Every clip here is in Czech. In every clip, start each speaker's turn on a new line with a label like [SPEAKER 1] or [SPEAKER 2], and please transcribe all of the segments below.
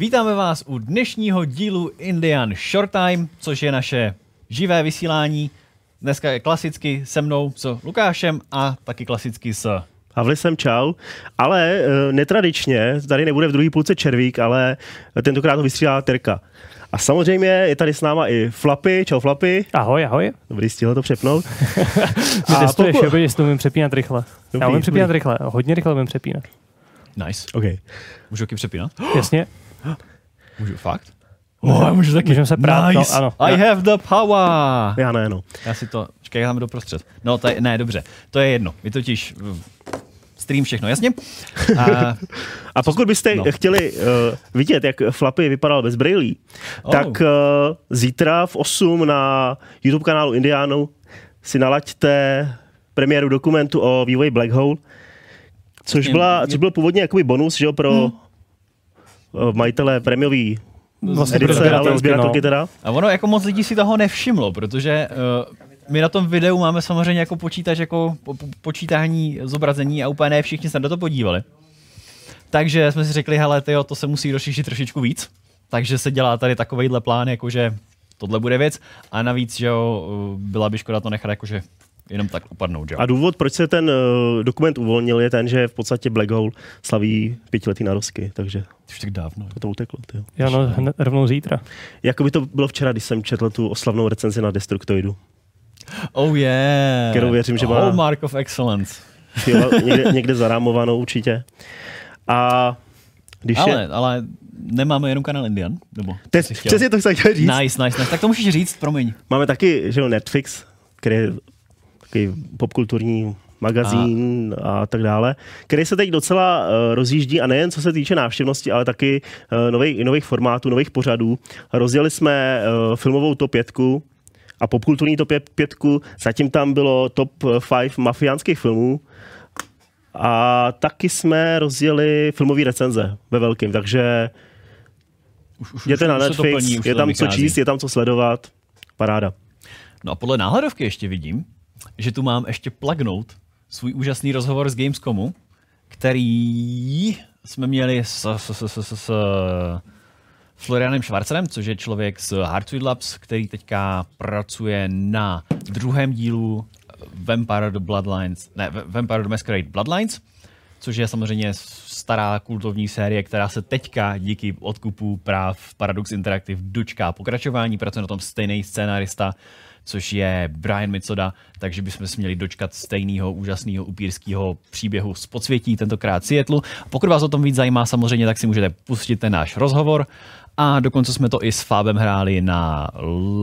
[SPEAKER 1] Vítáme vás u dnešního dílu Indian Short Time, což je naše živé vysílání. Dneska je klasicky se mnou, s Lukášem a taky klasicky s
[SPEAKER 2] Havlisem čau, ale e, netradičně, tady nebude v druhé půlce Červík, ale tentokrát to vystřídá Terka. A samozřejmě je tady s náma i Flapy, čau Flapy.
[SPEAKER 3] Ahoj, ahoj.
[SPEAKER 2] Dobrý, stihl to přepnout.
[SPEAKER 3] Ty testuješ, pokud... jo, jestli to umím přepínat rychle. Dobrý, Já umím přepínat dobrý. rychle, hodně rychle umím přepínat.
[SPEAKER 1] Nice.
[SPEAKER 2] OK.
[SPEAKER 1] Můžu taky přepínat?
[SPEAKER 3] Jasně.
[SPEAKER 1] Můžu, fakt?
[SPEAKER 3] Oh, já můžu taky. Můžeme se prát,
[SPEAKER 1] nice.
[SPEAKER 3] no, ano.
[SPEAKER 1] I have the power.
[SPEAKER 2] Já ne, no.
[SPEAKER 1] Já si to, čekaj, já do prostřed. No, to je, ne, dobře, to je jedno. My totiž stream všechno, jasně?
[SPEAKER 2] A, a pokud byste no. chtěli uh, vidět, jak Flapy vypadal bez brýlí, oh. tak uh, zítra v 8 na YouTube kanálu Indiánu si nalaďte premiéru dokumentu o vývoji Black Hole, což, byla, což byl původně jakoby bonus že jo, pro hmm. Uh, majitele prémiový vlastně edice, ale sběratelky no. teda.
[SPEAKER 1] A ono jako moc lidí si toho nevšimlo, protože uh, my na tom videu máme samozřejmě jako počítač, jako po, po, počítání zobrazení a úplně ne všichni se na to podívali. Takže jsme si řekli, hele, tyjo, to se musí rozšířit trošičku víc. Takže se dělá tady takovýhle plán, jakože tohle bude věc. A navíc, že jo, byla by škoda to nechat jakože jenom tak upadnout. Jo?
[SPEAKER 2] A důvod, proč se ten uh, dokument uvolnil, je ten, že v podstatě Black Hole slaví pětiletý narosky, takže
[SPEAKER 1] už tak dávno.
[SPEAKER 2] To, to uteklo. Tyjo.
[SPEAKER 3] Já no, hned, rovnou zítra.
[SPEAKER 2] Jako by to bylo včera, když jsem četl tu oslavnou recenzi na Destructoidu.
[SPEAKER 1] Oh yeah.
[SPEAKER 2] Kterou věřím, že má...
[SPEAKER 1] Mark of Excellence.
[SPEAKER 2] někde, někde zarámovanou určitě. A když
[SPEAKER 1] ale,
[SPEAKER 2] je...
[SPEAKER 1] ale nemáme jenom kanál Indian? Nebo
[SPEAKER 2] Te, přesně to chci říct.
[SPEAKER 1] Nice, nice, nice. Tak to můžeš říct, promiň.
[SPEAKER 2] Máme taky že jo, Netflix, který je takový popkulturní magazín a, a tak dále, který se teď docela uh, rozjíždí a nejen co se týče návštěvnosti, ale taky uh, nových, nových formátů, nových pořadů. Rozdělili jsme uh, filmovou top pětku a popkulturní top pětku, zatím tam bylo top 5 mafiánských filmů. A taky jsme rozjeli filmové recenze ve velkým, takže už, už, jděte už, na Netflix, plní, je tam co číst, je tam co sledovat, paráda.
[SPEAKER 1] No a podle náhledovky ještě vidím, že tu mám ještě plagnout svůj úžasný rozhovor z Gamescomu, který jsme měli s, s, s, s, s Florianem Schwarzerem, což je člověk z Hardwood Labs, který teďka pracuje na druhém dílu Vampire the Bloodlines, ne, Vampire the Masquerade Bloodlines, což je samozřejmě stará kultovní série, která se teďka díky odkupu práv Paradox Interactive dočká pokračování, pracuje na tom stejný scénarista, což je Brian Mitsoda, takže bychom si měli dočkat stejného úžasného upírského příběhu z podsvětí, tentokrát Seattle. Pokud vás o tom víc zajímá, samozřejmě, tak si můžete pustit ten náš rozhovor. A dokonce jsme to i s Fábem hráli na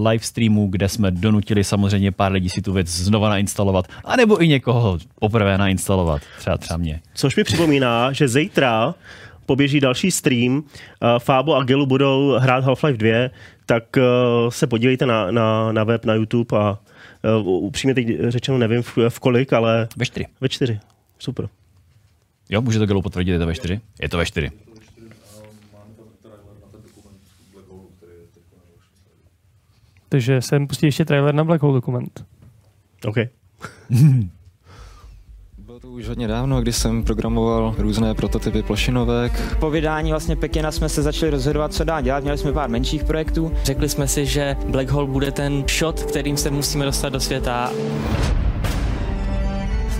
[SPEAKER 1] live streamu, kde jsme donutili samozřejmě pár lidí si tu věc znova nainstalovat, anebo i někoho poprvé nainstalovat, třeba třeba mě.
[SPEAKER 2] Což mi připomíná, že zítra poběží další stream, Fábo a Gelu budou hrát Half-Life 2, tak uh, se podívejte na, na, na web, na YouTube a uh, upřímně teď řečeno nevím v, v kolik, ale...
[SPEAKER 1] Ve čtyři.
[SPEAKER 2] Ve čtyři. Super.
[SPEAKER 1] Jo, může to Gelu potvrdit, je to ve čtyři? Je to ve čtyři.
[SPEAKER 3] Takže jsem pustil ještě trailer na Black Hole dokument.
[SPEAKER 2] OK.
[SPEAKER 4] Už hodně dávno, kdy jsem programoval různé prototypy plošinovek.
[SPEAKER 5] Po vydání vlastně Pekina jsme se začali rozhodovat, co dá dělat. Měli jsme pár menších projektů.
[SPEAKER 6] Řekli jsme si, že Black Hole bude ten shot, kterým se musíme dostat do světa.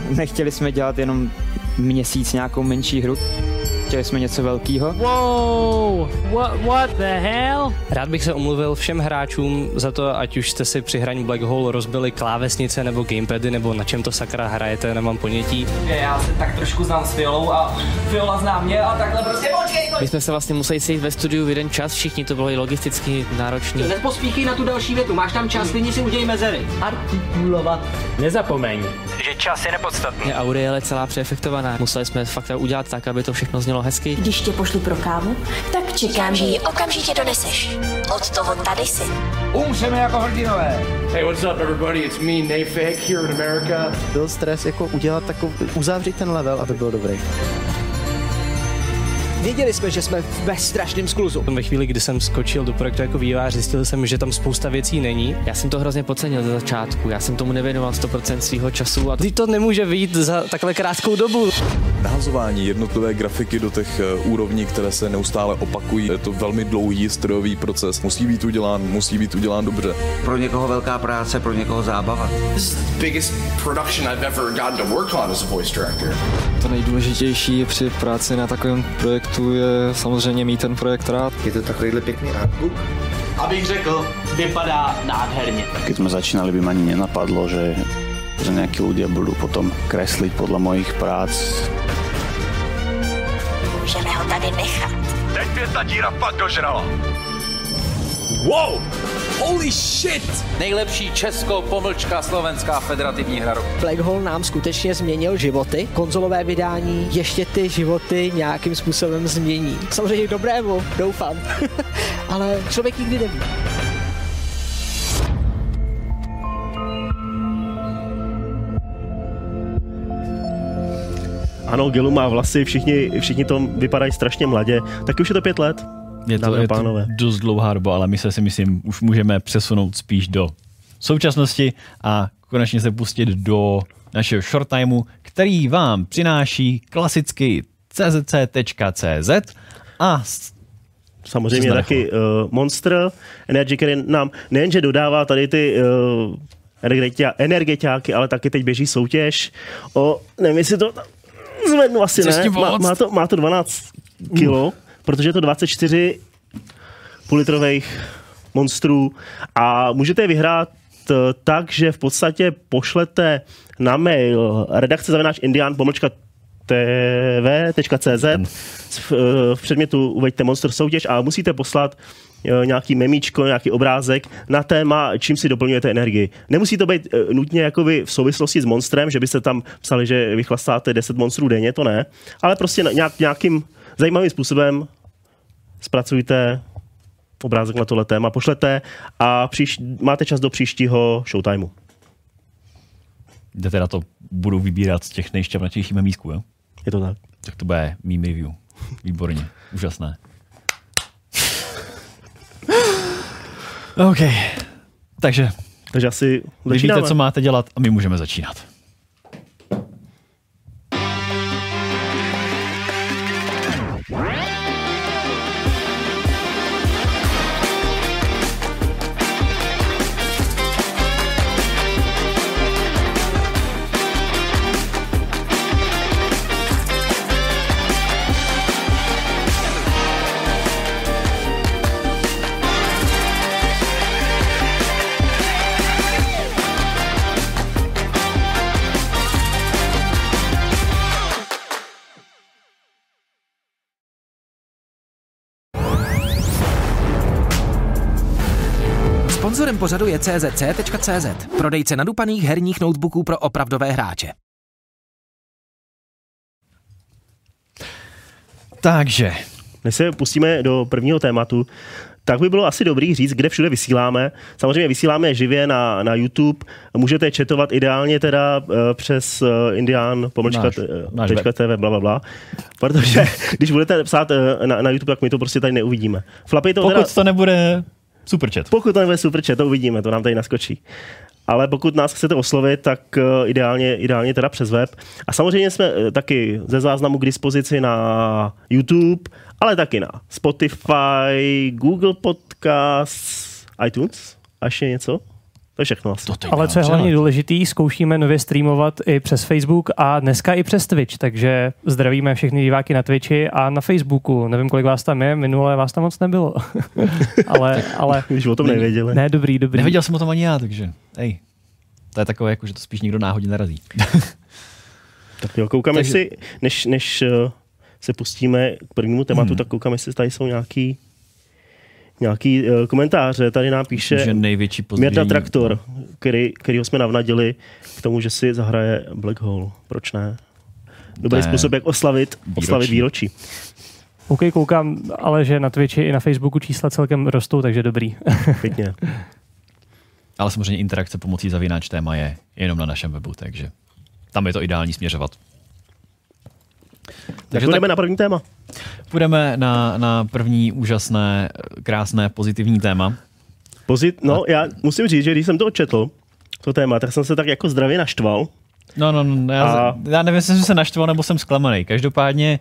[SPEAKER 5] Nechtěli jsme dělat jenom měsíc nějakou menší hru. Chtěli jsme něco velkého.
[SPEAKER 6] Wow, what, what the hell? Rád bych se omluvil všem hráčům za to, ať už jste si při hraní Black Hole rozbili klávesnice nebo gamepady, nebo na čem to sakra hrajete, nemám ponětí.
[SPEAKER 7] Já se tak trošku znám s Fiolou a Fiola zná mě a takhle prostě počkej!
[SPEAKER 6] My jsme se vlastně museli sejít ve studiu v jeden čas, všichni to bylo i logisticky náročné.
[SPEAKER 7] Nepospíchej na tu další větu, máš tam čas, klidně si udělej mezery. Artikulovat.
[SPEAKER 6] Nezapomeň,
[SPEAKER 7] že čas je nepodstatný.
[SPEAKER 6] Je celá přeefektovaná. Museli jsme fakt udělat tak, aby to všechno znělo hezky.
[SPEAKER 8] Když tě pošlu pro kávu, tak čekám, že ji okamžitě doneseš. Od toho tady si.
[SPEAKER 7] Umřeme jako hrdinové.
[SPEAKER 9] Hey, what's up everybody? It's me, Nafik, here in America.
[SPEAKER 10] Byl stres jako udělat takový, uzavřít ten level, aby byl dobrý. Věděli jsme, že jsme ve strašném skluzu.
[SPEAKER 6] Ve chvíli, kdy jsem skočil do projektu jako vývojář, zjistil jsem, že tam spousta věcí není.
[SPEAKER 11] Já jsem to hrozně podcenil ze začátku, já jsem tomu nevěnoval 100% svého času.
[SPEAKER 6] A ty to nemůže vyjít za takhle krátkou dobu.
[SPEAKER 12] Nahazování jednotlivé grafiky do těch eh, úrovní, které se neustále opakují, je to velmi dlouhý strojový proces. Musí být udělán, musí být udělán dobře.
[SPEAKER 13] Pro někoho velká práce, pro někoho zábava.
[SPEAKER 9] This is the biggest production I've ever gotten to work on as a voice director.
[SPEAKER 4] To nejdůležitější při práci na takovém projektu je samozřejmě mít ten projekt rád.
[SPEAKER 13] Je to takovýhle pěkný artbook?
[SPEAKER 7] Abych řekl, vypadá nádherně.
[SPEAKER 14] Keď jsme začínali, by mi ani nenapadlo, že, že nejakí ľudia budú potom kresliť podľa mojich prác.
[SPEAKER 8] Můžeme ho tady nechat.
[SPEAKER 15] Teď mě ta díra fakt dožrala. Wow! Holy shit!
[SPEAKER 7] Nejlepší česko pomlčka slovenská federativní hra roku.
[SPEAKER 10] Black Hole nám skutečně změnil životy. Konzolové vydání ještě ty životy nějakým způsobem změní. Samozřejmě k dobrému, doufám. Ale člověk nikdy neví.
[SPEAKER 2] Ano, Gelu má vlasy, všichni, všichni to vypadají strašně mladě. Taky už je to pět let.
[SPEAKER 1] Je to, je to dost dlouhá doba, ale my se si myslím, už můžeme přesunout spíš do současnosti a konečně se pustit do našeho short timeu, který vám přináší klasicky czc.cz a
[SPEAKER 2] samozřejmě taky uh, Monster Energy, který nám nejenže dodává tady ty uh, energetiáky, ale taky teď běží soutěž o, nevím, jestli to zvednu asi ne, má, má, to, má to 12 kilo. Protože je to 24 půlitrových monstrů a můžete je vyhrát eh, tak, že v podstatě pošlete na mail redakce zavináč indian pomlčka tv.cz v předmětu uveďte Monster soutěž a musíte poslat eh, nějaký memíčko, nějaký obrázek na téma, čím si doplňujete energii. Nemusí to být eh, nutně jako vy v souvislosti s monstrem, že byste tam psali, že vychlastáte 10 monstrů denně, to ne, ale prostě nějak, nějakým zajímavým způsobem zpracujte obrázek na tohle téma, pošlete a příš, máte čas do příštího showtimeu.
[SPEAKER 1] Kde teda to budu vybírat z těch nejšťavnatějších memísků, jo?
[SPEAKER 2] Je to tak.
[SPEAKER 1] Tak to bude meme review. Výborně. Úžasné. OK. Takže.
[SPEAKER 2] Takže asi
[SPEAKER 1] Vy víte, co máte dělat a my můžeme začínat.
[SPEAKER 16] Sponzorem pořadu je czc.cz, prodejce nadupaných herních notebooků pro opravdové hráče.
[SPEAKER 1] Takže.
[SPEAKER 2] Než se pustíme do prvního tématu, tak by bylo asi dobrý říct, kde všude vysíláme. Samozřejmě vysíláme živě na, na YouTube, můžete četovat ideálně teda uh, přes uh, indian pomlčka TV, bla, bla, bla. Protože když budete psát uh, na, na YouTube, tak my to prostě tady neuvidíme.
[SPEAKER 1] Flapy to Pokud teda, to nebude Superchat.
[SPEAKER 2] Pokud to nebude superchat, to uvidíme, to nám tady naskočí. Ale pokud nás chcete oslovit, tak eh, ideálně, ideálně teda přes web. A samozřejmě jsme eh, taky ze záznamu k dispozici na YouTube, ale taky na Spotify, Google Podcasts, iTunes a ještě něco? To je všechno asi.
[SPEAKER 3] To Ale co je hlavně důležitý, zkoušíme nově streamovat i přes Facebook a dneska i přes Twitch, takže zdravíme všechny diváky na Twitchi a na Facebooku. Nevím, kolik vás tam je, minule vás tam moc nebylo. ale, ale...
[SPEAKER 2] Když o tom nevěděli.
[SPEAKER 3] Ne, dobrý, dobrý.
[SPEAKER 1] Nevěděl jsem o tom ani já, takže hej. To je takové, jako, že to spíš nikdo náhodně narazí.
[SPEAKER 2] tak jo, koukám, takže... si, než, než eh, se pustíme k prvnímu tématu, hmm. tak koukám, jestli tady jsou nějaký nějaký uh, komentáře. Tady nám píše
[SPEAKER 1] že největší
[SPEAKER 2] Mirda Traktor, který, kterýho jsme navnadili k tomu, že si zahraje Black Hole. Proč ne? Dobrý ne. způsob, jak oslavit výročí. oslavit výročí.
[SPEAKER 3] OK, koukám, ale že na Twitchi i na Facebooku čísla celkem rostou, takže dobrý.
[SPEAKER 2] Pěkně.
[SPEAKER 1] ale samozřejmě interakce pomocí zavináč téma je jenom na našem webu, takže tam je to ideální směřovat.
[SPEAKER 2] Takže jdeme na první téma.
[SPEAKER 1] Půjdeme na, na první úžasné, krásné, pozitivní téma.
[SPEAKER 2] Pozit, no, já musím říct, že když jsem to odčetl, to téma, tak jsem se tak jako zdravě naštval.
[SPEAKER 1] No, no, no já,
[SPEAKER 2] A-
[SPEAKER 1] já nevím, jestli jsem se naštval, nebo jsem zklamaný. Každopádně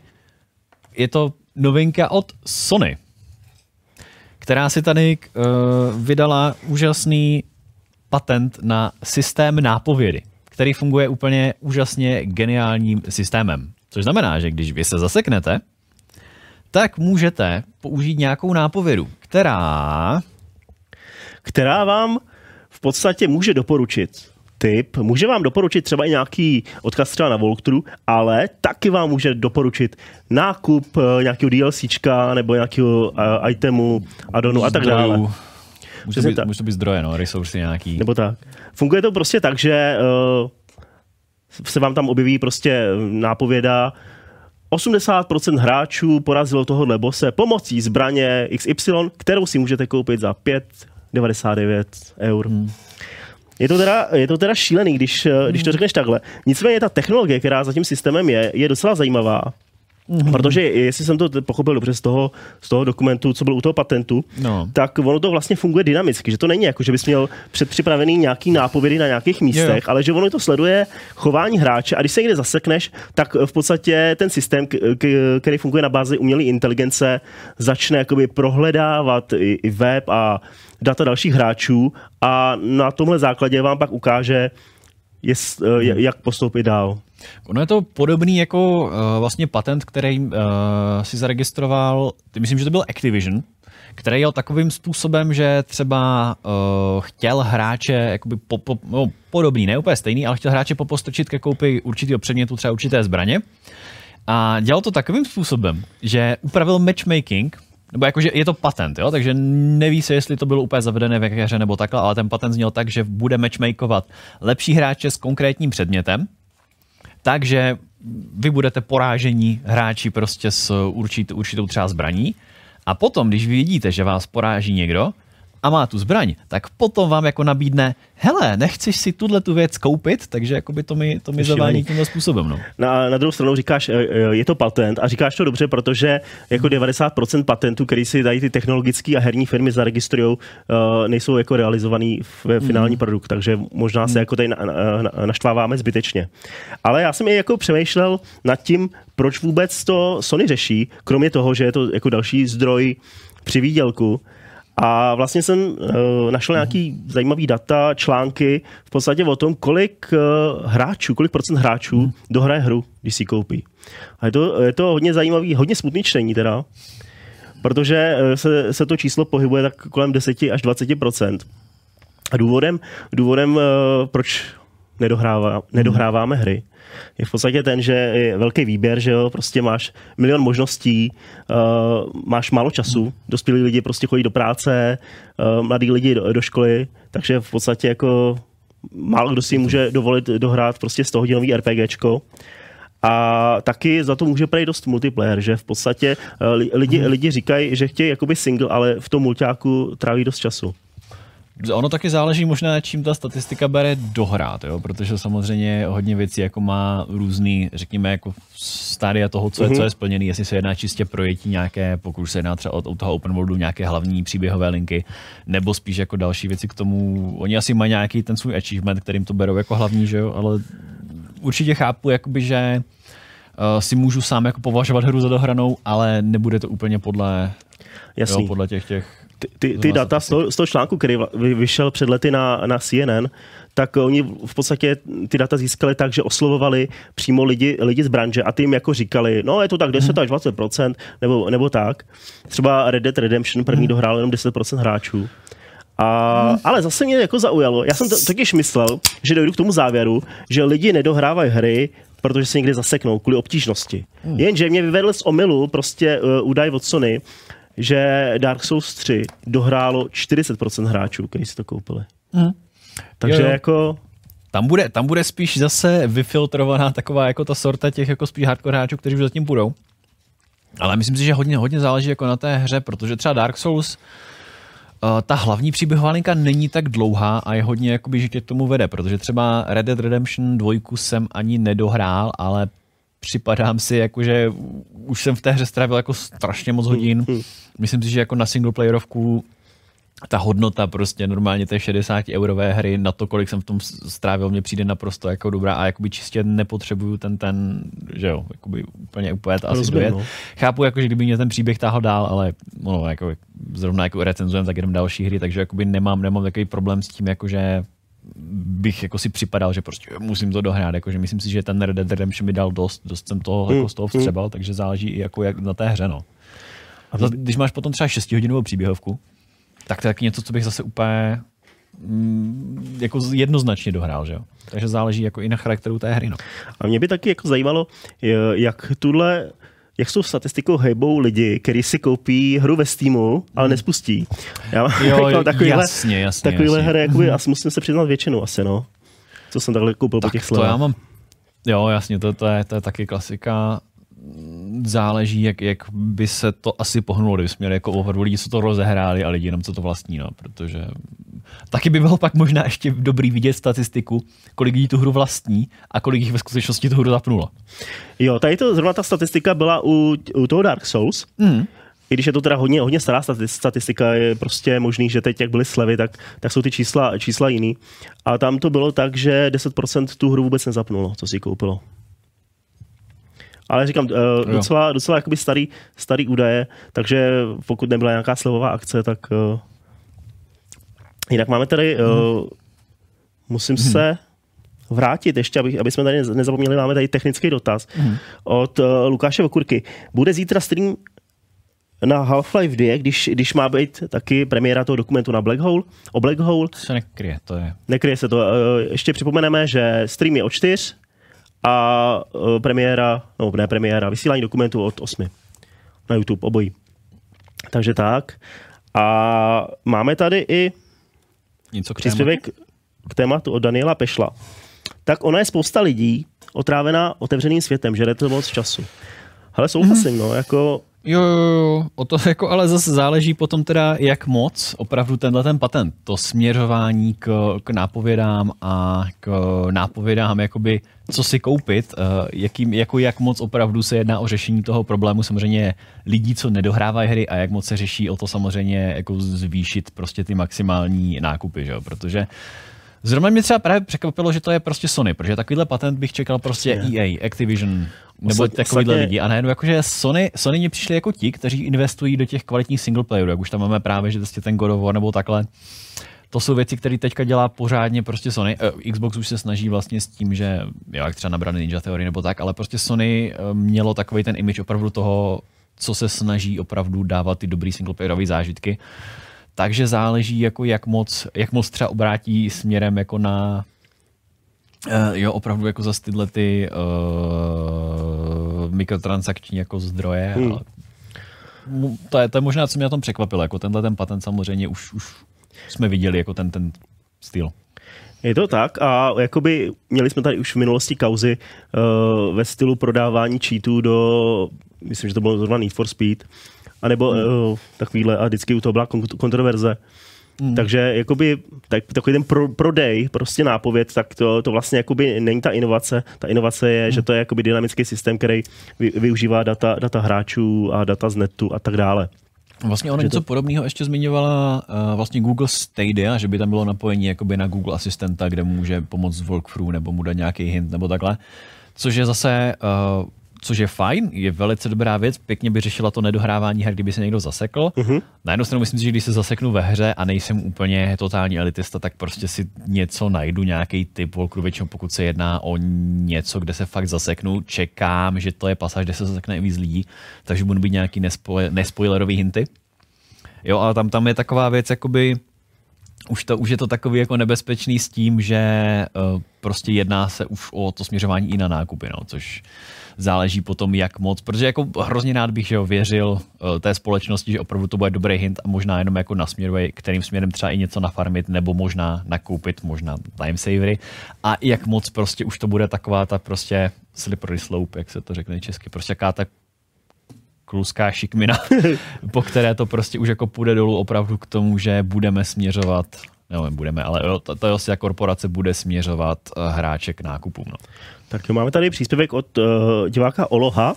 [SPEAKER 1] je to novinka od Sony, která si tady uh, vydala úžasný patent na systém nápovědy, který funguje úplně úžasně geniálním systémem. Což znamená, že když vy se zaseknete, tak můžete použít nějakou nápovědu, která
[SPEAKER 2] která vám v podstatě může doporučit tip, může vám doporučit třeba i nějaký odkaz třeba na walkthrough, ale taky vám může doporučit nákup eh, nějakého DLCčka nebo nějakého uh, itemu, addonu a tak dále.
[SPEAKER 1] Může to, být,
[SPEAKER 2] tak.
[SPEAKER 1] může to být zdroje, no, resursy nějaký.
[SPEAKER 2] Nebo tak. Funguje to prostě tak, že uh, se vám tam objeví prostě nápověda 80% hráčů porazilo tohohle bose pomocí zbraně XY, kterou si můžete koupit za 5,99 eur. Hmm. Je to, teda, je to teda šílený, když, eh, když to řekneš takhle. Nicméně ta technologie, která za tím systémem je, je docela zajímavá. Mm-hmm. Protože jestli jsem to pochopil dobře z toho, z toho dokumentu, co byl u toho patentu,
[SPEAKER 1] No.
[SPEAKER 2] tak ono to vlastně funguje dynamicky, že to není jako, že bys měl předpřipravený nějaký nápovědy na nějakých místech,
[SPEAKER 1] Jo.
[SPEAKER 2] ale že ono to sleduje chování hráče a když se někde zasekneš, tak v podstatě ten systém, k- k- který funguje na bázi umělé inteligence, začne jakoby prohledávat i, i web a data dalších hráčů a na tomhle základě vám pak ukáže, jest,
[SPEAKER 1] Hmm.
[SPEAKER 2] j- jak postoupit dál.
[SPEAKER 1] Ono je to podobný jako uh, vlastně patent, který uh, si zaregistroval, ty myslím, že to byl Activision, který jel takovým způsobem, že třeba uh, chtěl hráče, jakoby po, po, no, podobný, ne úplně stejný, ale chtěl hráče popostrčit ke koupi určitého předmětu, třeba určité zbraně. A dělal to takovým způsobem, že upravil matchmaking, nebo jakože je to patent, jo? takže neví se, jestli to bylo úplně zavedené v jaké hře nebo takhle, ale ten patent zněl tak, že bude matchmakovat lepší hráče s konkrétním předmětem, takže vy budete porážení hráči prostě s určit, určitou třeba zbraní. A potom, když vy vidíte, že vás poráží někdo a má tu zbraň, tak potom vám jako nabídne, hele, nechceš si tuhle tu věc koupit, takže jakoby to mi, to mi zavání tímhle způsobem. No.
[SPEAKER 2] Na, na druhou stranu říkáš, eh, eh, je to patent a říkáš to dobře, protože jako 90% patentů, který si dají ty technologické a herní firmy zaregistrují, nejsou jako realizovaný v finální
[SPEAKER 1] Mm.
[SPEAKER 2] produkt, takže možná se jako tady na, na, na, naštváváme zbytečně. Ale já jsem i jako přemýšlel nad tím, proč vůbec to Sony řeší, kromě toho, že je to jako další zdroj při výdělku, a vlastně jsem uh, našel nějaký zajímavý data, články v podstatě o tom, kolik uh, hráčů, kolik procent hráčů hmm. dohraje hru, když si koupí. A je to, je to hodně zajímavý, hodně smutný čtení teda, protože eh, se, se to číslo pohybuje tak kolem 10 až 20% A důvodem, důvodem eh, proč nedohrává, nedohráváme hry, je v podstatě ten, že je velký výběr, že jo, prostě máš milion možností, uh, máš málo času, dospělí lidi prostě chodí do práce, uh, mladí lidi do, do školy, takže v podstatě jako málo kdo si může dovolit dohrát prostě 100 hodinový RPGčko. A taky za to může prejít dost multiplayer, že v podstatě eh, li- lidi, lidi říkají, že chtějí jakoby single, ale v tom multiáku tráví dost času.
[SPEAKER 1] Ono taky záleží možná, čím ta statistika bere dohrát, jo? protože samozřejmě hodně věcí jako má různý, řekněme, jako stádia toho, co je,
[SPEAKER 2] Mhm.
[SPEAKER 1] co je splněný, jestli se jedná čistě projektí nějaké, pokud se jedná třeba od, od toho open worldu nějaké hlavní příběhové linky, nebo spíš jako další věci k tomu. Oni asi mají nějaký ten svůj achievement, kterým to berou jako hlavní, že jo? ale určitě chápu, jakoby, že uh, si můžu sám jako považovat hru za dohranou, ale nebude to úplně podle,
[SPEAKER 2] Jasný.
[SPEAKER 1] Jo, podle těch těch
[SPEAKER 2] ty, ty, ty data z toho, z toho článku, který vyšel před lety na, na CNN, tak oni v podstatě ty data získali tak, že oslovovali přímo lidi, lidi z branže a ty jim jako říkali, no je to tak 10 až 20 nebo, nebo tak. Třeba Red Dead Redemption první dohrál jenom 10% hráčů. A, ale zase mě jako zaujalo, já jsem to, totiž myslel, že dojdu k tomu závěru, že lidi nedohrávají hry, protože se někdy zaseknou kvůli obtížnosti.
[SPEAKER 1] Hmm.
[SPEAKER 2] Jenže mě vyvedl z omylu prostě uh, údaj od Sony, že Dark Souls 3 dohrálo 40% hráčů, kteří si to koupili.
[SPEAKER 1] Hmm.
[SPEAKER 2] Takže
[SPEAKER 1] Jo, jo.
[SPEAKER 2] jako...
[SPEAKER 1] Tam bude, tam bude spíš zase vyfiltrovaná taková jako ta sorta těch jako spíš hardcore hráčů, kteří už zatím budou. Ale myslím si, že hodně, hodně záleží jako na té hře, protože třeba Dark Souls, uh, ta hlavní příběhová linka není tak dlouhá a je hodně jakoby, že tě k tomu vede, protože třeba Red Dead Redemption 2 jsem ani nedohrál, ale připadám si, jako, že už jsem v té hře strávil jako strašně moc hodin. Myslím si, že jako na singleplayerovku ta hodnota prostě normálně té 60 eurové hry na to, kolik jsem v tom strávil, mě přijde naprosto jako dobrá a jakoby čistě nepotřebuju ten, ten, že jo, jakoby úplně úplně to asi
[SPEAKER 2] Rozumím,
[SPEAKER 1] dojet.
[SPEAKER 2] no.
[SPEAKER 1] Chápu, jako, že kdyby mě ten příběh táhl dál, ale no, jako, zrovna jako recenzujem, tak jenom další hry, takže jakoby nemám, nemám takový problém s tím, jako, že bych jako si připadal, že prostě musím to dohrát, jakože myslím si, že ten Red Dead Redemption mi dal dost, dost jsem toho
[SPEAKER 2] Hmm,
[SPEAKER 1] jako z toho
[SPEAKER 2] hmm.
[SPEAKER 1] vstřebal, takže záleží i jako jak na té hře, no. A to, když máš potom třeba 6 hodinovou příběhovku, tak to je něco, co bych zase úplně mm, jako jednoznačně dohrál, že jo. Takže záleží jako i na charakteru té hry, no.
[SPEAKER 2] A mě by taky jako zajímalo, jak tuhle jak jsou statistikou hejbou lidi, kteří si koupí hru ve Steamu, ale nespustí. Já mám
[SPEAKER 1] Hmm. Jo,
[SPEAKER 2] jako takovýhle,
[SPEAKER 1] jasně, jasně,
[SPEAKER 2] takovýhle
[SPEAKER 1] jasně.
[SPEAKER 2] hry, jakoby,
[SPEAKER 1] Mhm.
[SPEAKER 2] asi musím se přiznat většinu asi, no. Co jsem takhle koupil po těch
[SPEAKER 1] To
[SPEAKER 2] slevách.
[SPEAKER 1] já mám, jo, jasně, to, to, je, to je taky klasika. Záleží, jak, jak by se to asi pohnulo, kdyby jsme měli jako opravdu lidi, co to rozehráli a lidi jenom co to vlastní, no, protože taky by bylo pak možná ještě dobrý vidět statistiku, kolik lidí tu hru vlastní a kolik jich ve skutečnosti tu hru zapnulo.
[SPEAKER 2] Jo, tady to zrovna ta statistika byla u, u toho Dark Souls.
[SPEAKER 1] Mm.
[SPEAKER 2] I když je to teda hodně, hodně stará stati- statistika, je prostě možný, že teď, jak byly slevy, tak, tak jsou ty čísla, čísla jiný. A tam to bylo tak, že 10% tu hru vůbec nezapnulo, co si koupilo. Ale říkám, uh, docela, docela jakoby starý, starý údaje, takže pokud nebyla nějaká slevová akce, tak uh, jinak máme tady, uh, musím se vrátit ještě, aby, aby jsme tady nez- nezapomněli, máme tady technický dotaz
[SPEAKER 1] Mhm.
[SPEAKER 2] od uh, Lukáše Vokurky. Bude zítra stream na Half-Life 2, když, když má být taky premiéra toho dokumentu na Black Hole, o Black Hole.
[SPEAKER 1] To se nekryje, to je.
[SPEAKER 2] Nekryje se to. Ještě připomeneme, že stream je od 4 a eh, premiéra, no ne premiéra, vysílání dokumentu od 8 na YouTube, obojí. Takže tak. A máme tady i
[SPEAKER 1] Něco k
[SPEAKER 2] příspěvek k tématu od Daniela Pešla. Tak ona je spousta lidí otrávená otevřeným světem, že jde to moc času. Ale souhlasím, no, jako
[SPEAKER 1] Jo, jo, jo, o to jako ale zase záleží potom teda, jak moc opravdu tenhle ten patent, to směřování k, k nápovědám a k nápovědám, jakoby, co si koupit, eh, jakým, jako jak moc opravdu se jedná o řešení toho problému. Samozřejmě lidí, co nedohrávají hry a jak moc se řeší o to samozřejmě jako zvýšit prostě ty maximální nákupy, že jo? protože Zrovna mě třeba právě překvapilo, že to je prostě Sony, protože takovýhle patent bych čekal prostě EA, Activision, nebo takovýhle
[SPEAKER 2] ostatně-
[SPEAKER 1] lidi. A najednou jakože Sony, Sony mě přišli jako ti, kteří investují do těch kvalitních singleplayerů, jak už tam máme právě, že prostě ten God of War nebo takhle. To jsou věci, které teďka dělá pořádně prostě Sony. Eh, Xbox už se snaží vlastně s tím, že jo, jak třeba nabrat Ninja Theory nebo tak, ale prostě Sony eh, mělo takový ten image opravdu toho, co se snaží opravdu dávat ty dobrý singleplayerové zážitky. Takže záleží, jako jak moc, jak moc třeba obrátí směrem jako na uh, jo, opravdu jako zase tyhle ty uh, mikrotransakční jako zdroje.
[SPEAKER 2] Hmm.
[SPEAKER 1] Hmm. Mu- To, je, to je možná, co mě na tom překvapilo. Jako tenhle ten patent samozřejmě už, už jsme viděli jako ten, ten styl.
[SPEAKER 2] Je to tak a jakoby měli jsme tady už v minulosti kauzy uh, ve stylu prodávání cheatů do, myslím, že to bylo zrovna Need for Speed, anebo uh, takovýhle a vždycky u toho byla kon- kontroverze.
[SPEAKER 1] Hmm.
[SPEAKER 2] Takže jakoby tak, takový ten pro, prodej, prostě nápověd, tak to, to vlastně jakoby není ta inovace. Ta inovace je, že to je jakoby dynamický systém, který vy, využívá data, data hráčů a data z netu a tak dále.
[SPEAKER 1] Vlastně ono
[SPEAKER 2] Že
[SPEAKER 1] něco
[SPEAKER 2] to-
[SPEAKER 1] podobného ještě zmiňovala uh, vlastně Google Stadia, že by tam bylo napojení jakoby na Google asistenta, kde může pomoct z walkthrough nebo mu dát nějaký hint nebo takhle. Což je zase, uh, což je fajn, je velice dobrá věc, pěkně by řešila to nedohrávání her, kdyby se někdo zasekl.
[SPEAKER 2] Mhm.
[SPEAKER 1] Na jednu stranu myslím si, že když se zaseknu ve hře a nejsem úplně totální elitista, tak prostě si něco najdu, nějaký typ walkthrough, většinou pokud se jedná o něco, kde se fakt zaseknu, čekám, že to je pasáž, kde se zasekne i víc lidí, takže budu být nějaký nespoil- nespoilerový hinty. Jo, ale tam, tam je taková věc, jakoby, už, to, už je to takový jako nebezpečný s tím, že uh, prostě jedná se už o to směřování i na nákupy, no, což záleží potom jak moc, protože jako hrozně rád bych že věřil uh, té společnosti, že opravdu to bude dobrý hint a možná jenom jako nasměruje, kterým směrem třeba i něco nafarmit nebo možná nakoupit, možná time savery. A jak moc prostě už to bude taková ta prostě slippery slope, jak se to řekne česky, prostě jaká ta kluská šikmina, po které to prostě už jako půjde dolů opravdu k tomu, že budeme směřovat nebo budeme, ale jo, to, to je korporace bude směřovat uh, hráče k nákupům. No.
[SPEAKER 2] Tak jo, máme tady příspěvek od uh, diváka Oloha,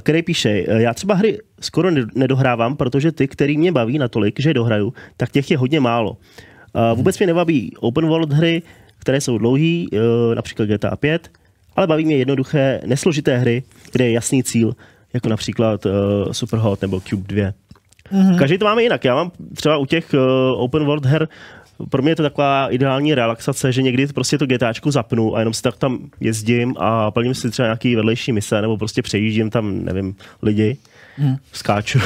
[SPEAKER 2] který píše, já třeba hry skoro nedohrávám, protože ty, který mě baví natolik, že dohraju, tak těch je hodně málo. Vůbec mě nebaví open world hry, které jsou dlouhé, například GTA 5, ale baví mě jednoduché, nesložité hry, kde je jasný cíl, jako například Superhot nebo Cube 2. Mm-hmm. Každý to máme jinak. Já mám třeba u těch open world her pro mě je to taková ideální relaxace, že někdy prostě to GTAčku zapnu a jenom si tak tam jezdím a plním si třeba nějaký vedlejší mise nebo prostě přejíždím tam, nevím, lidi, hmm. skáču.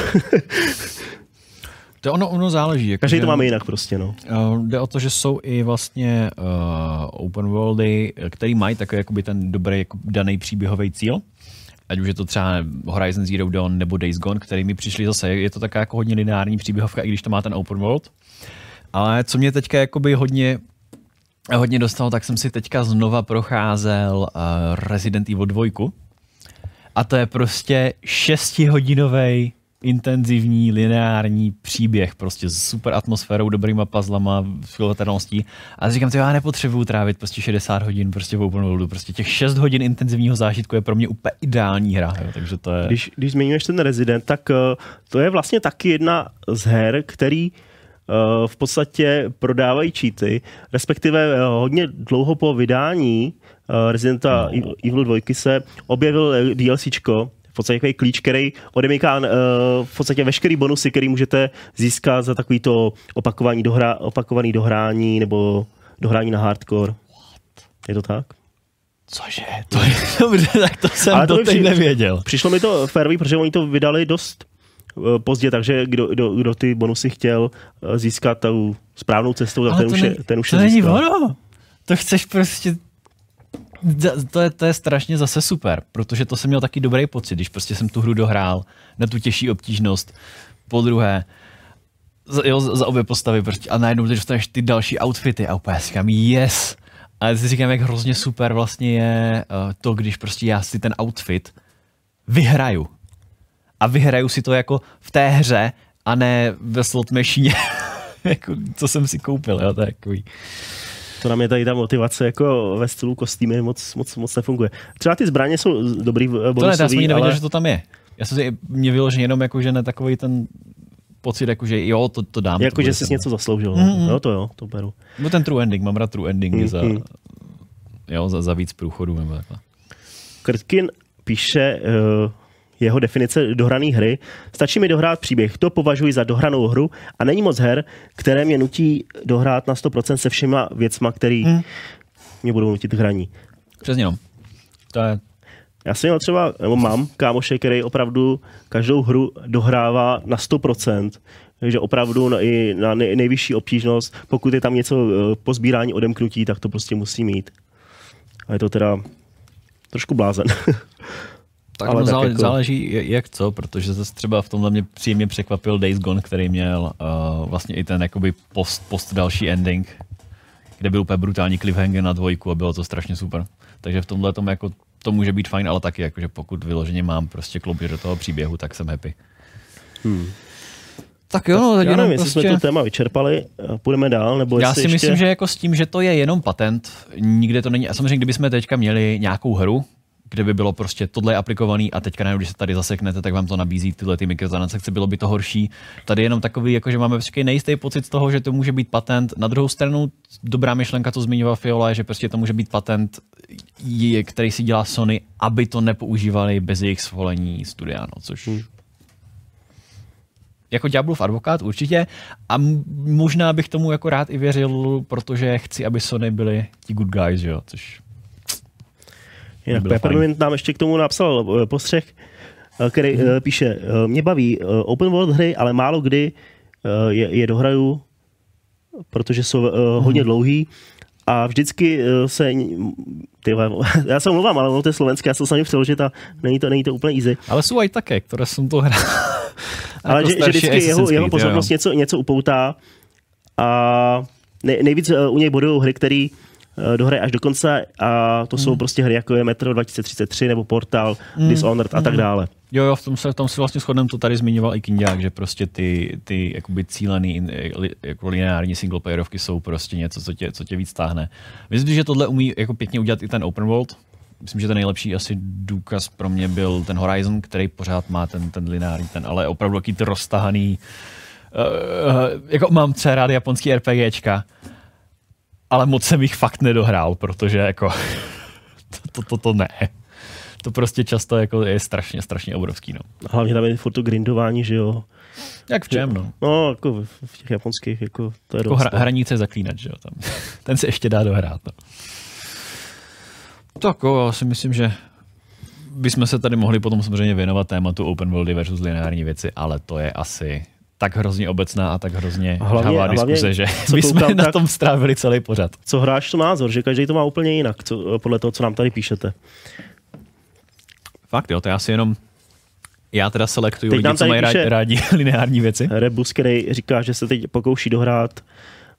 [SPEAKER 1] To ono, ono záleží. Jako
[SPEAKER 2] Každý že, to máme jinak prostě, no.
[SPEAKER 1] Uh, jde o to, že jsou i vlastně uh, open worldy, který mají takový jakoby ten dobrý jako daný příběhový cíl. Ať už je to třeba Horizon Zero Dawn nebo Days Gone, který mi přišli zase. Je to taková jako hodně lineární příběhovka, i když to má ten open world. Ale co mě teďka jakoby hodně hodně dostalo, tak jsem si teďka znova procházel uh, Resident Evil 2. A to je prostě šestihodinový intenzivní lineární příběh, prostě s super atmosférou, dobrýma puzzlama, filovaterností. A říkám, že já nepotřebuju trávit prostě 60 hodin prostě v open worldu, prostě těch 6 hodin intenzivního zážitku je pro mě úplně ideální hra, jo, takže to je...
[SPEAKER 2] Když, když zmiňuješ ten Resident, tak uh, to je vlastně taky jedna z her, který uh, Eh, v podstatě prodávají cheaty, respektive eh, hodně dlouho po vydání Residenta no. Evil 2 se objevil DLCčko, v podstatě takový klíč, který odemyká uh, v podstatě veškerý bonusy, který můžete získat za takovýto opakovaný, dohra, opakovaný dohrání nebo dohrání na hardcore. What? Je to tak?
[SPEAKER 1] Cože? To je dobře, tak to jsem Ale to doteď nevěděl.
[SPEAKER 2] Přišlo mi to férový, protože oni to vydali dost Eh, pozdě, takže kdo, kdo, kdo ty bonusy chtěl eh, získat tou správnou cestou, tak ten už, je, ten už
[SPEAKER 1] to není ono. To chceš prostě to je, to je strašně zase super, protože to jsem měl taky dobrý pocit, když prostě jsem tu hru dohrál na tu těžší obtížnost. Po druhé, jo, za obě postavy prostě, a najednou teď dostaneš ty další outfity a úplně říkám, yes. A já si říkám, jak hrozně super vlastně je uh, to, když prostě já si ten outfit vyhraju a vyhraju si to jako v té hře a ne ve slot machine, jako, co jsem si koupil, jo, to je takový.
[SPEAKER 2] To na mě tady ta motivace jako ve stylu kostýmy moc, moc, moc nefunguje. Třeba ty zbraně jsou dobrý bonusový,
[SPEAKER 1] To ne, já
[SPEAKER 2] jsem
[SPEAKER 1] nevěděl, ale... že to tam je. Já jsem si mě vyložil jenom jako, že ne takový ten pocit, jako, že jo, to, to dám.
[SPEAKER 2] Jako, to že jsi něco zasloužil. Mm-hmm. Jo, to jo, to beru.
[SPEAKER 1] No ten true ending, mám rád true endingy mm-hmm. za, jo, za, za víc průchodů nebo takhle.
[SPEAKER 2] Krtkin píše, uh, jeho definice dohrané hry. Stačí mi dohrát příběh, to považuji za dohranou hru a není moc her, které mě nutí dohrát na 100% se všema věcma, které hmm. mě budou nutit hraní.
[SPEAKER 1] Přesně no. To je
[SPEAKER 2] já jsem měl třeba, nebo mám kámoše, který opravdu každou hru dohrává na 100%, takže opravdu na, i na nejvyšší obtížnost, pokud je tam něco eh, po sbírání odemknutí, tak to prostě musí mít. A je to teda trošku blázen.
[SPEAKER 1] Tak ale no, tak záleží, jako... záleží jak co, protože zase třeba v tomhle mě příjemně překvapil Days Gone, který měl uh, vlastně i ten jakoby post, post další ending, kde byl úplně brutální cliffhanger na dvojku a bylo to strašně super. Takže v tomhle tom jako to může být fajn, ale taky jakože pokud vyloženě mám prostě kloubit do toho příběhu, tak jsem happy. Hmm. Tak jo, no,
[SPEAKER 2] tak já nevím, prostě... jsme to téma vyčerpali, půjdeme dál, nebo
[SPEAKER 1] Já si ještě... myslím, že jako s tím, že to je jenom patent, nikde to není. A samozřejmě, kdybychom teďka měli nějakou hru, kde by bylo prostě tohle je aplikovaný a teďka najednou, když se tady zaseknete, tak vám to nabízí tyhle ty mikrotransakce, bylo by to horší. Tady je jenom takový, jako že máme prostě nejistý pocit z toho, že to může být patent. Na druhou stranu dobrá myšlenka, co zmiňoval Fiola, je, že prostě to může být patent, který si dělá Sony, aby to nepoužívali bez jejich svolení studia, no, což hmm jako ďáblův advokát určitě a možná bych tomu jako rád i věřil, protože chci, aby Sony byli ti good guys, jo, což
[SPEAKER 2] Jinak Peppermint nám ještě k tomu napsal eh, postřeh, eh, který hmm. píše, mě baví open world hry, ale málo kdy je, je dohraju, protože jsou hmm. hodně dlouhý a vždycky se, ty, já se omlouvám, ale ono to je slovenské, já jsem se přeložit a není to, není to úplně easy.
[SPEAKER 1] Ale jsou i také, které jsem to hrál.
[SPEAKER 2] ale že, že vždycky jeho, jeho pozornost něco, něco upoutá a nej, nejvíc u něj bodují hry, které dohraje až do konce a to jsou
[SPEAKER 1] Hmm.
[SPEAKER 2] prostě hry jako je Metro 2033 nebo Portal,
[SPEAKER 1] Hmm.
[SPEAKER 2] Dishonored a tak
[SPEAKER 1] Hmm.
[SPEAKER 2] dále.
[SPEAKER 1] Jo, jo, v tom se, v tom si vlastně shodneme, to tady zmiňoval i Kindiák, že prostě ty, ty jakoby cílený jako lineární singleplayerovky jsou prostě něco, co tě, co tě víc táhne. Myslím si, že tohle umí jako pěkně udělat i ten open world. Myslím, že ten nejlepší asi důkaz pro mě byl ten Horizon, který pořád má ten, ten lineární, ten, ale opravdu ty roztahaný, uh, jako mám třeba rád japonský RPGčka, ale moc jsem jich fakt nedohrál, protože jako to, to, to, to ne. To prostě často jako je strašně, strašně obrovský. No.
[SPEAKER 2] Hlavně tam je furt to grindování, že jo.
[SPEAKER 1] Jak v čem, no?
[SPEAKER 2] No, jako v, těch japonských, jako to je
[SPEAKER 1] Jako
[SPEAKER 2] dost.
[SPEAKER 1] hra,
[SPEAKER 2] no.
[SPEAKER 1] hranice zaklínat, že jo? Tam. Ten se ještě dá dohrát. No. Tak jo, já si myslím, že bychom se tady mohli potom samozřejmě věnovat tématu open worldy versus lineární věci, ale to je asi tak hrozně obecná a tak hrozně
[SPEAKER 2] hlavně-
[SPEAKER 1] žhavá
[SPEAKER 2] hlavně,
[SPEAKER 1] diskuze, že
[SPEAKER 2] co
[SPEAKER 1] bychom
[SPEAKER 2] koukám,
[SPEAKER 1] na tom strávili celý pořad.
[SPEAKER 2] Co hráš to názor, že každý to má úplně jinak, co, podle toho, co nám tady píšete.
[SPEAKER 1] Fakt jo, to já si jenom já teda selektuju
[SPEAKER 2] Teď
[SPEAKER 1] lidi, co mají rádi, rádi lineární věci.
[SPEAKER 2] Rebus, který říká, že se teď pokouší dohrát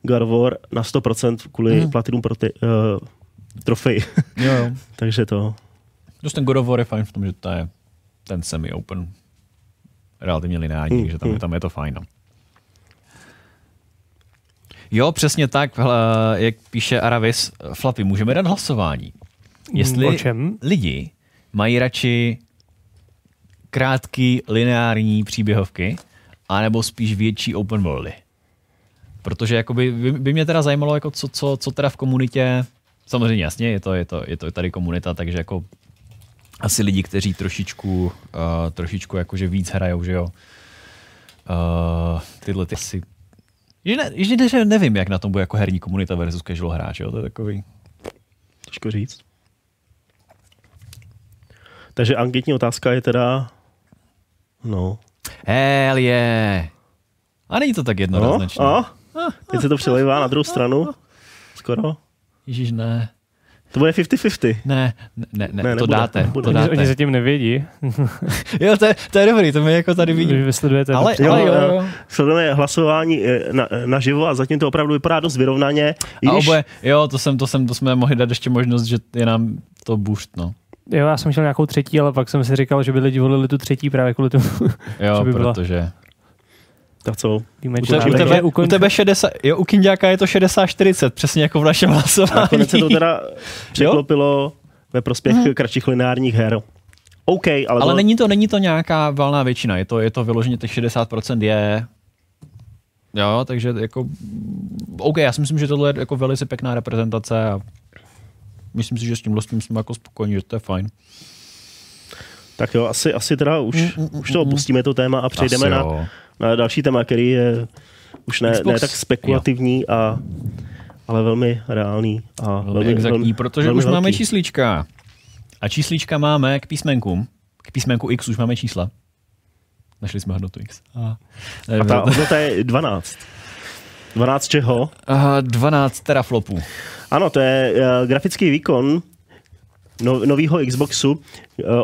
[SPEAKER 2] God of War na 100% kvůli hmm. Platinum pro ty, uh, trofej.
[SPEAKER 1] Jo, jo.
[SPEAKER 2] Takže to...
[SPEAKER 1] Dost ten God of War je fajn v tom, že to je ten semi-open, relativně lineární,
[SPEAKER 2] Hmm,
[SPEAKER 1] takže tam,
[SPEAKER 2] hmm.
[SPEAKER 1] je, tam je to fajn. No. Jo, přesně tak, jak píše Aravis, Flappy, můžeme dát hlasování. Jestli
[SPEAKER 3] O čem?
[SPEAKER 1] lidi mají radši krátký lineární příběhovky, anebo spíš větší open worldy. Protože jakoby, by, by mě teda zajímalo, jako co, co, co teda v komunitě, samozřejmě jasně, je to, je to, je to tady komunita, takže jako asi lidi, kteří trošičku, uh, trošičku jakože víc hrajou, že jo. Uh, tyhle ty asi že ne, že ne, že nevím, jak na tom bude jako herní komunita versus casual hráč, jo? to je takový.
[SPEAKER 2] Těžko říct. Takže anketní otázka je teda... No.
[SPEAKER 1] Hell yeah. A není to tak
[SPEAKER 2] No,
[SPEAKER 1] jednoznačné.
[SPEAKER 2] a? Teď se to přelejvá na druhou stranu. Skoro.
[SPEAKER 1] Ježíš, ne.
[SPEAKER 2] To bude 50-50.
[SPEAKER 1] Ne, ne, ne, ne, to
[SPEAKER 2] nebude,
[SPEAKER 1] dáte,
[SPEAKER 2] nebude.
[SPEAKER 1] to
[SPEAKER 3] Oni,
[SPEAKER 1] dáte.
[SPEAKER 3] oni zatím nevědí.
[SPEAKER 1] Jo, to je, to je dobrý, to my jako tady vidíme.
[SPEAKER 3] Vy vysledujete.
[SPEAKER 1] Ale, ale jo, jo.
[SPEAKER 2] eh, Sledujeme hlasování eh, na, naživo a zatím to opravdu vypadá dost vyrovnaně. I
[SPEAKER 1] A
[SPEAKER 2] když,
[SPEAKER 1] oboje, jo, to, jsem, to, jsem, to jsme mohli dát ještě možnost, že je nám to boost, no.
[SPEAKER 3] Jo, já jsem chtěl nějakou třetí, ale pak jsem si říkal, že by lidi volili tu třetí právě kvůli tomu.
[SPEAKER 1] Jo,
[SPEAKER 3] že by byla
[SPEAKER 1] protože...
[SPEAKER 2] Tak co?
[SPEAKER 3] Víme,
[SPEAKER 1] U,
[SPEAKER 3] že
[SPEAKER 1] te, u, tebe, u tebe 60, jo, u Kindiáka je to 60-40, přesně jako v našem hlasování.
[SPEAKER 2] Nakonec se to teda překlopilo ve prospěch
[SPEAKER 1] Mhm.
[SPEAKER 2] kratších lineárních her. OK, ale,
[SPEAKER 1] Ale
[SPEAKER 2] to,
[SPEAKER 1] není to, není to nějaká valná většina, je to, je to vyloženě těch 60% je Jo, takže jako OK, já si myslím, že tohle je jako velice pěkná reprezentace a myslím si, že s tím jsme jako spokojení, že to je fajn.
[SPEAKER 2] Tak jo, asi, asi teda už, už to opustíme to téma a přejdeme na,
[SPEAKER 1] jo.
[SPEAKER 2] Na další téma, který je už ne,
[SPEAKER 1] Xbox.
[SPEAKER 2] ne tak spekulativní, a, ale velmi reálný. A
[SPEAKER 1] Velmi, velmi exaktní, protože
[SPEAKER 2] velmi
[SPEAKER 1] už máme
[SPEAKER 2] velký.
[SPEAKER 1] číslíčka. A číslíčka máme k písmenkům. K písmenku X už máme čísla. Našli jsme hodnotu X. A,
[SPEAKER 2] A ta hodnota je 12. 12 čeho?
[SPEAKER 1] Aha, 12 teraflopů.
[SPEAKER 2] Ano, to je uh, grafický výkon no, nového Xboxu, uh,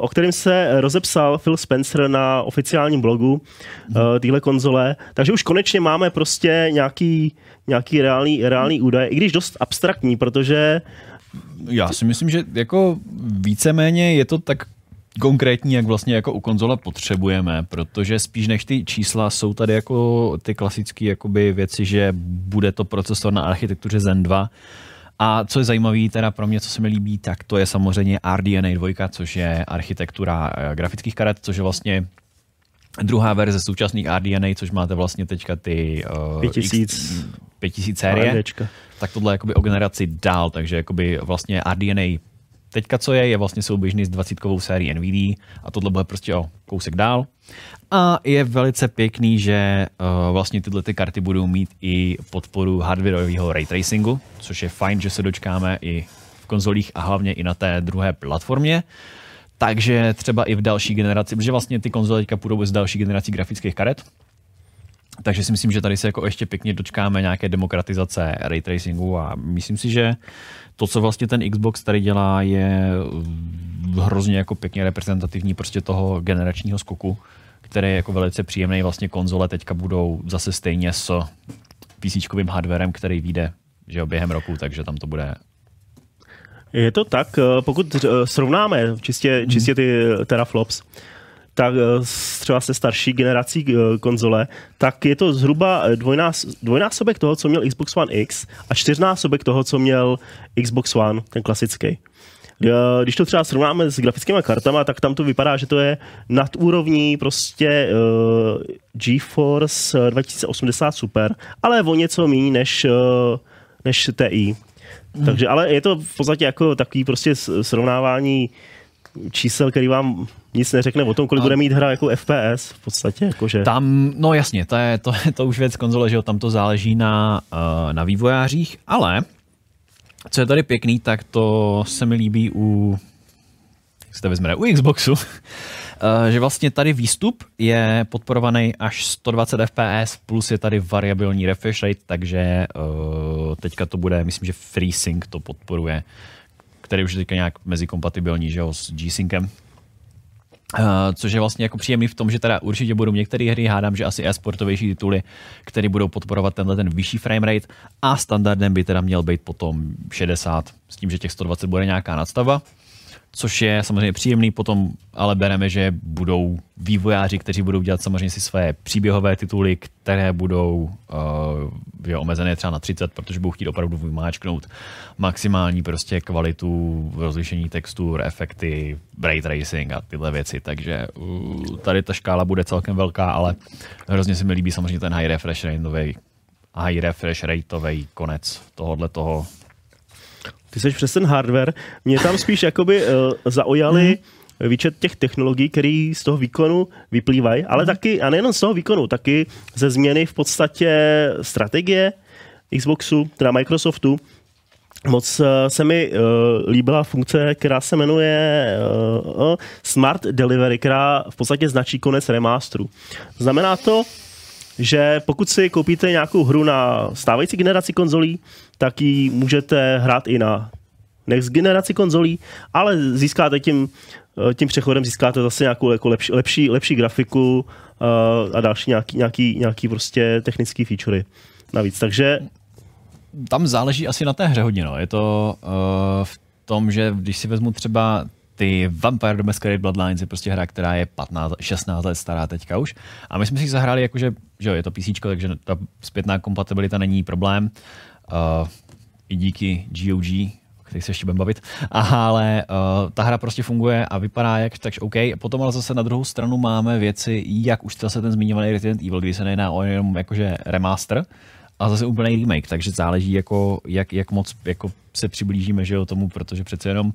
[SPEAKER 2] o kterém se rozepsal Phil Spencer na oficiálním blogu uh, téhle konzole. Takže už konečně máme prostě nějaký, nějaký reálný, reálný údaj, i když dost abstraktní, protože
[SPEAKER 1] Já si myslím, že jako víceméně je to tak konkrétní, jak vlastně jako u konzole potřebujeme, protože spíš než ty čísla jsou tady jako ty klasické věci, že bude to procesor na architektuře Zen 2, a co je zajímavé teda pro mě, co se mi líbí, tak to je samozřejmě RDNA 2, což je architektura eh, grafických karet, což je vlastně druhá verze současných RDNA, což máte vlastně teďka ty uh,
[SPEAKER 2] 5000
[SPEAKER 1] X, 5000 série, tak tohle je jakoby o generaci dál, takže jakoby vlastně RDNA teďka co je, je vlastně souběžný s 20 sérií NVD a tohle bude prostě o kousek dál. A je velice pěkný, že uh, vlastně tyhle ty karty budou mít i podporu hardwareového ray tracingu, což je fajn, že se dočkáme i v konzolích a hlavně i na té druhé platformě. Takže třeba i v další generaci, protože vlastně ty konzole teďka půjdou z další generací grafických karet, takže si myslím, že tady se jako ještě pěkně dočkáme nějaké demokratizace ray tracingu a myslím si, že to, co vlastně ten Xbox tady dělá, je hrozně jako pěkně reprezentativní prostě toho generačního skoku, který je jako velice příjemný. Vlastně konzole teďka budou zase stejně s PC hardwarem, který vyjde že jo, během roku, takže tam to bude
[SPEAKER 2] Je to tak, eh, pokud eh, srovnáme čistě, čistě ty teraflops, tak eh, třeba se starší generací eh, konzole, tak je to zhruba eh, dvojnás, dvojnásobek toho, co měl Xbox One X a čtyřnásobek toho, co měl Xbox One, ten klasický. Když to třeba srovnáme s grafickými kartama, tak tam to vypadá, že to je nad úrovní prostě uh, GeForce eh, 2080 Super, ale o něco méně než, uh, než TI.
[SPEAKER 1] Mhm.
[SPEAKER 2] Takže, ale je to v podstatě jako takový prostě srovnávání čísel, který vám nic neřekne o tom, kolik bude mít hra jako FPS v podstatě. Jakože.
[SPEAKER 1] Tam, no jasně, to je, to, je to už věc konzole, že jo, tam to záleží na, uh, na vývojářích, ale co je tady pěkný, tak to se mi líbí u, jak se to vezme, u Xboxu, Uh, že vlastně tady výstup je podporovaný až 120 fps, plus je tady variabilní refresh rate, takže uh, teďka to bude, myslím, že FreeSync to podporuje, který už je teďka nějak mezikompatibilní, že jo, s G-Syncem. Uh, což je vlastně jako příjemný v tom, že teda určitě budou některé hry, hádám, že asi e-sportovější tituly, které budou podporovat tenhle ten vyšší frame rate a standardem by teda měl být potom 60, s tím, že těch 120 bude nějaká nadstava, což je samozřejmě příjemný, potom ale bereme, že budou vývojáři, kteří budou dělat samozřejmě si své příběhové tituly, které budou uh, jo, omezené třeba na 30, protože budou chtít opravdu vymáčknout maximální prostě kvalitu rozlišení textur, efekty, ray tracing a tyhle věci, takže uh, tady ta škála bude celkem velká, ale hrozně se mi líbí samozřejmě ten high refresh rateový high refresh rateový konec tohohle toho
[SPEAKER 2] Ty jsi přes ten hardware. Mě tam spíš jakoby uh, zaujaly výčet těch technologií, které z toho výkonu vyplývají, ale taky, a nejenom z toho výkonu, taky ze změny v podstatě strategie Xboxu, teda Microsoftu. Moc eh, se mi uh, líbila funkce, která se jmenuje uh, Smart Delivery, která v podstatě značí konec remasteru. Znamená to, že pokud si koupíte nějakou hru na stávající generaci konzolí, tak ji můžete hrát i na next generaci konzolí, ale získáte tím, eh, tím přechodem získáte zase nějakou jako lepší, lepší, lepší grafiku uh, a další nějaký, nějaký, nějaký prostě technický featurey navíc. Takže
[SPEAKER 1] tam záleží asi na té hře hodně. No. Je to uh, v tom, že když si vezmu třeba ty Vampire the Masquerade Bloodlines je prostě hra, která je 15, 16 let stará teďka už. A my jsme si zahráli jakože, že jo, je to PC, takže ta zpětná kompatibilita není problém. Uh, I díky GOG, o kterých se ještě budeme bavit. Ale uh, ta hra prostě funguje a vypadá jak, takže OK. Potom ale zase na druhou stranu máme věci, jak už zase ten zmiňovaný Resident Evil, kdy se nejedná o jenom jakože remaster, a zase úplný remake, takže záleží, jako, jak, jak moc jako se přiblížíme že jo, tomu, protože přece jenom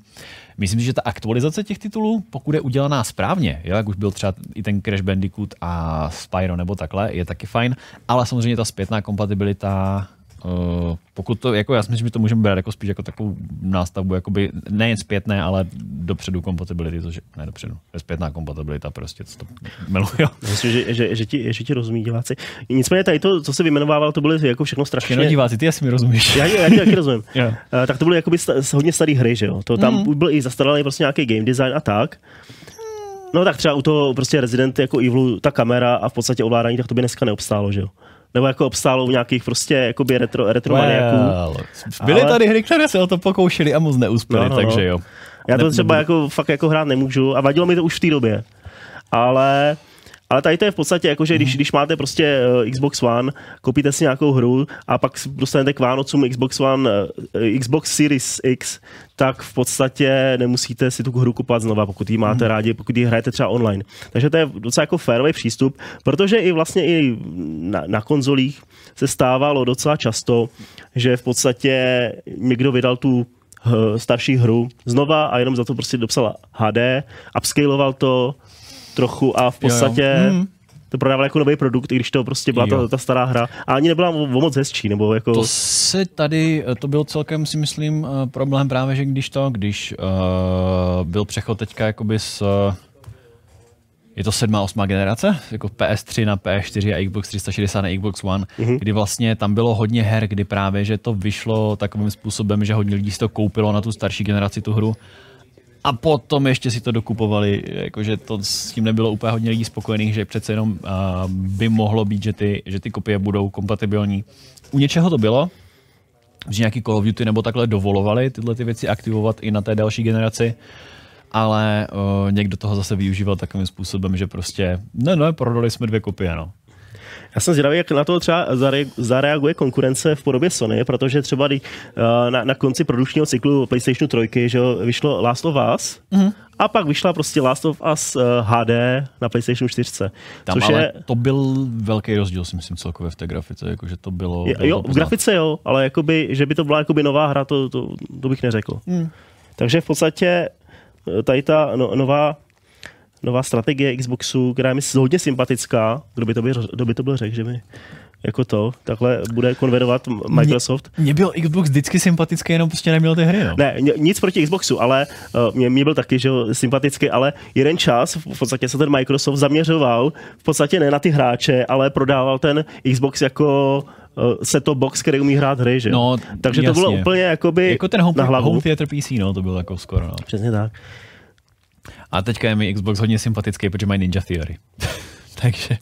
[SPEAKER 1] myslím si, že ta aktualizace těch titulů, pokud je udělaná správně, jo, jak už byl třeba i ten Crash Bandicoot a Spyro nebo takhle, je taky fajn, ale samozřejmě ta zpětná kompatibilita Uh, pokud to, jako já si myslím, že to můžeme brát jako spíš jako takovou nástavbu, jakoby nejen zpětné, ale dopředu kompatibility, což ne dopředu, je zpětná kompatibilita prostě, co to miluju.
[SPEAKER 2] Myslím, že, že, že, ti, že ti rozumí diváci. Nicméně tady to, co se vyjmenovával, to byly jako všechno strašně...
[SPEAKER 1] Všechno diváci, ty asi mi rozumíš.
[SPEAKER 2] Já, já ti taky rozumím.
[SPEAKER 1] Jo.
[SPEAKER 2] Uh, tak to byly jakoby sta, hodně staré hry, že jo? To tam mm. byl i zastaralý prostě nějaký game design a tak. No tak třeba u toho prostě Resident jako Evilu, ta kamera a v podstatě ovládání, tak to by dneska neobstálo, že jo? Nebo jako obstálo u nějakých prostě jakoby retro, retro maniaků.
[SPEAKER 1] well, byly
[SPEAKER 2] Ale-
[SPEAKER 1] tady hry, které se o to pokoušeli a moc neuspěli,
[SPEAKER 2] No, no,
[SPEAKER 1] takže jo.
[SPEAKER 2] Já to třeba jako fakt jako hrát nemůžu a vadilo mi to už v té době. Ale ale tady to je v podstatě jako, že
[SPEAKER 1] Mhm.
[SPEAKER 2] když, když máte prostě eh, Xbox One, koupíte si nějakou hru a pak dostanete k Vánocům Xbox One, eh, Xbox Series X, tak v podstatě nemusíte si tu hru kupovat znova, pokud ji
[SPEAKER 1] Mhm.
[SPEAKER 2] máte rádi, pokud ji hrajete třeba online. Takže to je docela jako férový přístup, protože i vlastně i na, na konzolích se stávalo docela často, že v podstatě někdo vydal tu h- starší hru znova a jenom za to prostě dopsal HD, upscaloval to trochu a v
[SPEAKER 1] Jo, jo.
[SPEAKER 2] podstatě
[SPEAKER 1] Mhm.
[SPEAKER 2] to prodával jako nový produkt, i když to prostě byla
[SPEAKER 1] Jo.
[SPEAKER 2] ta, ta stará hra. A ani nebyla o, o moc hezčí, nebo jako...
[SPEAKER 1] To se tady, to byl celkem si myslím eh, problém právě, že když to, když uh, byl přechod teďka jakoby z uh, je to sedmá, osmá generace, jako PS3 na PS4 a Xbox 360 na Xbox One,
[SPEAKER 2] Mhm.
[SPEAKER 1] mm-hmm. kdy vlastně tam bylo hodně her, kdy právě, že to vyšlo takovým způsobem, že hodně lidí si to koupilo na tu starší generaci tu hru a potom ještě si to dokupovali, jakože to s tím nebylo úplně hodně lidí spokojených, že přece jenom uh, by mohlo být, že ty, že ty kopie budou kompatibilní. U něčeho to bylo, že nějaký Call of Duty nebo takhle dovolovali tyhle ty věci aktivovat i na té další generaci, ale uh, někdo toho zase využíval takovým způsobem, že prostě, ne, ne, prodali jsme dvě kopie, no.
[SPEAKER 2] Já jsem zvědavý, jak na to třeba zare- zareaguje konkurence v podobě Sony, protože třeba uh, na, na konci produkčního cyklu PlayStationu 3 že jo, vyšlo Last of Us
[SPEAKER 1] Mhm.
[SPEAKER 2] a pak vyšla prostě Last of Us uh, HD na PlayStation 4.
[SPEAKER 1] Tam
[SPEAKER 2] což
[SPEAKER 1] ale
[SPEAKER 2] je,
[SPEAKER 1] to byl velký rozdíl, si myslím, celkově v té grafice, jakože to bylo...
[SPEAKER 2] je,
[SPEAKER 1] bylo
[SPEAKER 2] jo,
[SPEAKER 1] to
[SPEAKER 2] v grafice jo, ale jakoby, že by to byla jakoby nová hra, to, to, to bych neřekl.
[SPEAKER 1] Hmm.
[SPEAKER 2] Takže v podstatě eh, tady ta no, nová nová strategie Xboxu, která je mi hodně sympatická, kdo by to byl, kdo by to byl řekl, že mi jako to, takhle bude konverovat Microsoft.
[SPEAKER 1] Mně byl Xbox vždycky sympatický, jenom prostě neměl ty hry, no.
[SPEAKER 2] Ne, ni- nic proti Xboxu, ale uh, mě, mě byl taky že, sympatický, ale jeden čas v podstatě se ten Microsoft zaměřoval v podstatě ne na ty hráče, ale prodával ten Xbox jako uh, set-top box, který umí hrát hry, že?
[SPEAKER 1] No,
[SPEAKER 2] Takže to bylo
[SPEAKER 1] jasně.
[SPEAKER 2] úplně jakoby
[SPEAKER 1] Jako ten home,
[SPEAKER 2] na hlavu.
[SPEAKER 1] home theater PC, no, to bylo jako skoro, no.
[SPEAKER 2] Přesně tak.
[SPEAKER 1] A teďka je mi Xbox hodně sympatický, protože mají Ninja Theory. Takže...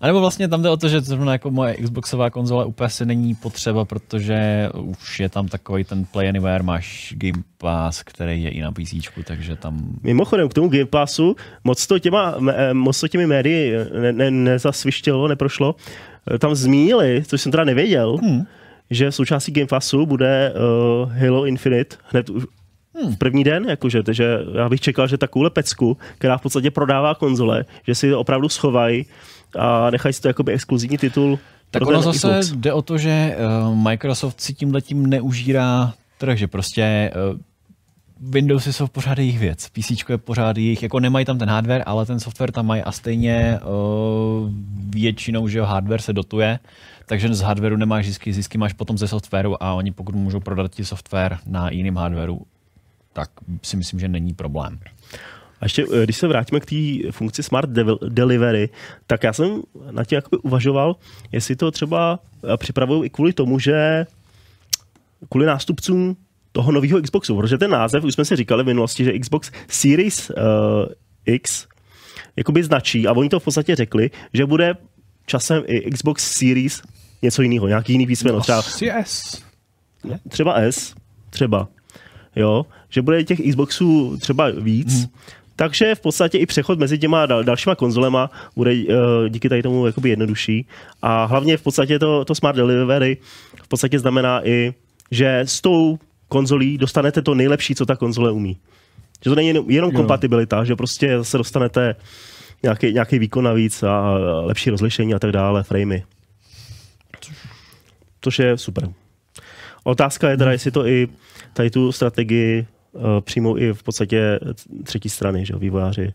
[SPEAKER 1] A nebo vlastně tam jde o to, že zrovna jako moje Xboxová konzole úplně si není potřeba, protože už je tam takový ten Play Anywhere, máš Game Pass, který je i na PC, takže tam...
[SPEAKER 2] Mimochodem k tomu Game Passu, moc to, těma, eh, moc to těmi médii ne, ne, nezasvištělo, neprošlo. Eh, Tam zmínili, což jsem teda nevěděl, hmm. že součástí Game Passu bude uh, Halo Infinite hned už
[SPEAKER 1] Hmm.
[SPEAKER 2] v první den, jakože, takže já bych čekal, že takovouhle pecku, která v podstatě prodává konzole, že si to opravdu schovají a nechají si to jakoby exkluzivní titul
[SPEAKER 1] Tak ono zase
[SPEAKER 2] Xbox.
[SPEAKER 1] jde o to, že uh, Microsoft si tím letím neužírá trh, že prostě uh, Windowsy jsou pořád jejich věc, PC je pořád jejich, jako nemají tam ten hardware, ale ten software tam mají a stejně uh, většinou, že jo, hardware se dotuje, takže z hardwareu nemáš zisky, zisky máš potom ze softwaru a oni pokud můžou prodat ti software na jiném hardwareu, tak si myslím, že není problém.
[SPEAKER 2] A ještě, eh, když se vrátíme k té funkci Smart Delivery, tak já jsem na tím jakoby uvažoval, jestli to třeba eh, připravují i kvůli tomu, že kvůli nástupcům toho nového Xboxu, protože ten název, už jsme si říkali v minulosti, že Xbox Series uh, X jakoby značí a oni to v podstatě řekli, že bude časem i Xbox Series něco jiného, nějaký jiný písmeno, třeba
[SPEAKER 1] Asi S.
[SPEAKER 2] třeba S, třeba, jo, že bude těch Xboxů třeba víc, hmm. takže v podstatě i přechod mezi těma dal, dalšíma konzolema bude uh, díky tady tomu jakoby jednodušší a hlavně v podstatě to, to Smart Delivery v podstatě znamená i, že s tou konzolí dostanete to nejlepší, co ta konzole umí. Že to není jenom, jenom
[SPEAKER 1] Jo.
[SPEAKER 2] kompatibilita, že prostě se dostanete nějaký, nějaký výkon navíc a lepší rozlišení a tak dále, framey. Což je super. Otázka je teda, jestli to i tady tu strategii uh, přijmou i v podstatě třetí strany, že jo, vývojáři.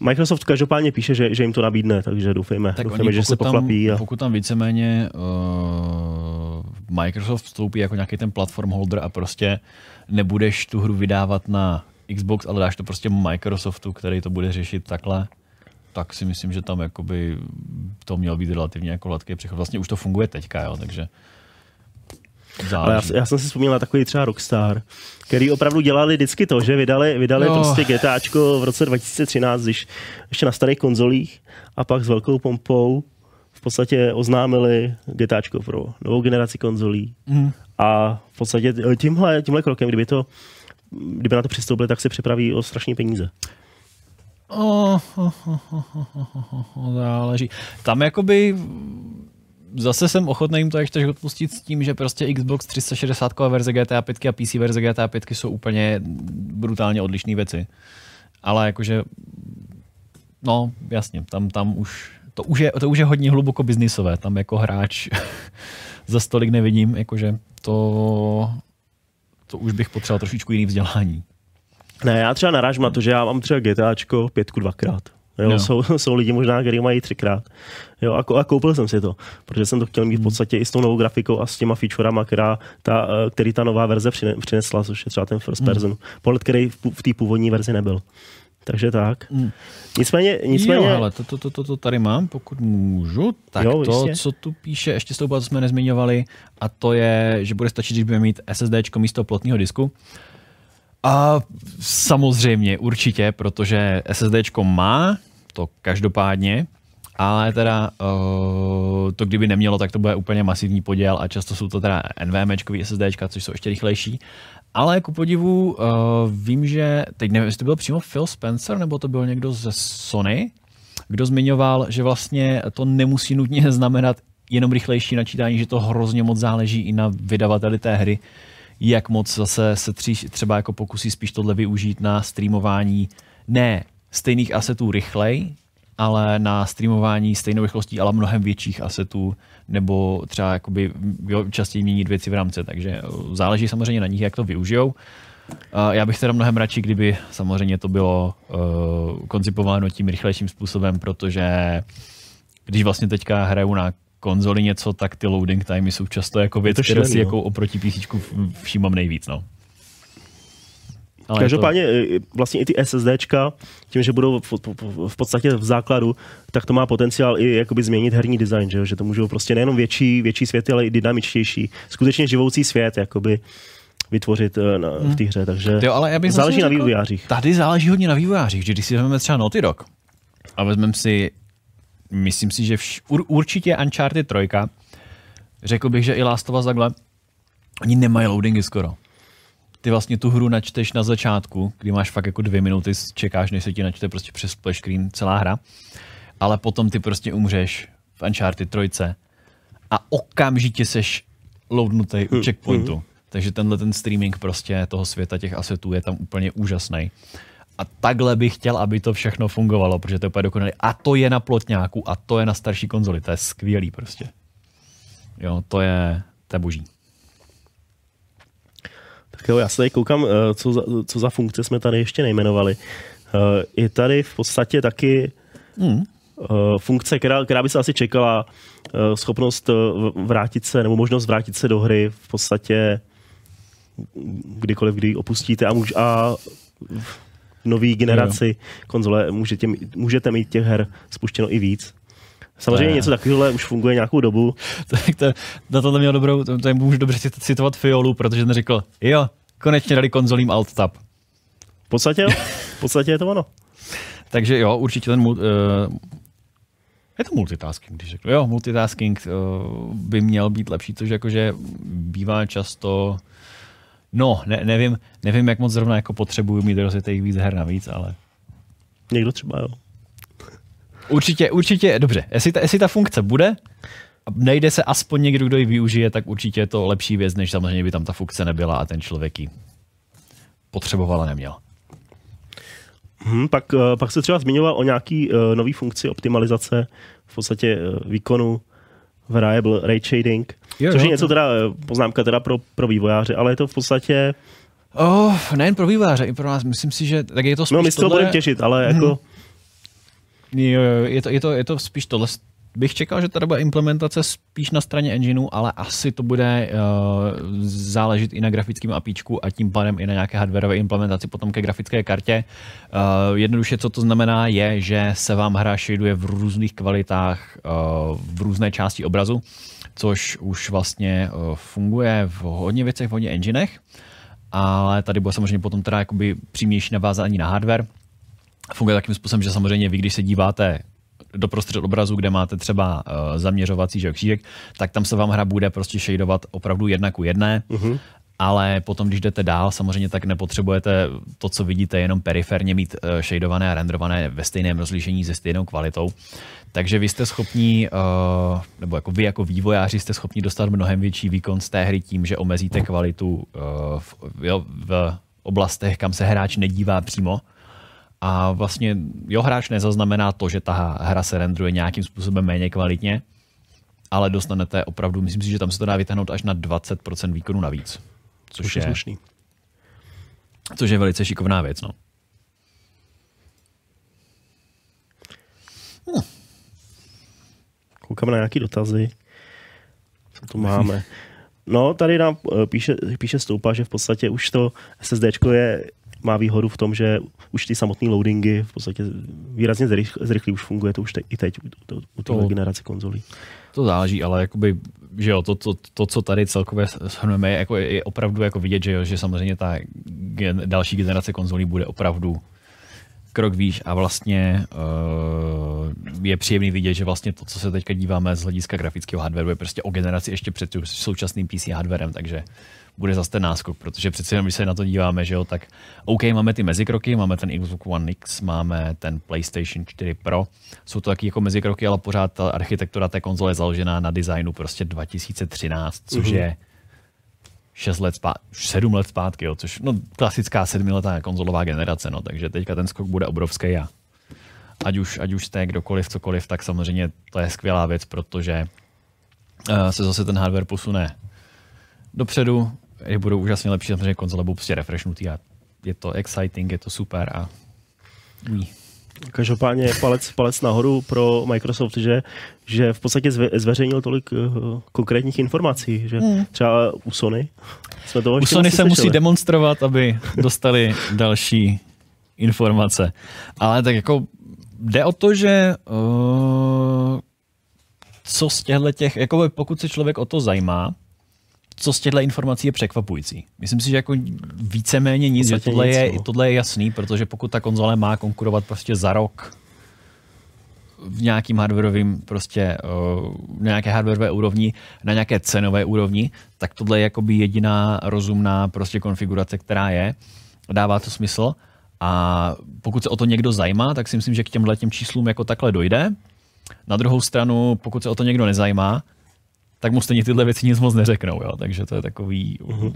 [SPEAKER 2] Microsoft každopádně píše, že, že jim to nabídne, takže doufejme,
[SPEAKER 1] Tak
[SPEAKER 2] doufejme
[SPEAKER 1] oni,
[SPEAKER 2] že se
[SPEAKER 1] pokud
[SPEAKER 2] pochlapí.
[SPEAKER 1] Tam,
[SPEAKER 2] A...
[SPEAKER 1] pokud tam víceméně uh, Microsoft vstoupí jako nějaký ten platform holder a prostě nebudeš tu hru vydávat na Xbox, ale dáš to prostě Microsoftu, který to bude řešit takhle, tak si myslím, že tam jakoby to měl být relativně jako hladký přechod. Vlastně už to funguje teďka, jo, takže záleží.
[SPEAKER 2] Ale já, já jsem si vzpomněl na takový třeba Rockstar, který opravdu dělali vždycky to, že vydali, vydali
[SPEAKER 1] Jo.
[SPEAKER 2] prostě GTAčko v roce 2013, když ještě na starých konzolích a pak s velkou pompou v podstatě oznámili GTAčko pro novou generaci konzolí.
[SPEAKER 1] Mhm.
[SPEAKER 2] A v podstatě tímhle, tímhle krokem, kdyby to kdyby na to přistoupili, tak se připraví o strašní peníze.
[SPEAKER 1] Oh, oh, oh, oh, oh, oh, oh, záleží. Tam jakoby zase jsem ochotný jim to ještě odpustit s tím, že prostě Xbox 360 verze GTA 5 a PC verze GTA 5 jsou úplně brutálně odlišné věci. Ale jakože, no jasně, tam, tam už, to už, je, to už je hodně hluboko biznisové, tam jako hráč za stolik nevidím, jakože to, to už bych potřeboval trošičku jiný vzdělání.
[SPEAKER 2] Ne, já třeba narážím na to, že já mám třeba GTAčko pětku dvakrát. Jo,
[SPEAKER 1] Jo.
[SPEAKER 2] Jsou, jsou lidi možná, kteří mají třikrát. Jo, a, a koupil jsem si to, protože jsem to chtěl mít v podstatě i s tou novou grafikou a s těma featurama, která ta, eh, který ta nová verze přine- přinesla, což je třeba ten first
[SPEAKER 1] Hmm.
[SPEAKER 2] person. Pohled, který v, v té původní verzi nebyl. Takže tak.
[SPEAKER 1] Hmm.
[SPEAKER 2] Nicméně, nicméně
[SPEAKER 1] Jo, ale to, to, to, to, to tady mám, pokud můžu. Tak
[SPEAKER 2] Jo,
[SPEAKER 1] to,
[SPEAKER 2] jistě.
[SPEAKER 1] co tu píše, ještě s tou jsme nezmiňovali, a to je, že bude stačit, když budeme mít SSD místo plotného disku. A samozřejmě, určitě, protože SSD má, to každopádně, Ale teda uh, to kdyby nemělo, tak to bude úplně masivní podíl a často jsou to teda NVMečkový SSD, což jsou ještě rychlejší. Ale ku podivu uh, vím, že teď nevím, jestli to byl přímo Phil Spencer, nebo to byl někdo ze Sony, kdo zmiňoval, že vlastně to nemusí nutně znamenat jenom rychlejší načítání, že to hrozně moc záleží i na vydavateli té hry, jak moc zase se tři, třeba jako pokusí spíš tohle využít na streamování ne stejných asetů rychlej, ale na streamování stejnou rychlostí, ale mnohem větších asetů, nebo třeba jakoby, jo, častěji měnit věci v rámci, takže eh, záleží samozřejmě na nich, jak to využijou. Já bych teda mnohem radši, kdyby samozřejmě to bylo uh, koncipováno tím rychlejším způsobem, protože když vlastně teďka hraju na konzoli něco, tak ty loading timey jsou často jako věc, které si jako oproti PC všímám nejvíc. No.
[SPEAKER 2] Ale Každopádně to... vlastně i ty SSDčka, tím, že budou v, v podstatě v základu, tak to má potenciál i jakoby změnit herní design, že, že to můžou prostě nejenom větší, větší světy, ale i dynamičtější, skutečně živoucí svět, jakoby vytvořit eh, na, v té hře, takže
[SPEAKER 1] jo, ale já bych
[SPEAKER 2] záleží na vývojářích.
[SPEAKER 1] Tady záleží hodně na vývojářích, že když si vezmeme třeba Naughty Dog a vezmeme si, myslím si, že vš, ur, určitě Uncharted 3, řekl bych, že i Last of Us takhle, oni nemají loadingy skoro ty vlastně tu hru načteš na začátku, kdy máš fakt jako dvě minuty, čekáš, než se ti načte prostě přes splash screen celá hra, ale potom ty prostě umřeš v Uncharted 3 a okamžitě seš loadnutý u hm, checkpointu. Mm. Takže tenhle ten streaming prostě toho světa těch asetů je tam úplně úžasný. A takhle bych chtěl, aby to všechno fungovalo, protože to je úplně dokonalé. A to je na plotňáku a to je na starší konzoli. To je skvělý prostě. Jo, to je, to je boží.
[SPEAKER 2] Tak jo, já se tady koukám, eh, co za, co za funkce jsme tady ještě nejmenovali. Eh, je tady v podstatě taky hmm. funkce, která, která by se asi čekala, schopnost vrátit se, nebo možnost vrátit se do hry v podstatě kdykoliv, kdy opustíte a, můž, a nový generaci jo. konzole můžete, můžete mít těch her spuštěno i víc. Samozřejmě něco takového už funguje nějakou dobu.
[SPEAKER 1] tak to, na tohle měl dobrou, to, to můžu dobře citovat Fiolu, protože ten řekl, jo, konečně dali konzolím Alt Tab.
[SPEAKER 2] V podstatě v podstatě je to ono.
[SPEAKER 1] Takže jo, určitě ten uh, je to multitasking, když řeknu. Jo, multitasking uh, by měl být lepší, což jakože bývá často No, ne, nevím, nevím, jak moc zrovna jako potřebuju mít rozjetých víc her navíc, ale...
[SPEAKER 2] Někdo třeba, jo.
[SPEAKER 1] Určitě, určitě, dobře. Jestli ta, jestli ta funkce bude, a nejde se aspoň někdo, kdo ji využije, tak určitě je to lepší věc, než samozřejmě by tam ta funkce nebyla a ten člověk ji potřeboval a neměl.
[SPEAKER 2] Hmm, pak, eh, pak se třeba zmiňoval o nějaký uh, nový funkci optimalizace v podstatě uh, výkonu variable ray shading, jo, což je něco teda, poznámka teda pro, pro vývojáře, ale je to v podstatě
[SPEAKER 1] Oh, nejen pro vývojáře, i pro nás. Myslím si, že tak je to spíš
[SPEAKER 2] No, my se
[SPEAKER 1] tohle...
[SPEAKER 2] budeme těšit, ale jako... Hmm.
[SPEAKER 1] Jo, jo, je to, je, to, je to spíš tohle. Bych čekal, že tady bude implementace spíš na straně engineu, ale asi to bude uh, záležet i na grafickém APIčku a tím pádem i na nějaké hardwareové implementaci potom ke grafické kartě. Uh, jednoduše, co to znamená, je, že se vám hra shadeuje v různých kvalitách uh, v různé části obrazu, což už vlastně uh, funguje v hodně věcech, v hodně enginech, ale tady bude samozřejmě potom teda jakoby přímější navázání na hardware, funguje takým způsobem, že samozřejmě vy, když se díváte do prostřed obrazu, kde máte třeba uh, zaměřovací že, křížek, tak tam se vám hra bude prostě shadeovat opravdu jedna ku jedné. Uh-huh. Ale potom, když jdete dál, samozřejmě tak nepotřebujete to, co vidíte, jenom periferně mít uh, shadeované a renderované ve stejném rozlišení se stejnou kvalitou. Takže vy jste schopni, uh, nebo jako vy jako vývojáři jste schopni dostat mnohem větší výkon z té hry tím, že omezíte kvalitu v, jo, v oblastech, kam se hráč nedívá přímo a vlastně jo, hráč nezaznamená to, že ta hra se rendruje nějakým způsobem méně kvalitně, ale dostanete opravdu, myslím si, že tam se to dá vytáhnout až na 20% výkonu navíc. Což je, slušný. což je velice šikovná věc. No.
[SPEAKER 2] Hm. Koukám na nějaké dotazy. Co tu máme? No, tady nám eh, píše, píše Stoupa, že v podstatě už to SSD je má výhodu v tom, že už ty samotné loadingy v podstatě výrazně zrychlí, už funguje to už te, i teď u, u téhle generace konzolí.
[SPEAKER 1] To záleží, ale jakoby, že jo, to, to, to, co tady celkově shrneme, je, jako, je opravdu jako vidět, že, jo, že samozřejmě ta gen, další generace konzolí bude opravdu krok výš a vlastně uh, je příjemný vidět, že vlastně to, co se teďka díváme z hlediska grafického hardwareu, je prostě o generaci ještě před současným PC hardwarem, takže bude zase ten náskok, protože přece jenom, když se na to díváme, že jo, tak OK, máme ty mezikroky, máme ten Xbox One X, máme ten PlayStation 4 Pro, jsou to taky jako mezikroky, ale pořád ta architektura té konzole je založená na designu prostě 2013, což mm-hmm. je 6 let zpátky, 7 let zpátky, jo, což no, klasická sedmiletá konzolová generace, no, takže teďka ten skok bude obrovský a ať už, ať už jste kdokoliv, cokoliv, tak samozřejmě to je skvělá věc, protože uh, se zase ten hardware posune dopředu, je budou úžasně lepší, samozřejmě konzole budou prostě refreshnutý a je to exciting, je to super a ují.
[SPEAKER 2] Každopádně palec, palec nahoru pro Microsoft, že, že v podstatě zve, zveřejnil tolik uh, konkrétních informací, že hmm. třeba u Sony jsme toho
[SPEAKER 1] U Sony se musí demonstrovat, aby dostali další informace. Ale tak jako jde o to, že uh, co z těchto těch, jako pokud se člověk o to zajímá, co z těchto informací je překvapující. Myslím si, že jako víceméně nic, že tohle, nic, je, no. tohle je jasný, protože pokud ta konzole má konkurovat prostě za rok v nějakým hardwareovým prostě uh, nějaké hardwareové úrovni, na nějaké cenové úrovni, tak tohle je jakoby jediná rozumná prostě konfigurace, která je. Dává to smysl. A pokud se o to někdo zajímá, tak si myslím, že k těmhle těm číslům jako takhle dojde. Na druhou stranu, pokud se o to někdo nezajímá, tak mu stejně tyhle věci nic moc neřeknou, jo? takže to je takový... Uh-huh.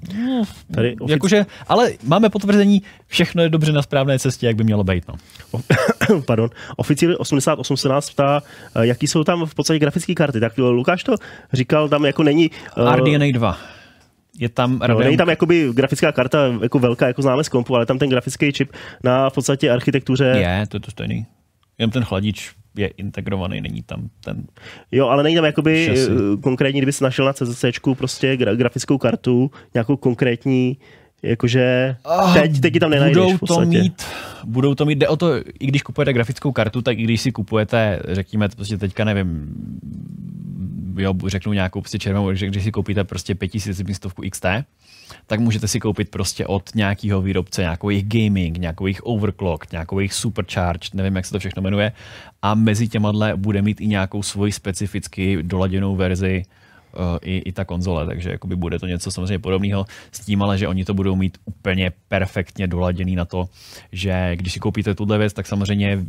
[SPEAKER 1] Tady ofic... Jakože, ale máme potvrzení, všechno je dobře na správné cestě, jak by mělo být. No.
[SPEAKER 2] Pardon. Oficiálně 88 se nás ptá, eh, jaký jsou tam v podstatě grafické karty. Tak Lukáš to říkal, tam jako není...
[SPEAKER 1] Uh... RDNA 2. Je tam
[SPEAKER 2] no, není tam jakoby grafická karta jako velká, jako známe z kompu, ale tam ten grafický čip na v podstatě architektuře...
[SPEAKER 1] Je, to je to stejný. Jen ten chladič je integrovaný, není tam ten...
[SPEAKER 2] Jo, ale není tam jakoby šasi. Eh, konkrétní, kdyby se našel na CZC prostě gra, grafickou kartu, nějakou konkrétní, jakože oh, teď, teď tam nenajdeš
[SPEAKER 1] budou to mít, budou to mít, jde o to, i když kupujete grafickou kartu, tak i když si kupujete, řekněme, prostě teďka nevím, jo, řeknu nějakou prostě červenou, že když si koupíte prostě 5000 stovku XT, tak můžete si koupit prostě od nějakého výrobce nějakou jejich gaming, nějakou jejich overclock, nějakou jejich supercharge, nevím, jak se to všechno jmenuje. A mezi těma bude mít i nějakou svoji specificky doladěnou verzi uh, i, i ta konzole, takže jakoby bude to něco samozřejmě podobného s tím, ale že oni to budou mít úplně perfektně doladěný na to, že když si koupíte tuhle věc, tak samozřejmě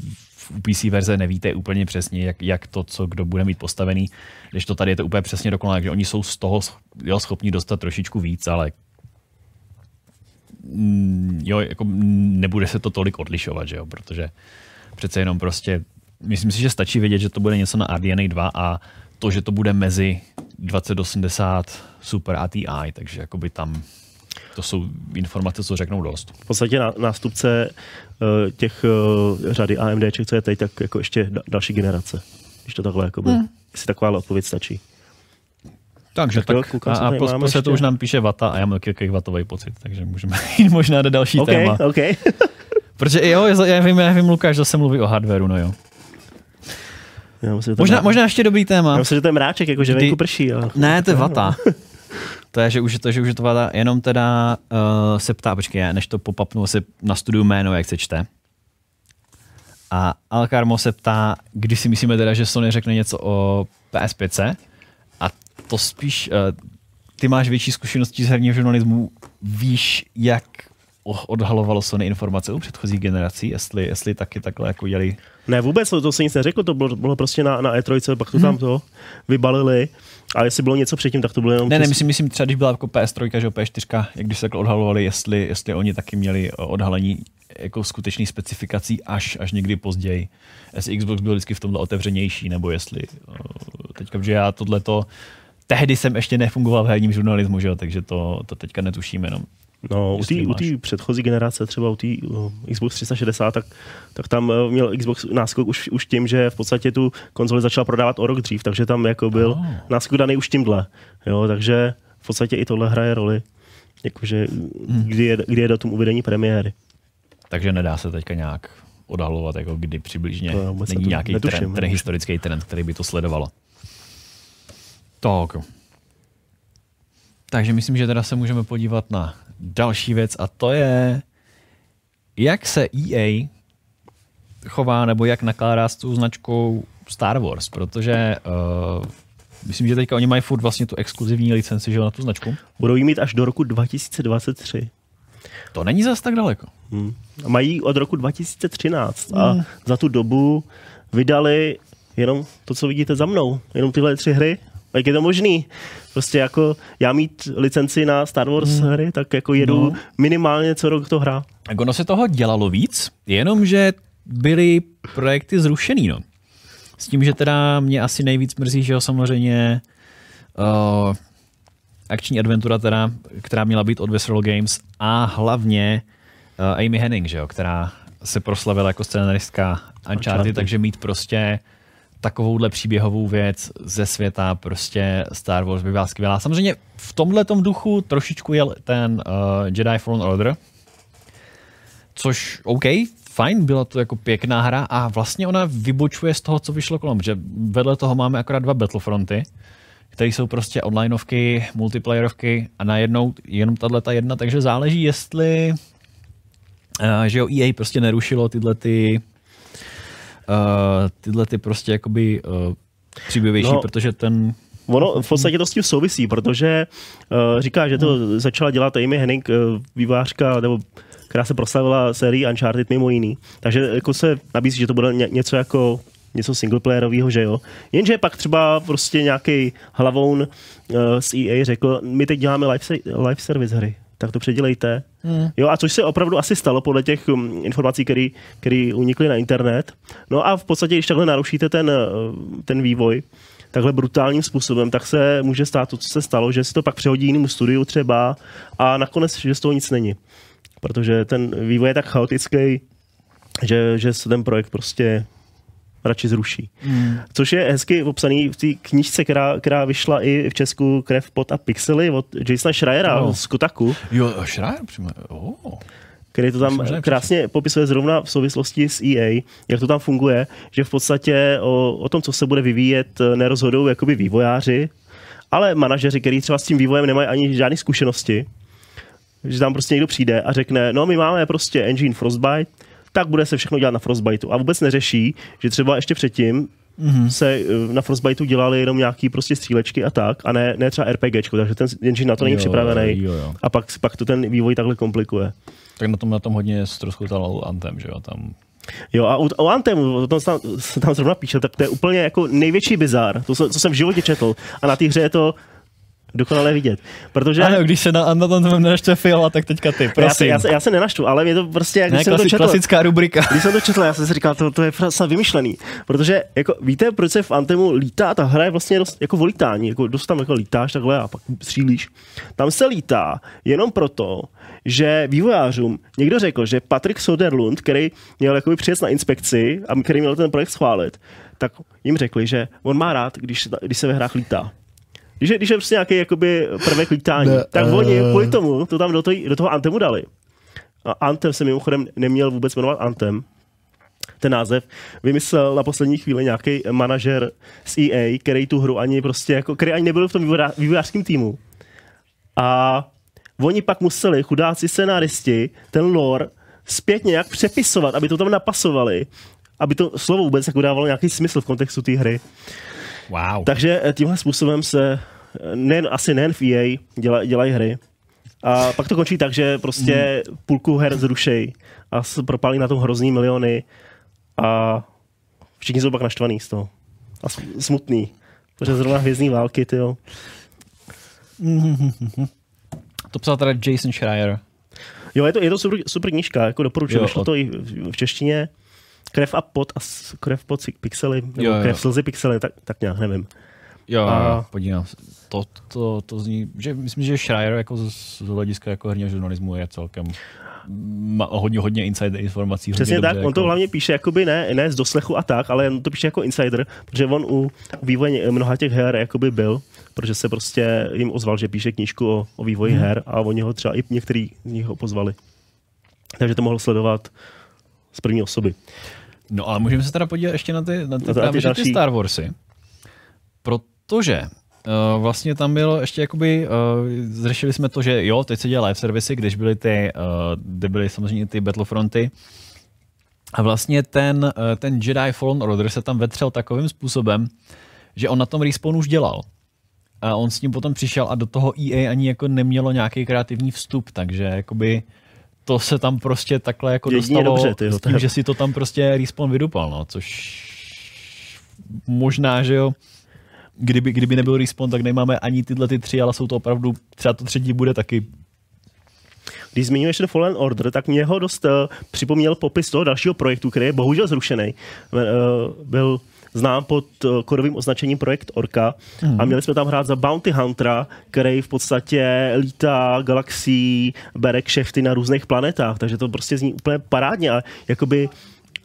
[SPEAKER 1] v PC verze nevíte úplně přesně, jak, jak to, co kdo bude mít postavený, když to tady je to úplně přesně dokonalé, takže oni jsou z toho jo, schopni dostat trošičku víc, ale Mm, jo, jako nebude se to tolik odlišovat, že jo, protože přece jenom prostě, myslím si, že stačí vědět, že to bude něco na RDNA 2 a to, že to bude mezi 2080 Super a TI, takže jakoby tam to jsou informace, co řeknou dost.
[SPEAKER 2] V podstatě nástupce těch uh, řady AMD, co je teď, tak jako ještě další generace. Když to takhle, jakoby, hmm. jestli taková odpověď stačí.
[SPEAKER 1] Takže tak, tak koukám, a, a po, se to už nám píše vata a já mám takový vatový pocit, takže můžeme jít možná do další
[SPEAKER 2] okay,
[SPEAKER 1] téma.
[SPEAKER 2] Okay.
[SPEAKER 1] Protože jo, já vím, já vím, Lukáš zase mluví o hardwareu, no jo. Já myslím, možná, možná ještě dobrý téma.
[SPEAKER 2] Já myslím, že to je mráček, jako že venku prší. Ale...
[SPEAKER 1] Ne, to je vata. To je, že už je to, že už je to vata. Jenom teda uh, se ptá, počkej, než to popapnu, se na studiu jméno, jak se čte. A Alcarmo se ptá, kdy si myslíme teda, že Sony řekne něco o PS5, to spíš, uh, ty máš větší zkušenosti z herního žurnalismu, víš, jak odhalovalo Sony informace u předchozích generací, jestli, jestli taky takhle jako jeli.
[SPEAKER 2] Ne, vůbec, to, to se nic neřeklo, to bylo, bylo prostě na, na E3, pak to hmm. tam to vybalili. A jestli bylo něco předtím, tak to bylo jenom...
[SPEAKER 1] Ne, ne, myslím, myslím třeba, když byla jako PS3, že PS4, jak když se takhle odhalovali, jestli, jestli oni taky měli odhalení jako skutečných specifikací až, až někdy později. Jestli Xbox byl vždycky v tomhle otevřenější, nebo jestli eh, teďka, že já tohleto tehdy jsem ještě nefungoval v herním žurnalismu, že jo, takže to, to teďka netuším jenom.
[SPEAKER 2] No, u té předchozí generace, třeba u té uh, Xbox 360, tak, tak tam uh, měl Xbox náskok už, už tím, že v podstatě tu konzoli začala prodávat o rok dřív, takže tam jako byl oh. náskok daný už tímhle. Jo, takže v podstatě i tohle hraje roli. Jakože, hmm. kdy, je, kdy je datum uvedení premiéry.
[SPEAKER 1] Takže nedá se teďka nějak odhalovat, jako kdy přibližně není nějaký trend, trend, historický trend, který by to sledovalo. Tak. Takže myslím, že teda se můžeme podívat na další věc a to je, jak se EA chová nebo jak nakládá s tou značkou Star Wars, protože uh, myslím, že teďka oni mají furt vlastně tu exkluzivní licenci že na tu značku.
[SPEAKER 2] Budou jí mít až do roku 2023.
[SPEAKER 1] To není zas tak daleko.
[SPEAKER 2] Hmm. Mají od roku 2013 a
[SPEAKER 1] Hmm.
[SPEAKER 2] za tu dobu vydali jenom to, co vidíte za mnou. Jenom tyhle tři hry. Jak je to možný? Prostě jako já mít licenci na Star Wars
[SPEAKER 1] Hmm.
[SPEAKER 2] hry, tak jako jedu
[SPEAKER 1] No.
[SPEAKER 2] minimálně co rok to hra.
[SPEAKER 1] Tak ono se toho dělalo víc, jenomže byly projekty zrušený, no. S tím, že teda mě asi nejvíc mrzí, že jo, samozřejmě uh, akční adventura, teda, která měla být od Visceral Games a hlavně uh, Amy Henning, že jo, která se proslavila jako scenaristka Uncharted,
[SPEAKER 2] Uncharted.
[SPEAKER 1] takže mít prostě takovouhle příběhovou věc ze světa prostě Star Wars by byla skvělá. Samozřejmě v tomhle duchu trošičku je ten uh, Jedi Fallen Order, což OK, fajn, byla to jako pěkná hra a vlastně ona vybočuje z toho, co vyšlo kolem, že vedle toho máme akorát dva Battlefronty, které jsou prostě onlineovky, multiplayerovky a najednou jenom tahle ta jedna, takže záleží, jestli uh, že jo, EA prostě nerušilo tyhle ty uh, tyhle ty prostě jakoby uh, příběvější,
[SPEAKER 2] No.
[SPEAKER 1] no. protože ten
[SPEAKER 2] Ono v podstatě to s tím souvisí, protože uh, říká, že to začala dělat Amy Henning, uh, vývářka, nebo která se proslavila sérii Uncharted mimo jiný. Takže jako se nabízí, že to bude ně, něco jako něco singleplayerového, že jo. Jenže pak třeba prostě nějaký hlavoun uh, z EA řekl, my teď děláme live, live service hry, tak to předělejte.
[SPEAKER 1] Hmm.
[SPEAKER 2] Jo, a což se opravdu asi stalo podle těch um, informací, které unikly na internet. No a v podstatě, když takhle narušíte ten, uh, ten vývoj, takhle brutálním způsobem, tak se může stát to, co se stalo, že si to pak přehodí jinému studiu třeba a nakonec, že z toho nic není. Protože ten vývoj je tak chaotický, že, že se ten projekt prostě radši zruší.
[SPEAKER 1] Hmm.
[SPEAKER 2] Což je hezky popsaný v té knížce, která, která vyšla i v Česku Krev, pot a pixely od Jasona Schreiera
[SPEAKER 1] No.
[SPEAKER 2] z Kotaku
[SPEAKER 1] Jo, Schreier přímo. Oh.
[SPEAKER 2] který to tam krásně popisuje zrovna v souvislosti s EA, jak to tam funguje, že v podstatě o, o tom, co se bude vyvíjet, nerozhodou jakoby vývojáři, ale manažeři, kteří třeba s tím vývojem nemají ani žádné zkušenosti, že tam prostě někdo přijde a řekne, no my máme prostě engine Frostbite, tak bude se všechno dělat na Frostbiteu. A vůbec neřeší, že třeba ještě předtím
[SPEAKER 1] Mhm.
[SPEAKER 2] se eh, na Frostbiteu dělali jenom nějaký prostě střílečky a tak, a ne, ne třeba RPGčko, takže ten engine na to není
[SPEAKER 1] Jo,
[SPEAKER 2] připravený.
[SPEAKER 1] jo, jo.
[SPEAKER 2] A pak, pak to ten vývoj takhle komplikuje.
[SPEAKER 1] Tak na tom, na tom hodně ztroskotal Anthem, že jo, tam
[SPEAKER 2] Jo, a u Anthemu, o tom se tam, se tam zrovna píše, tak to je úplně jako největší bizar, to, co co jsem v životě četl. A na té hře je to dokonale vidět. Protože...
[SPEAKER 1] Ano, když se na, na tom nenaštve Fiola, tak teďka ty,
[SPEAKER 2] já, se,
[SPEAKER 1] prosím.
[SPEAKER 2] já, se, já se nenaštvu, ale mě to prostě, jak
[SPEAKER 1] Ne,
[SPEAKER 2] jsem to
[SPEAKER 1] klasi-
[SPEAKER 2] četl,
[SPEAKER 1] klasická rubrika.
[SPEAKER 2] Když jsem to četl, já jsem si říkal, to, to je snad vymyšlený. Protože, jako, víte, proč se v Antemu lítá? Ta hra je vlastně dost, jako volítání, jako dost tam jako lítáš takhle a pak střílíš. Tam se lítá jenom proto, že vývojářům někdo řekl, že Patrick Soderlund, který měl jakoby přijet na inspekci a který měl ten projekt schválit, tak jim řekli, že on má rád, když, se- když se ve hrách lítá. Když je, když je prostě nějaký jakoby prvek lítání,
[SPEAKER 1] Ne,
[SPEAKER 2] tak
[SPEAKER 1] eh.
[SPEAKER 2] oni kvůli tomu to tam do, toho, do toho Antemu dali. A Anthem se mimochodem neměl vůbec jmenovat Anthem. Ten název vymyslel na poslední chvíli nějaký manažer z EA, který tu hru ani prostě jako, který ani nebyl v tom vývojář- vývojářském týmu. A oni pak museli, chudáci scenáristi, ten lore zpětně nějak přepisovat, aby to tam napasovali, aby to slovo vůbec jako dávalo nějaký smysl v kontextu té hry.
[SPEAKER 1] Wow.
[SPEAKER 2] Takže eh, tímhle způsobem se eh, nejen, asi nejen v EA děla, dělají hry. A pak to končí tak, že prostě půlku her zrušej a propálí na tom hrozný miliony a všichni jsou pak naštvaný z toho. A sm- smutný. Protože zrovna hvězdní války, ty jo.
[SPEAKER 1] To psal teda Jason Schreier.
[SPEAKER 2] Jo, je to, je to super, super knížka, jako doporučuji. Vyšlo
[SPEAKER 1] od-
[SPEAKER 2] to i v češtině. Krev a pot a krev pot pixely, nebo
[SPEAKER 1] Jo, jo.
[SPEAKER 2] krev slzy pixely, tak, tak nějak, nevím.
[SPEAKER 1] Jo,
[SPEAKER 2] A-
[SPEAKER 1] podívám se. To, to, to zní, že myslím, že Schreier jako z, z hlediska jako herního žurnalismu je celkem má hodně, hodně inside informací. hodně
[SPEAKER 2] Přesně
[SPEAKER 1] dobře,
[SPEAKER 2] tak, on to
[SPEAKER 1] jako,
[SPEAKER 2] hlavně píše jakoby ne, ne z doslechu a tak, ale on to píše jako insider, protože on u vývoje mnoha těch her jakoby byl, protože se prostě jim ozval, že píše knížku o, o vývoji
[SPEAKER 1] Mhm.
[SPEAKER 2] her a oni ho třeba i některý z nich ho pozvali. Takže to mohl sledovat z první osoby.
[SPEAKER 1] No ale můžeme se teda podívat ještě na ty, na ty,
[SPEAKER 2] Na
[SPEAKER 1] právě,
[SPEAKER 2] ty
[SPEAKER 1] že ty
[SPEAKER 2] další.
[SPEAKER 1] Star Warsy. Protože uh, vlastně tam bylo ještě jakoby, uh, zřešili jsme to, že jo, teď se dělá live servisy, když byly ty, uh, kde byly samozřejmě ty Battlefronty, A vlastně ten, eh, ten Jedi Fallen Order se tam vetřel takovým způsobem, že on na tom respawn už dělal. A on s ním potom přišel a do toho EA ani jako nemělo nějaký kreativní vstup, takže jakoby to se tam prostě takhle jako
[SPEAKER 2] Jedině
[SPEAKER 1] dostalo
[SPEAKER 2] dobře, tyjo,
[SPEAKER 1] s tím, že si to tam prostě respawn vydupal, no, což možná, že jo, kdyby, kdyby nebyl respawn, tak nemáme ani tyhle ty tři, ale jsou to opravdu, třeba to třetí bude taky.
[SPEAKER 2] Když zmiňuješ ten Fallen Order, tak mě ho dost uh, připomněl popis toho dalšího projektu, který je bohužel zrušený. Uh, byl znám pod uh, kodovým označením projekt Orca
[SPEAKER 1] Mhm.
[SPEAKER 2] a měli jsme tam hrát za Bounty Huntera, který v podstatě lítá galaxií, bere kšefty na různých planetách, takže to prostě zní úplně parádně a jakoby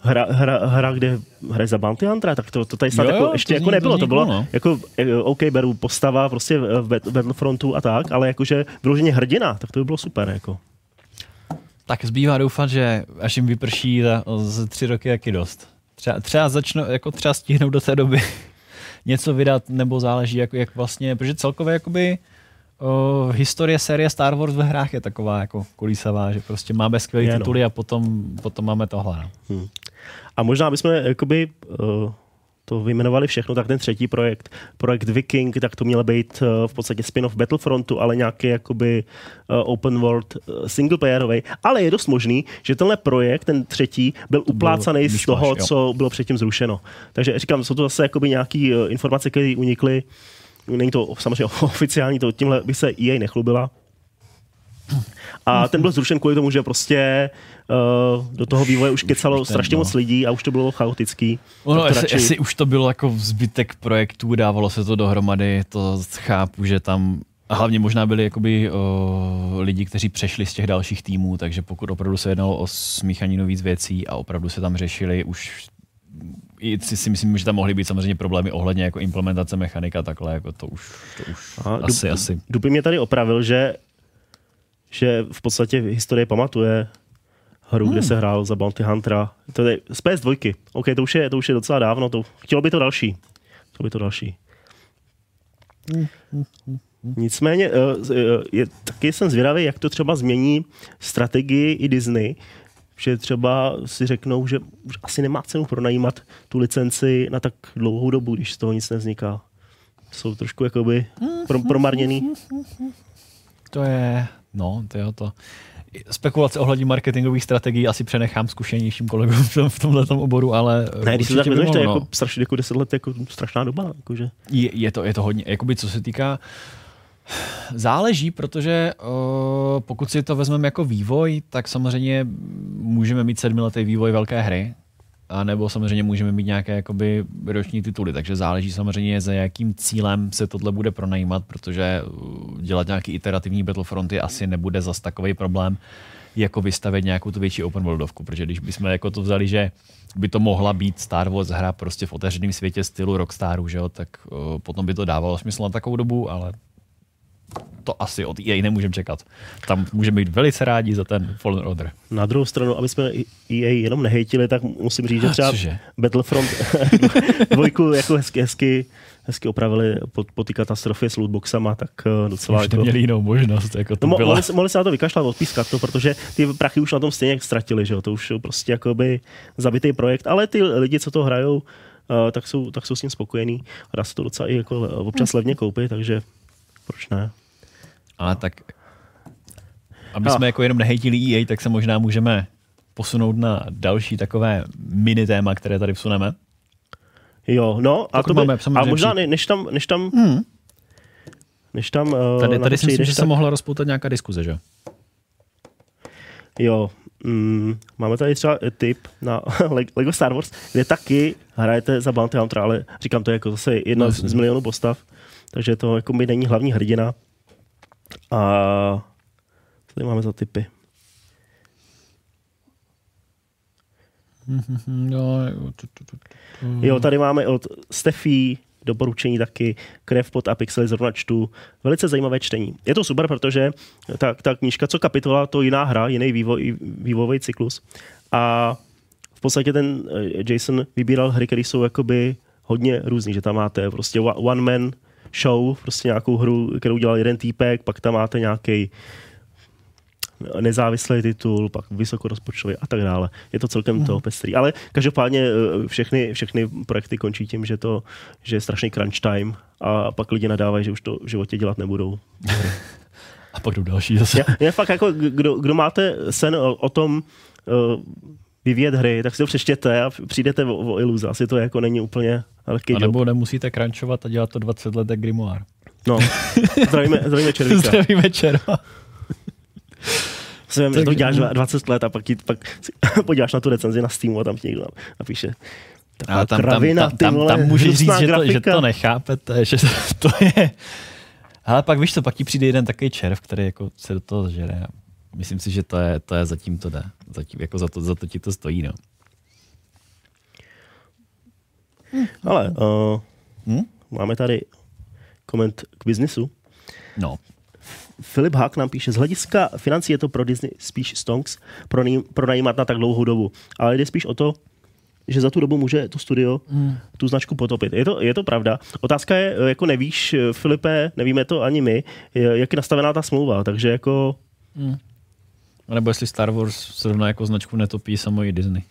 [SPEAKER 2] hra, hra, hra kde hraje za Bounty Huntera, tak to, to tady snad
[SPEAKER 1] Jo,
[SPEAKER 2] jako, ještě
[SPEAKER 1] to
[SPEAKER 2] jako
[SPEAKER 1] zní-
[SPEAKER 2] nebylo. To bylo
[SPEAKER 1] no.
[SPEAKER 2] jako, eh, OK, beru postava prostě v Battlefrontu a tak, ale jakože vyloženě hrdina, tak to by bylo super. Jako.
[SPEAKER 1] Tak zbývá doufat, že až jim vyprší za, za tři roky, jak dost. Třeba, třeba začnou, jako třeba stihnou do té doby něco vydat, nebo záleží, jak, jak vlastně, protože celkově jakoby o, historie série Star Wars ve hrách je taková jako kolísavá, že prostě máme skvělé
[SPEAKER 2] no.
[SPEAKER 1] tituly a potom, potom máme tohle. No.
[SPEAKER 2] Hmm. A možná bychom jakoby, uh, to vyjmenovali všechno, tak ten třetí projekt, projekt Viking, tak to měl být uh, v podstatě spin-off Battlefrontu, ale nějaký jakoby uh, open world uh, singleplayerový. Ale je dost možný, že tenhle projekt, ten třetí, byl uplácaný z
[SPEAKER 1] myšmaš,
[SPEAKER 2] toho,
[SPEAKER 1] jo.
[SPEAKER 2] co bylo předtím zrušeno. Takže říkám, jsou to zase jakoby nějaký informace, které unikly. Není to samozřejmě oficiální, to tímhle by se EA nechlubila. A ten byl zrušen kvůli tomu, že prostě uh, do toho vývoje už kecalo
[SPEAKER 1] už ten,
[SPEAKER 2] strašně
[SPEAKER 1] no.
[SPEAKER 2] moc lidí a už to bylo chaotický.
[SPEAKER 1] Ono,
[SPEAKER 2] Tak to
[SPEAKER 1] jestli, jestli už to bylo jako zbytek projektů, dávalo se to dohromady, to chápu, že tam a hlavně možná byli jakoby o, lidi, kteří přešli z těch dalších týmů, takže pokud opravdu se jednalo o smíchaninu víc věcí a opravdu se tam řešili už i si, si myslím, že tam mohly být samozřejmě problémy ohledně jako implementace mechanika, takhle, jako to už, to už
[SPEAKER 2] A
[SPEAKER 1] asi,
[SPEAKER 2] Dub-
[SPEAKER 1] asi.
[SPEAKER 2] Dupy mě tady opravil, že, že v podstatě historie pamatuje hru, hmm. kde se hrál za Bounty Huntera. To je z PS2. OK, to už je, to už je docela dávno. To, chtělo by to další. Chtělo by to další. Nicméně, eh, eh, je, taky jsem zvědavý, jak to třeba změní strategii i Disney, že třeba si řeknou, že už asi nemá cenu pronajímat tu licenci na tak dlouhou dobu, když z toho nic nevzniká. Jsou trošku jakoby pro, promarněný.
[SPEAKER 1] To je, no, to je to. Spekulace ohledně marketingových strategií asi přenechám zkušenějším kolegům v, tom, v tomhle oboru, ale
[SPEAKER 2] Ne, když si tak vezmeš, to je jako, strašně, jako 10 let jako strašná doba. Jakože.
[SPEAKER 1] Je, je, to, je to hodně, jakoby co se týká, záleží, protože uh, pokud si to vezmeme jako vývoj, tak samozřejmě můžeme mít sedmiletý vývoj velké hry, a nebo samozřejmě můžeme mít nějaké jakoby roční tituly, takže záleží samozřejmě za jakým cílem se tohle bude pronajímat, protože uh, dělat nějaký iterativní Battlefronty asi nebude zas takový problém, jako vystavit nějakou tu větší open worldovku, protože když bychom jako to vzali, že by to mohla být Star Wars hra prostě v otevřeném světě stylu Rockstaru, že jo, tak uh, potom by to dávalo smysl na takovou dobu, ale to asi od EA nemůžeme čekat. Tam můžeme být velice rádi za ten Fallen Order.
[SPEAKER 2] Na druhou stranu, aby jsme EA jenom nehejtili, tak musím říct, že třeba
[SPEAKER 1] Cože?
[SPEAKER 2] Battlefront dvojku jako hezky, hezky, hezky opravili po, po té katastrofě s lootboxama, tak eh, docela
[SPEAKER 1] Už
[SPEAKER 2] jako...
[SPEAKER 1] neměli jinou možnost, jako to
[SPEAKER 2] No,
[SPEAKER 1] byla.
[SPEAKER 2] mohli, se- mohli se na to vykašlat, odpískat to, protože ty prachy už na tom stejně ztratili, že jo? to už je prostě jakoby zabitý projekt, ale ty lidi, co to hrajou, uh, tak, jsou, tak jsou s tím spokojení a dá se to docela i jako občas levně koupit, takže proč ne?
[SPEAKER 1] Ale tak, aby
[SPEAKER 2] Ah.
[SPEAKER 1] jsme jako jenom nehejtili EA, tak se možná můžeme posunout na další takové mini téma, které tady vsuneme.
[SPEAKER 2] Jo, no a
[SPEAKER 1] Pokud
[SPEAKER 2] to by,
[SPEAKER 1] máme
[SPEAKER 2] a možná ne, než tam, než tam,
[SPEAKER 1] Hmm.
[SPEAKER 2] než tam uh,
[SPEAKER 1] Tady, tady si myslím, že se
[SPEAKER 2] tak-
[SPEAKER 1] mohla rozpoutat nějaká diskuze, že?
[SPEAKER 2] Jo, mm, máme tady třeba tip na Le- Lego Star Wars, kde taky hrajete za Bounty Huntera, ale říkám, to je jako zase jedna
[SPEAKER 1] No,
[SPEAKER 2] z, z milionů postav, takže to jako mi není hlavní hrdina. A co tady máme za
[SPEAKER 1] tu.
[SPEAKER 2] Jo, tady máme od Stefí doporučení taky, Krev pod a pixely zrovna čtu. Velice zajímavé čtení. Je to super, protože ta, ta knížka, co kapitola, to jiná hra, jiný vývoj, vývojový cyklus. A v podstatě ten eh, Jason vybíral hry, které jsou jakoby hodně různý, že tam máte prostě one man show, prostě nějakou hru, kterou dělal jeden týpek, pak tam máte nějaký nezávislý titul, pak vysokorozpočtový a tak dále. Je to celkem
[SPEAKER 3] Mhm.
[SPEAKER 2] to pestrý. Ale každopádně eh, všechny, všechny projekty končí tím, že, to, že je strašný crunch time a pak lidi nadávají, že už to v životě dělat nebudou.
[SPEAKER 1] A pak jdou další zase.
[SPEAKER 2] Je, je fakt jako, kdo, kdo máte sen o, o tom uh, vyvíjet hry, tak si to přečtěte a přijdete o, o iluze. Asi to jako není úplně lehký
[SPEAKER 1] A
[SPEAKER 2] job.
[SPEAKER 1] nebo nemusíte crunchovat a dělat to 20 let jak Grimoire.
[SPEAKER 2] No, zdravíme, zdravíme Červíka.
[SPEAKER 1] Zdravíme Červa.
[SPEAKER 2] Jsem, že to
[SPEAKER 1] Tak-
[SPEAKER 2] děláš dva- 20 let a pak, ti, pak podíváš na tu recenzi na Steamu a tam ti někdo napíše. Taková
[SPEAKER 1] Ale tam, tam,
[SPEAKER 2] kravina,
[SPEAKER 1] tam, tam,
[SPEAKER 2] vole,
[SPEAKER 1] tam můžeš říct, že to, že to nechápete, že to je... Ale pak víš to, pak ti přijde jeden takový červ, který jako se do toho žere. Myslím si, že to je, to je zatím to jde. Zatím, jako za, to, za to ti to stojí, no.
[SPEAKER 2] Ale uh,
[SPEAKER 1] hm?
[SPEAKER 2] máme tady koment k biznisu.
[SPEAKER 1] No.
[SPEAKER 2] Filip Hák nám píše, z hlediska financí je to pro Disney spíš stonks pronají- pronajímat na tak dlouhou dobu. Ale jde spíš o to, že za tu dobu může to studio
[SPEAKER 1] Hmm.
[SPEAKER 2] tu značku potopit. Je to, je to pravda. Otázka je, jako nevíš, Filipe, nevíme to ani my, jak je nastavená ta smlouva, takže jako
[SPEAKER 1] Hmm. A nebo jestli Star Wars zrovna jako značku netopí samo i Disney.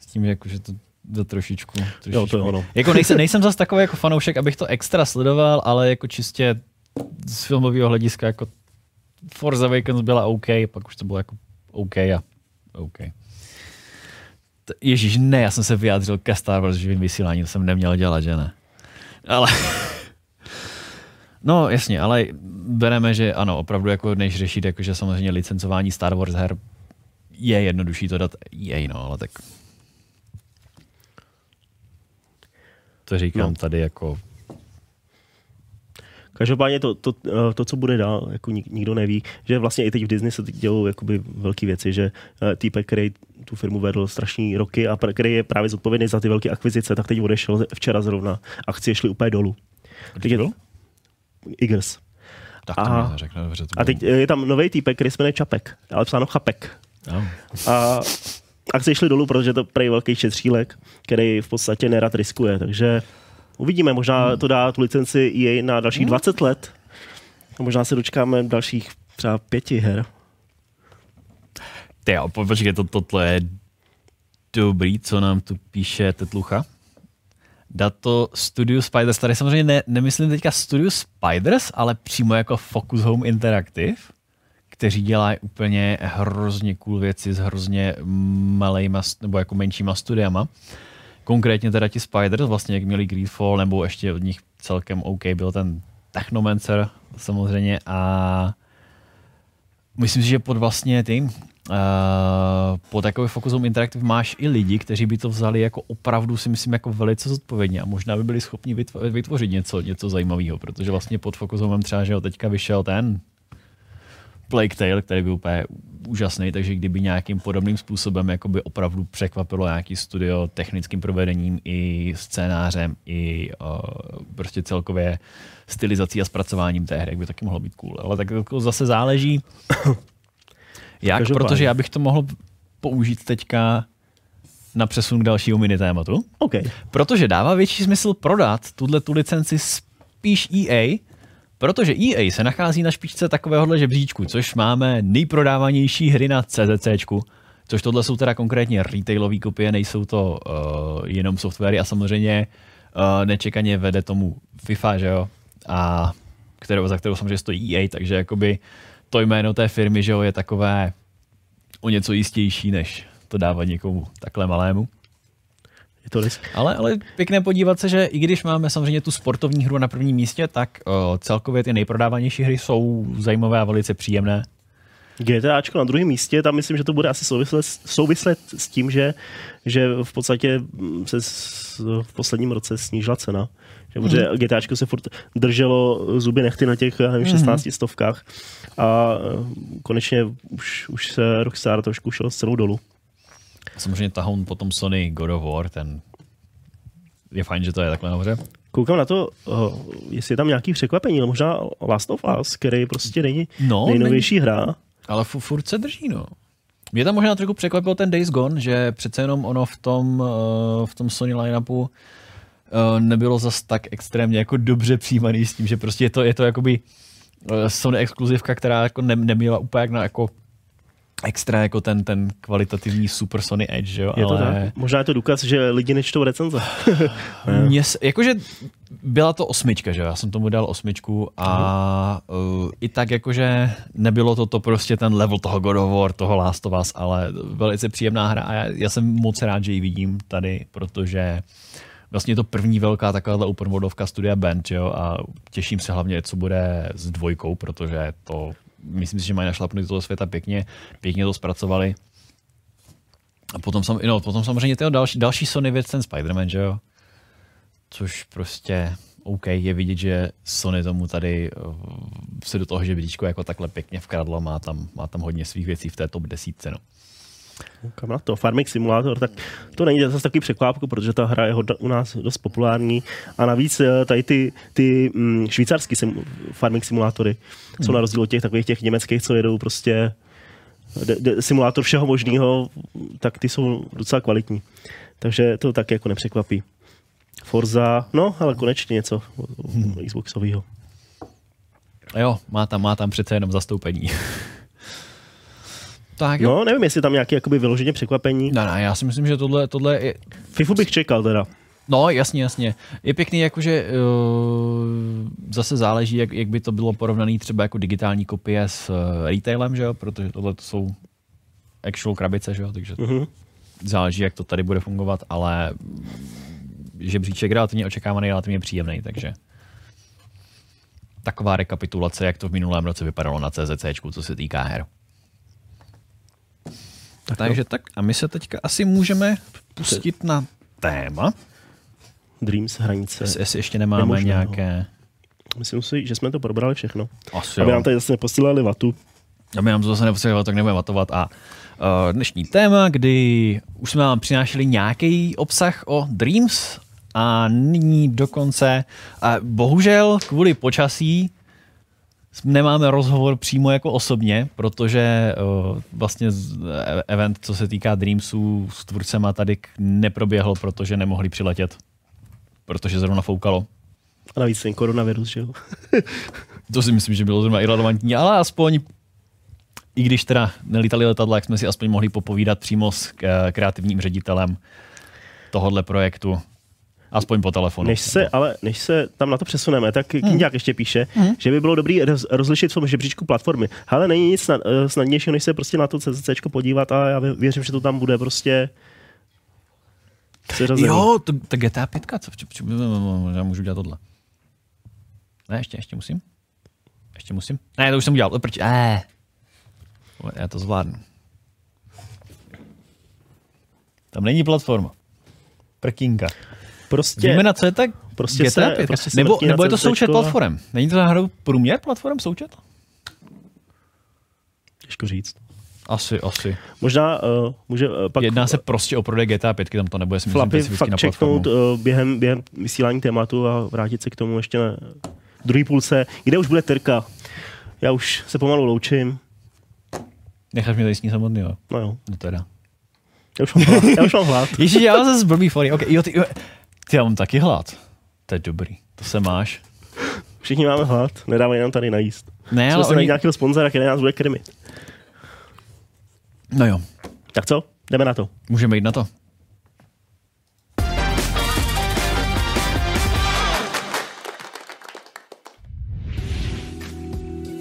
[SPEAKER 1] S tím, jako, že to to trošičku, trošičku.
[SPEAKER 2] Jo, to je ono.
[SPEAKER 1] Jako nejsem, nejsem zas takový jako fanoušek, abych to extra sledoval, ale jako čistě z filmového hlediska jako Force Awakens byla OK, pak už to bylo jako OK a OK. Ježíš, ne, já jsem se vyjádřil ke Star Wars živým vysílání, to jsem neměl dělat, že ne? Ale... No jasně, ale bereme, že ano, opravdu jako než řešit, jakože samozřejmě licencování Star Wars her je jednodušší to dát jej, no, ale tak to říkám
[SPEAKER 2] No.
[SPEAKER 1] tady jako
[SPEAKER 2] Každopádně to, to, eh, to, co bude dál, jako nik, nikdo neví, že vlastně i teď v Disney se dělou jakoby velké věci, že eh, týpek, který tu firmu vedl strašný roky a který je právě zodpovědný za ty velké akvizice, tak teď odešel včera zrovna. Akcie šly úplně dolů. Teď je, Igers.
[SPEAKER 1] Tak to
[SPEAKER 2] a,
[SPEAKER 1] řekne, dobře, to
[SPEAKER 2] a teď eh, je tam nový týpek, který se jmenuje Čapek, ale psáno Chapek.
[SPEAKER 1] No.
[SPEAKER 2] A akcie šly dolů, protože to prej velký šetřílek, který v podstatě nerad riskuje, takže uvidíme, možná to dá tu licenci EA na dalších 20 let. A možná se dočkáme dalších třeba pěti her.
[SPEAKER 1] Ty jo, po- počkej, to, tohle je dobrý, co nám tu píše Tetlucha. Dato Studio Spiders, tady samozřejmě ne, nemyslím teďka Studio Spiders, ale přímo jako Focus Home Interactive, kteří dělají úplně hrozně cool věci s hrozně malejma, nebo jako menšíma studiama. Konkrétně teda ti Spiders, vlastně jak měli Greedfall, nebo ještě od nich celkem OK byl ten Technomancer samozřejmě a myslím si, že pod vlastně tím, Uh, po takový Focus Home Interactive máš i lidi, kteří by to vzali jako opravdu si myslím jako velice zodpovědně a možná by byli schopni vytvo- vytvořit něco, něco zajímavého, protože vlastně pod Focus Homem třeba, že jo, teďka vyšel ten Plague Tale, který byl úplně úžasný, takže kdyby nějakým podobným způsobem jako by opravdu překvapilo nějaký studio technickým provedením i scénářem, i uh, prostě celkově stylizací a zpracováním té hry, jak by taky mohlo být cool. Ale tak jako zase záleží, jak,
[SPEAKER 2] Každopádně.
[SPEAKER 1] protože já bych to mohl použít teďka na přesun k dalšímu mini tématu.
[SPEAKER 2] Okay.
[SPEAKER 1] Protože dává větší smysl prodat tuhle tu licenci spíš EA, protože EA se nachází na špičce takovéhohle žebříčku, což máme nejprodávanější hry na CZCčku, což tohle jsou teda konkrétně retailové kopie, nejsou to uh, jenom softwary a samozřejmě uh, nečekaně vede tomu FIFA, že jo, a kterou, za kterou samozřejmě stojí EA, takže jakoby to jméno té firmy, že jo, je takové o něco jistější, než to dávat někomu takhle malému.
[SPEAKER 2] Je to risk.
[SPEAKER 1] Ale, ale pěkné podívat se, že i když máme samozřejmě tu sportovní hru na prvním místě, tak o, celkově ty nejprodávanější hry jsou zajímavé a velice příjemné.
[SPEAKER 2] GTAčko na druhém místě, tam myslím, že to bude asi souvislet, souvislet s tím, že, že v podstatě mm, se v posledním roce snížila cena. Že, protože GTAčko se furt drželo zuby nechty na těch já nevím,
[SPEAKER 1] Mhm.
[SPEAKER 2] 16 stovkách a eh, konečně už, už se Rockstar trošku šel s cenou dolů.
[SPEAKER 1] Samozřejmě tahoun potom Sony God of War, ten je fajn, že to je takhle nahoře.
[SPEAKER 2] Koukám na to, uh, jestli je tam nějaký překvapení, ale možná Last of Us, který prostě není
[SPEAKER 1] No,
[SPEAKER 2] nejnovější hra.
[SPEAKER 1] Ale fu- furt se drží, no. Mě tam možná trochu překvapil ten Days Gone, že přece jenom ono v tom, uh, v tom Sony line-upu uh, nebylo zas tak extrémně jako dobře přijímaný s tím, že prostě je to, je to jakoby eh, Sony exkluzivka, která jako ne, neměla úplně jak na jako extra jako ten, ten kvalitativní Super Sony Edge, jo,
[SPEAKER 2] Je to
[SPEAKER 1] ale...
[SPEAKER 2] tak? Možná je to důkaz, že lidi nečtou recenze.
[SPEAKER 1] Mně, jakože byla to osmička, že jo? já jsem tomu dal osmičku a uh, i tak jakože nebylo to to prostě ten level toho God of War, toho Last of Us, ale velice příjemná hra a já, já jsem moc rád, že ji vidím tady, protože vlastně je to první velká taková open worldovka studia Band, že jo? a těším se hlavně, co bude s dvojkou, protože to myslím si, že mají našlapnutí do toho světa pěkně, pěkně to zpracovali. A potom, sam, no, potom samozřejmě ten další, další Sony věc, ten Spider-Man, že jo? Což prostě OK, je vidět, že Sony tomu tady uh, se do toho žebříčku jako takhle pěkně vkradlo, má tam, má tam hodně svých věcí v té top desítce. No.
[SPEAKER 2] Kam na to? Farming Simulator, tak to není zase takový překvápku, protože ta hra je hodna, u nás dost populární a navíc eh, tady ty, ty mm, švýcarský sim, farming simulátory jsou
[SPEAKER 1] Hmm.
[SPEAKER 2] na rozdíl od těch takových těch německých, co jedou prostě de, de, simulátor všeho možného, tak ty jsou docela kvalitní. Takže to tak jako nepřekvapí. Forza, no, ale konečně něco
[SPEAKER 1] Hmm.
[SPEAKER 2] Xboxového.
[SPEAKER 1] Jo, má tam, má tam přece jenom zastoupení. tak jo.
[SPEAKER 2] No, nevím, jestli tam nějaké jakoby vyloženě překvapení.
[SPEAKER 1] No, ne, já si myslím, že tohle, tohle je...
[SPEAKER 2] FIFU bych čekal teda.
[SPEAKER 1] No, jasně, jasně. Je pěkný, jakože uh, zase záleží, jak, jak by to bylo porovnané třeba jako digitální kopie s uh, retailem, že jo? protože tohle to jsou actual krabice, že jo? takže
[SPEAKER 2] Mhm.
[SPEAKER 1] záleží, jak to tady bude fungovat, ale žebříček relativně očekávaný, relativně příjemný, takže taková rekapitulace, jak to v minulém roce vypadalo na CZC, co se týká her.
[SPEAKER 2] Tak
[SPEAKER 1] Takže
[SPEAKER 2] jo.
[SPEAKER 1] tak a my se teďka asi můžeme pustit na téma.
[SPEAKER 2] Dreams hranice.
[SPEAKER 1] Jestli, ještě nemáme
[SPEAKER 2] nemožného.
[SPEAKER 1] nějaké...
[SPEAKER 2] Myslím si, že jsme to probrali všechno.
[SPEAKER 1] Asi
[SPEAKER 2] Aby
[SPEAKER 1] jo.
[SPEAKER 2] nám tady zase neposílali vatu.
[SPEAKER 1] A my nám to zase nepotřebujeme, tak nebudeme matovat. A uh, dnešní téma, kdy už jsme vám přinášeli nějaký obsah o Dreams a nyní dokonce, a bohužel kvůli počasí nemáme rozhovor přímo jako osobně, protože uh, vlastně z- e- event, co se týká Dreamsů s tvůrcema tady neproběhl, protože nemohli přiletět, protože zrovna foukalo.
[SPEAKER 2] A navíc ten koronavirus, že jo?
[SPEAKER 1] To si myslím, že bylo zrovna irrelevantní, ale aspoň i když teda nelítali letadla, jak jsme si aspoň mohli popovídat přímo s k- kreativním ředitelem tohohle projektu. Aspoň po telefonu.
[SPEAKER 2] Než se, ale než se tam na to přesuneme, tak
[SPEAKER 1] Hmm.
[SPEAKER 2] Ještě píše, že by bylo dobré roz, rozlišit v tom žebříčku platformy. Ale není nic snad, eh, snadnějšího, než se prostě na to CZC podívat a já vě- věřím, že to tam bude prostě seřazený.
[SPEAKER 1] Jo, to, to GTA 5, co? Č, č, já můžu dělat tohle. Ne, ještě, ještě musím? Ještě musím? Ne, to už jsem udělal. Proč? Eh. Já to zvládnu. Tam není platforma. Prkínka.
[SPEAKER 2] Prostě,
[SPEAKER 1] Víme na co je tak?
[SPEAKER 2] prostě
[SPEAKER 1] GTA
[SPEAKER 2] se-
[SPEAKER 1] 5.
[SPEAKER 2] prostě se
[SPEAKER 1] nebo, nebo je to součet platform? Není to náhodou průměr platform součet?
[SPEAKER 2] Těžko říct.
[SPEAKER 1] Asi, asi.
[SPEAKER 2] Možná uh, může uh, pak
[SPEAKER 1] Jedná se prostě o prodej GTA 5, tam to nebude
[SPEAKER 2] Flapy
[SPEAKER 1] specificky na platformu.
[SPEAKER 2] uh, během, během vysílání tématu a vrátit se k tomu ještě na druhý půlce, kde už bude Terka. Já už se pomalu loučím.
[SPEAKER 1] Necháš mě tady s ní samotný, jo?
[SPEAKER 2] No jo.
[SPEAKER 1] No teda.
[SPEAKER 2] Já už mám hlad. Já už mám hlad.
[SPEAKER 1] Ježíš, já zase blbý fony. Okay, jo, ty, jo. Ty, já mám taky hlad. To je dobrý. To se máš.
[SPEAKER 2] Všichni máme hlad, nedávají nám tady najíst.
[SPEAKER 1] Ne,
[SPEAKER 2] Musíme
[SPEAKER 1] ale oni-
[SPEAKER 2] nějakého sponzora, který nás bude krmit.
[SPEAKER 1] No jo.
[SPEAKER 2] Tak co? Jdeme na to.
[SPEAKER 1] Můžeme jít na to.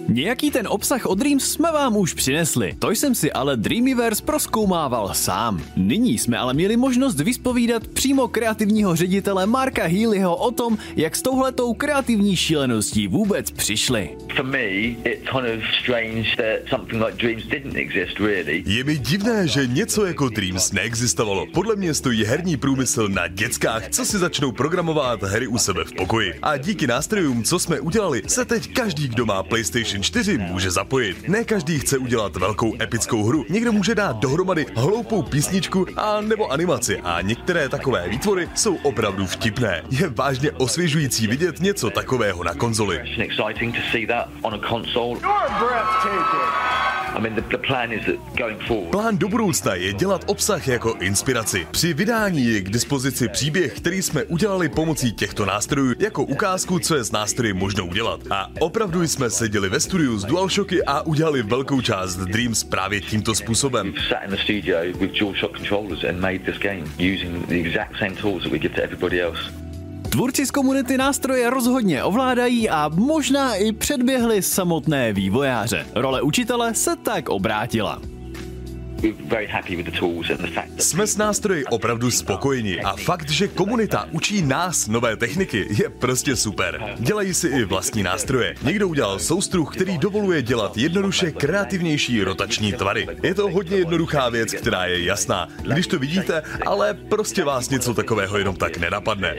[SPEAKER 17] Nějaký ten obsah od Dreams jsme vám už přinesli. To jsem si ale Dreamiverse proskoumával sám. Nyní jsme ale měli možnost vyspovídat přímo kreativního ředitele Marka Healyho o tom, jak s touhletou kreativní šíleností vůbec přišli.
[SPEAKER 18] For me, it's kind of strange that something like Dreams didn't exist, really.
[SPEAKER 15] Je mi divné, že něco jako Dreams neexistovalo. Podle mě stojí herní průmysl na dětskách, co si začnou programovat hry u sebe v pokoji. A díky nástrojům, co jsme udělali, se teď každý, kdo má PlayStation 4, může zapojit. Ne každý chce udělat velkou epickou hru. Někdo může dát dohromady hloupou písničku a nebo animaci a některé takové výtvory jsou opravdu vtipné. Je vážně osvěžující vidět něco takového na konzoli.
[SPEAKER 9] You're breathtaking.
[SPEAKER 18] I mean, the, the plan is that going forward,
[SPEAKER 15] Plán do budoucna je dělat obsah jako inspiraci. Při vydání je k dispozici příběh, který jsme udělali pomocí těchto nástrojů jako ukázku, co je s nástroji možno udělat. A opravdu jsme seděli ve studiu s DualShocky a udělali velkou část Dreams právě tímto způsobem.
[SPEAKER 18] sat in the studio with DualShock controllers and made this game using the exact same tools that we give to everybody else.
[SPEAKER 17] Tvůrci z komunity nástroje rozhodně ovládají a možná i předběhli samotné vývojáře. Role učitele se tak obrátila.
[SPEAKER 15] Jsme s nástroji opravdu spokojeni a fakt, že komunita učí nás nové techniky, je prostě super. Dělají si i vlastní nástroje. Někdo udělal soustruh, který dovoluje dělat jednoduše kreativnější rotační tvary. Je to hodně jednoduchá věc, která je jasná, když to vidíte, ale prostě vás něco takového jenom tak nenapadne.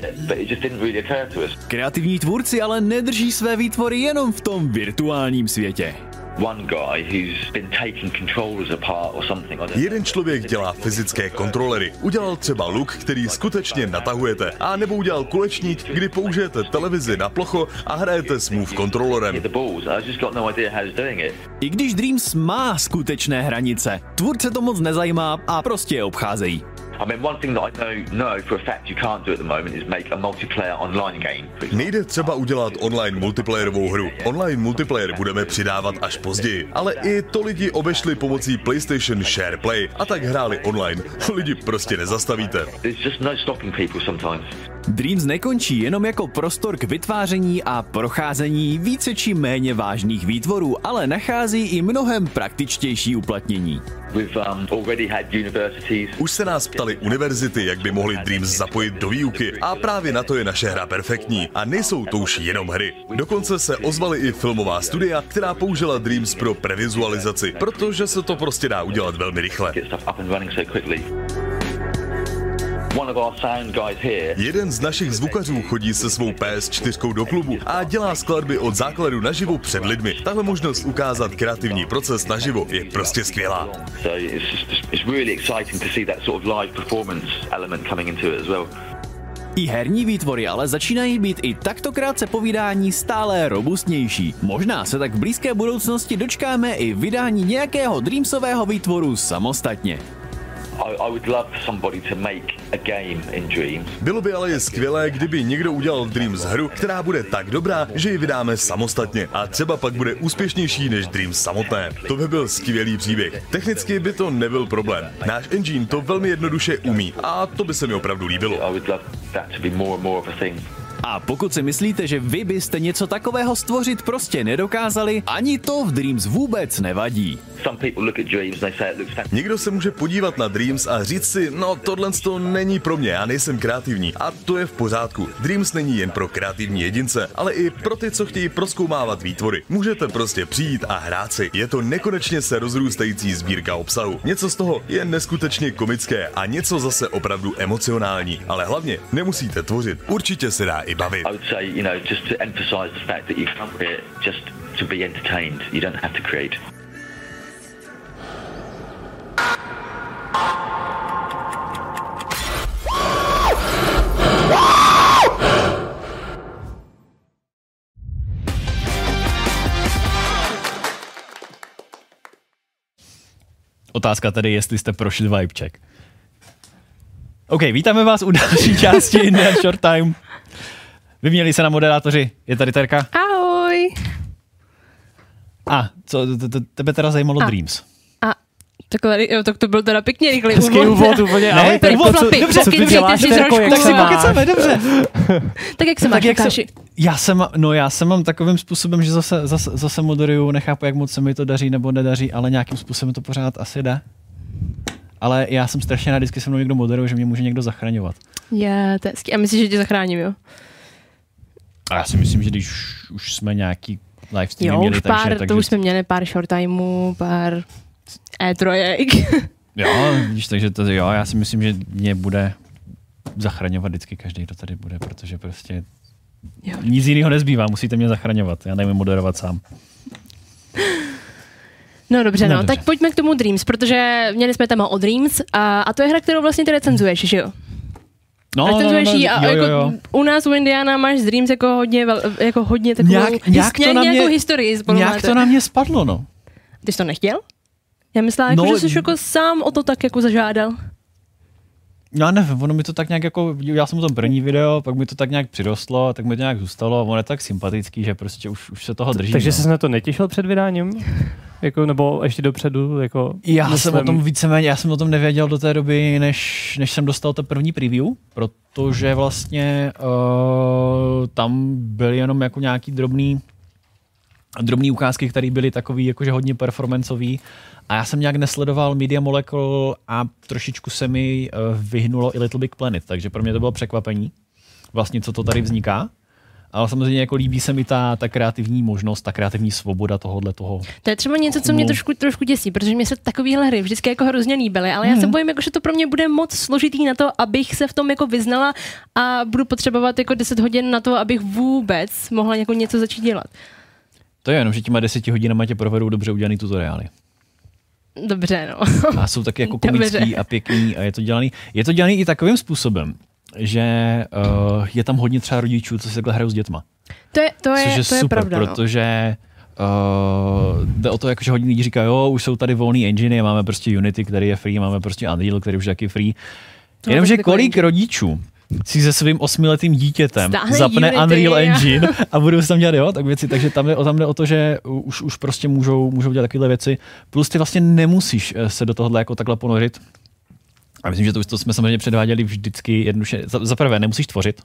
[SPEAKER 17] Kreativní tvůrci ale nedrží své výtvory jenom v tom virtuálním světě.
[SPEAKER 18] One guy who's been taking controllers apart or something. I don't know.
[SPEAKER 15] Jeden člověk dělá fyzické kontrolery. Udělal třeba luk, který skutečně natahujete, a nebo udělal kulečník, kdy použijete televizi na plocho a hrajete s Move kontrolorem.
[SPEAKER 18] No.
[SPEAKER 17] I když Dreams má skutečné hranice, tvůrce to moc nezajímá a prostě je obcházejí.
[SPEAKER 18] I mean, one thing that I know, know for a fact you can't do at the moment is make a multiplayer online game.
[SPEAKER 15] Nejde třeba udělat online multiplayerovou hru. Online multiplayer budeme přidávat až později, ale i to lidi obešli pomocí PlayStation Share Play a tak hráli online. Lidi prostě nezastavíte.
[SPEAKER 18] There's just no stopping people sometimes.
[SPEAKER 17] Dreams nekončí jenom jako prostor k vytváření a procházení více či méně vážných výtvorů, ale nachází i mnohem praktičtější uplatnění.
[SPEAKER 18] Um.
[SPEAKER 15] Už se nás ptali univerzity, jak by mohli Dreams zapojit do výuky a právě na to je naše hra perfektní. A nejsou to už jenom hry. Dokonce se ozvaly i filmová studia, která použila Dreams pro previzualizaci, protože se to prostě dá udělat velmi rychle. Jeden z našich zvukařů chodí se svou PS4 do klubu a dělá skladby od základu naživo před lidmi. Tahle možnost ukázat kreativní proces naživo je prostě skvělá.
[SPEAKER 18] So it's just it's really exciting to see that sort of live performance element coming into it as well.
[SPEAKER 17] I herní výtvory ale začínají být i takto krátce povídání stále robustnější. Možná se tak v blízké budoucnosti dočkáme i vydání nějakého Dreamsového výtvoru samostatně.
[SPEAKER 15] Bylo by ale skvělé, kdyby někdo udělal Dreams hru, která bude tak dobrá, že ji vydáme samostatně a třeba pak bude úspěšnější než Dreams samotné. To by byl skvělý příběh. Technicky by to nebyl problém. Náš engine to velmi jednoduše umí a to by se mi opravdu líbilo.
[SPEAKER 18] A
[SPEAKER 17] pokud si myslíte, že vy byste něco takového stvořit prostě nedokázali, ani to v Dreams vůbec nevadí.
[SPEAKER 15] Někdo se může podívat na Dreams a říct si, no tohle to není pro mě, já nejsem kreativní. A to je v pořádku. Dreams není jen pro kreativní jedince, ale i pro ty, co chtějí proskoumávat výtvory. Můžete prostě přijít a hrát si. Je to nekonečně se rozrůstající sbírka obsahu. Něco z toho je neskutečně komické a něco zase opravdu emocionální. Ale hlavně nemusíte tvořit. Určitě se dá i bavit.
[SPEAKER 18] I would say, you know, just to emphasize the fact that you come here just to be entertained. You don't have to create.
[SPEAKER 1] Otázka tedy, jestli jste prošli vibe check. OK, vítáme vás u další části Indian Short Time. Vyměnili se na moderátoři. Je tady Terka?
[SPEAKER 19] Ahoj.
[SPEAKER 1] A, co tebe teda zajímalo
[SPEAKER 19] A.
[SPEAKER 1] Dreams?
[SPEAKER 19] A takhle, jo, tak to byl teda pěkně rychlý
[SPEAKER 3] Hezký úvod úplně,
[SPEAKER 1] Ne,
[SPEAKER 3] Terko,
[SPEAKER 1] úvod,
[SPEAKER 3] co-
[SPEAKER 1] chlapi,
[SPEAKER 3] co ty děláš, Terko, jak
[SPEAKER 19] Tak
[SPEAKER 3] se
[SPEAKER 19] si
[SPEAKER 3] máš?
[SPEAKER 1] pokecáme, dobře.
[SPEAKER 19] Tak jak se máš,
[SPEAKER 1] jak
[SPEAKER 19] Lukáši?
[SPEAKER 1] Já jsem, no já jsem mám takovým způsobem, že zase, zase, zase moderuju, nechápu, jak moc se mi to daří nebo nedaří, ale nějakým způsobem to pořád asi jde. Ale já jsem strašně rád, vždycky se mnou někdo moderuje, že mě může někdo zachraňovat.
[SPEAKER 19] Je, to je hezký. A myslíš, že tě zachráním, jo?
[SPEAKER 1] A já si myslím, že když už, už jsme nějaký live stream
[SPEAKER 19] Jo,
[SPEAKER 1] měli,
[SPEAKER 19] už pár,
[SPEAKER 1] takže, takže,
[SPEAKER 19] to už jsme měli pár short timeů, pár E3.
[SPEAKER 1] Jo, víš, takže to, jo, já si myslím, že mě bude zachraňovat vždycky každý, kdo tady bude, protože prostě
[SPEAKER 19] Jo.
[SPEAKER 1] nic jiného nezbývá, musíte mě zachraňovat, já nevím moderovat sám.
[SPEAKER 19] No dobře,
[SPEAKER 1] No,
[SPEAKER 19] no,
[SPEAKER 1] dobře.
[SPEAKER 19] tak pojďme k tomu Dreams, protože měli jsme téma o Dreams a, a to je hra, kterou vlastně ty recenzuješ, že jo?
[SPEAKER 1] No,
[SPEAKER 19] recenzuješ ji a
[SPEAKER 1] jo,
[SPEAKER 19] jako
[SPEAKER 1] jo, jo.
[SPEAKER 19] u nás u Indiana máš z Dreams jako hodně, vel, jako hodně takovou
[SPEAKER 1] Nějak- nějak to na mě-
[SPEAKER 19] nějakou historii spolu
[SPEAKER 1] Nějak
[SPEAKER 19] máte.
[SPEAKER 1] to na mě spadlo, no.
[SPEAKER 19] Ty jsi to nechtěl? Já myslela, jako,
[SPEAKER 1] No,
[SPEAKER 19] že jsi jako sám o to tak jako zažádal.
[SPEAKER 1] Já nevím, ono mi to tak nějak jako, já jsem tam první video, pak mi to tak nějak přirostlo, tak mi to nějak zůstalo a on je tak sympatický, že prostě už, už se toho drží.
[SPEAKER 3] Takže
[SPEAKER 1] no.
[SPEAKER 3] jsi se na to netěšil před vydáním? Jako, nebo ještě dopředu? Jako,
[SPEAKER 1] Já
[SPEAKER 3] myslím-
[SPEAKER 1] jsem o tom víceméně, já jsem o tom nevěděl do té doby, než, než jsem dostal to první preview, protože vlastně uh, tam byly jenom jako nějaký drobný drobný ukázky, které byly takový jakože hodně performanceový a já jsem nějak nesledoval Media Molecule a trošičku se mi uh, vyhnulo i Little Big Planet, takže pro mě to bylo překvapení, vlastně co to tady vzniká. Ale samozřejmě jako líbí se mi ta, ta kreativní možnost, ta kreativní svoboda tohohle toho.
[SPEAKER 19] To je třeba něco, co mě trošku, trošku děsí, protože mě se takovéhle hry vždycky jako hrozně líbily, ale já se
[SPEAKER 1] Mhm.
[SPEAKER 19] bojím, jako, že to pro mě bude moc složitý na to, abych se v tom jako vyznala a budu potřebovat jako 10 hodin na to, abych vůbec mohla jako něco začít dělat.
[SPEAKER 1] To je jenom, že těma deseti hodinama tě provedou dobře udělaný tutoriály.
[SPEAKER 19] Dobře, no.
[SPEAKER 1] A jsou taky jako
[SPEAKER 19] Dobře.
[SPEAKER 1] komický a pěkný a je to dělaný. Je to dělaný i takovým způsobem, že uh, je tam hodně třeba rodičů, co si takhle hrajou s dětma.
[SPEAKER 19] To je, to je,
[SPEAKER 1] což je
[SPEAKER 19] to je
[SPEAKER 1] super,
[SPEAKER 19] pravda, no.
[SPEAKER 1] protože uh, jde o to, jako, že hodně lidí říká, jo, už jsou tady volný engine, máme prostě Unity, který je free, máme prostě Unreal, který už je taky free.
[SPEAKER 19] To
[SPEAKER 1] Jenomže kolik rodičů si se svým osmiletým dítětem
[SPEAKER 19] Stáhne
[SPEAKER 1] zapne
[SPEAKER 19] Unity
[SPEAKER 1] Unreal Engine a budou si tam dělat jo, tak věci, takže tam jde, o- tam jde o to, že už, už prostě můžou, můžou dělat takové věci, plus ty vlastně nemusíš eh, se do tohohle jako takhle ponořit. A myslím, že to, to jsme samozřejmě předváděli vždycky jednoduše. Za, za prvé, nemusíš tvořit,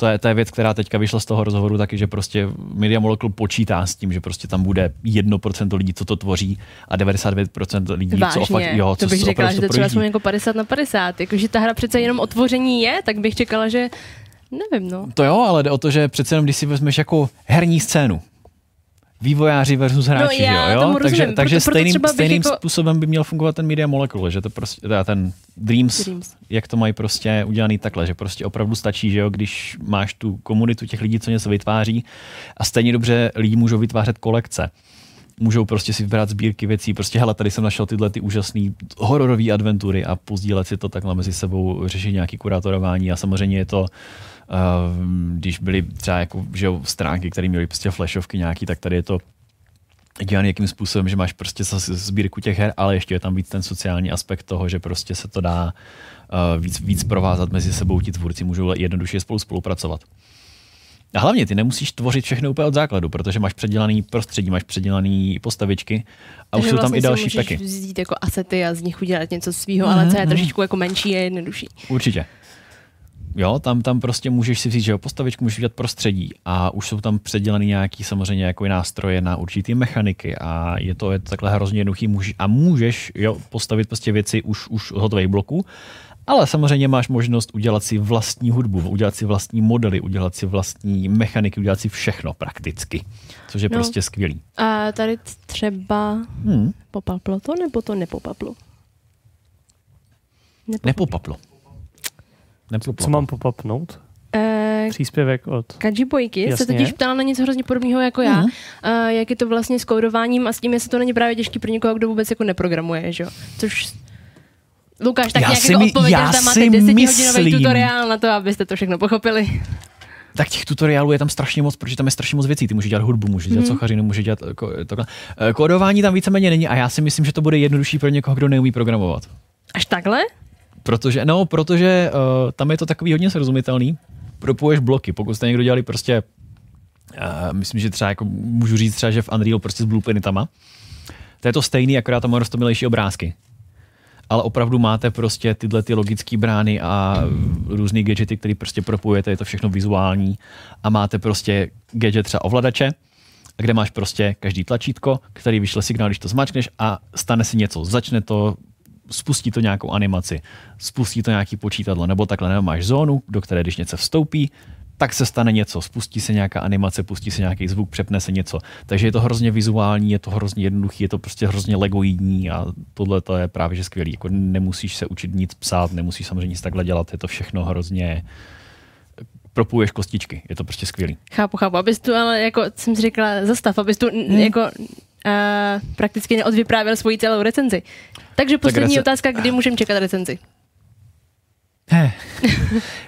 [SPEAKER 1] to je, to je věc, která teďka vyšla z toho rozhovoru taky, že prostě Media Molecule počítá s tím, že prostě tam bude 1% lidí, co to tvoří a 99% lidí, co
[SPEAKER 19] Vážně,
[SPEAKER 1] fakt, jo, co
[SPEAKER 19] to bych
[SPEAKER 1] co
[SPEAKER 19] řekla, že to třeba jsme jako 50 na 50. Jakože ta hra přece jenom otvoření je, tak bych čekala, že nevím, no.
[SPEAKER 1] To jo, ale jde o to, že přece jenom, když si vezmeš jako herní scénu, vývojáři versus hráči,
[SPEAKER 19] No, já
[SPEAKER 1] jo, jo?
[SPEAKER 19] rozumím,
[SPEAKER 1] takže,
[SPEAKER 19] proto-
[SPEAKER 1] takže
[SPEAKER 19] proto
[SPEAKER 1] stejným,
[SPEAKER 19] bych
[SPEAKER 1] stejným
[SPEAKER 19] jako-
[SPEAKER 1] způsobem by měl fungovat ten Media Molecule, že to prostě, teda ten Dreams,
[SPEAKER 19] Dreams.
[SPEAKER 1] jak to mají prostě udělaný takhle, že prostě opravdu stačí, že jo, když máš tu komunitu těch lidí, co něco vytváří a stejně dobře lidi můžou vytvářet kolekce můžou prostě si vybrat sbírky věcí. Prostě hele, tady jsem našel tyhle ty úžasné hororové adventury a pozdílet si to takhle mezi sebou, řešit nějaký kurátorování a samozřejmě je to Uh, když byly třeba jako, že jo, stránky, které měly prostě flashovky nějaký, tak tady je to dělaný jakým způsobem, že máš prostě sbírku těch her, ale ještě je tam víc ten sociální aspekt toho, že prostě se to dá uh, víc, víc provázat mezi sebou, ti tvůrci můžou jednoduše spolu spolupracovat. A hlavně ty nemusíš tvořit všechno úplně od základu, protože máš předělaný prostředí, máš předělaný postavičky a už
[SPEAKER 19] Takže
[SPEAKER 1] jsou tam
[SPEAKER 19] vlastně
[SPEAKER 1] i
[SPEAKER 19] si
[SPEAKER 1] další
[SPEAKER 19] můžeš
[SPEAKER 1] peky.
[SPEAKER 19] vzít jako asety a z nich udělat něco svýho,
[SPEAKER 1] Mhm,
[SPEAKER 19] ale co je
[SPEAKER 1] mhm.
[SPEAKER 19] trošičku jako menší a jednodušší.
[SPEAKER 1] Určitě. Jo, tam, tam prostě můžeš si vzít, že jo, postavičku můžeš udělat prostředí a už jsou tam předělaný nějaký samozřejmě jako nástroje na určitý mechaniky a je to, je to takhle hrozně jednoduchý můž, a můžeš jo, postavit prostě věci už, už hotových bloků, ale samozřejmě máš možnost udělat si vlastní hudbu, udělat si vlastní modely, udělat si vlastní mechaniky, udělat si všechno prakticky, což je
[SPEAKER 19] No.
[SPEAKER 1] prostě skvělý.
[SPEAKER 19] A tady třeba
[SPEAKER 1] Hmm.
[SPEAKER 19] popaplo to, nebo to nepopaplo?
[SPEAKER 1] Nepopaplo. Nepopaplo.
[SPEAKER 3] Co mám popapnout?
[SPEAKER 19] Eh,
[SPEAKER 3] Příspěvek od...
[SPEAKER 19] Kadžibojky se
[SPEAKER 3] Jasně.
[SPEAKER 19] totiž ptal na něco hrozně podobného jako já.
[SPEAKER 1] Mhm.
[SPEAKER 19] Uh, jak je to vlastně s kódováním a s tím, jestli to není právě těžký pro někoho, kdo vůbec jako neprogramuje, že jo? Což Lukáš, tak
[SPEAKER 1] Já
[SPEAKER 19] nějak
[SPEAKER 1] si
[SPEAKER 19] jako
[SPEAKER 1] mi-
[SPEAKER 19] odpověď,
[SPEAKER 1] já
[SPEAKER 19] že tam máte
[SPEAKER 1] si
[SPEAKER 19] desetihodinový
[SPEAKER 1] myslím-
[SPEAKER 19] tutoriál na to, abyste to všechno pochopili.
[SPEAKER 1] Tak těch tutoriálů je tam strašně moc, protože tam je strašně moc věcí. Ty můžeš dělat hudbu, můžeš dělat
[SPEAKER 19] Mhm.
[SPEAKER 1] sochařinu, můžeš dělat ko- takhle. Eh, Kódování tam víceméně není a já si myslím, že to bude jednodušší pro někoho, kdo neumí programovat.
[SPEAKER 19] Až takhle?
[SPEAKER 1] Protože, no, protože uh, tam je to takový hodně srozumitelný. Propuješ bloky, pokud jste někdo dělali prostě, uh, myslím, že třeba jako můžu říct třeba, že v Unreal prostě s blueprintama, to je to stejný, akorát tam má roztomilejší obrázky. Ale opravdu máte prostě tyhle ty logické brány a různé gadgety, které prostě propojujete, je to všechno vizuální a máte prostě gadget třeba ovladače, kde máš prostě každý tlačítko, který vyšle signál, když to zmačkneš a stane se něco. Začne to, spustí to nějakou animaci, spustí to nějaký počítadlo, nebo takhle, nebo máš zónu, do které když něco vstoupí, tak se stane něco, spustí se nějaká animace, pustí se nějaký zvuk, přepne se něco. Takže je to hrozně vizuální, je to hrozně jednoduchý, je to prostě hrozně legoidní a tohle to je právě že skvělý. Jako nemusíš se učit nic psát, nemusíš samozřejmě nic takhle dělat, je to všechno hrozně propuješ kostičky, je to prostě skvělý.
[SPEAKER 19] Chápu, chápu. Abys tu, ale jako jsem si říkala, zastav, abys tu
[SPEAKER 1] hmm.
[SPEAKER 19] jako uh, prakticky neodvyprávěl svoji celou recenzi. Takže poslední
[SPEAKER 1] rece-
[SPEAKER 19] otázka, kdy můžeme čekat recenzi?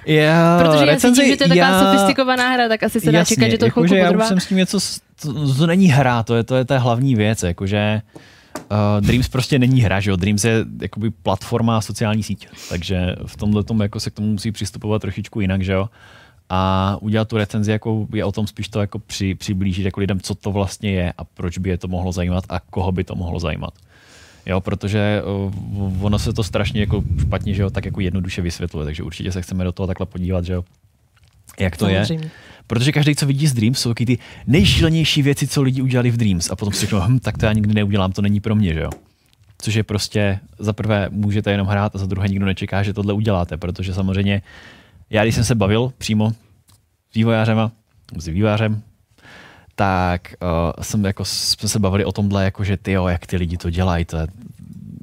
[SPEAKER 1] Já,
[SPEAKER 19] Protože já cítím, že to je taková
[SPEAKER 1] já-
[SPEAKER 19] sofistikovaná hra, tak asi se dá
[SPEAKER 1] Jasně,
[SPEAKER 19] čekat, že to
[SPEAKER 1] jako,
[SPEAKER 19] chvilku
[SPEAKER 1] že já už jsem s tím něco, to, to není hra, to je, to je ta hlavní věc, jakože Uh, Dreams prostě není hra, že jo? Dreams je jakoby platforma a sociální síť, takže v tomhle tomu jako se k tomu musí přistupovat trošičku jinak, že jo? A udělat tu recenzi jako je o tom spíš to jako při, přiblížit jako lidem, co to vlastně je a proč by je to mohlo zajímat a koho by to mohlo zajímat. Jo, protože uh, ono se to strašně jako špatně, že jo, tak jako jednoduše vysvětluje, takže určitě se chceme do toho takhle podívat, že jo, jak to
[SPEAKER 19] Samozřejmě.
[SPEAKER 1] je. Protože každý, co vidí z Dreams, jsou taky ty nejšílenější věci, co lidi udělali v Dreams. A potom si řeknou, hm, tak to já nikdy neudělám, to není pro mě, že jo. Což je prostě, za prvé můžete jenom hrát a za druhé nikdo nečeká, že tohle uděláte, protože samozřejmě já, když jsem se bavil přímo s vývojářem, s vývojářem, tak uh, jsem jako, jsme se bavili o tomhle, jako že ty jak ty lidi to dělají, to je,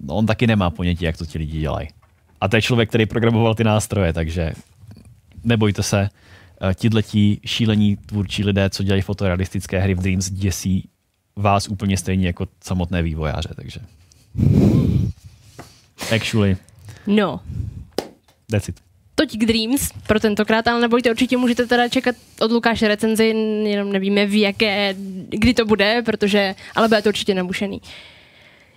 [SPEAKER 1] no, on taky nemá ponětí, jak to ti lidi dělají. A to je člověk, který programoval ty nástroje, takže nebojte se, uh, tidletí šílení tvůrčí lidé, co dělají fotorealistické hry v Dreams, děsí vás úplně stejně jako samotné vývojáře, takže actually,
[SPEAKER 19] No,
[SPEAKER 1] that's it.
[SPEAKER 19] Toť k Dreams pro tentokrát, ale nebojte, určitě můžete teda čekat od Lukáše recenzi, jenom nevíme v jaké, kdy to bude, protože, ale bude to určitě nabušený.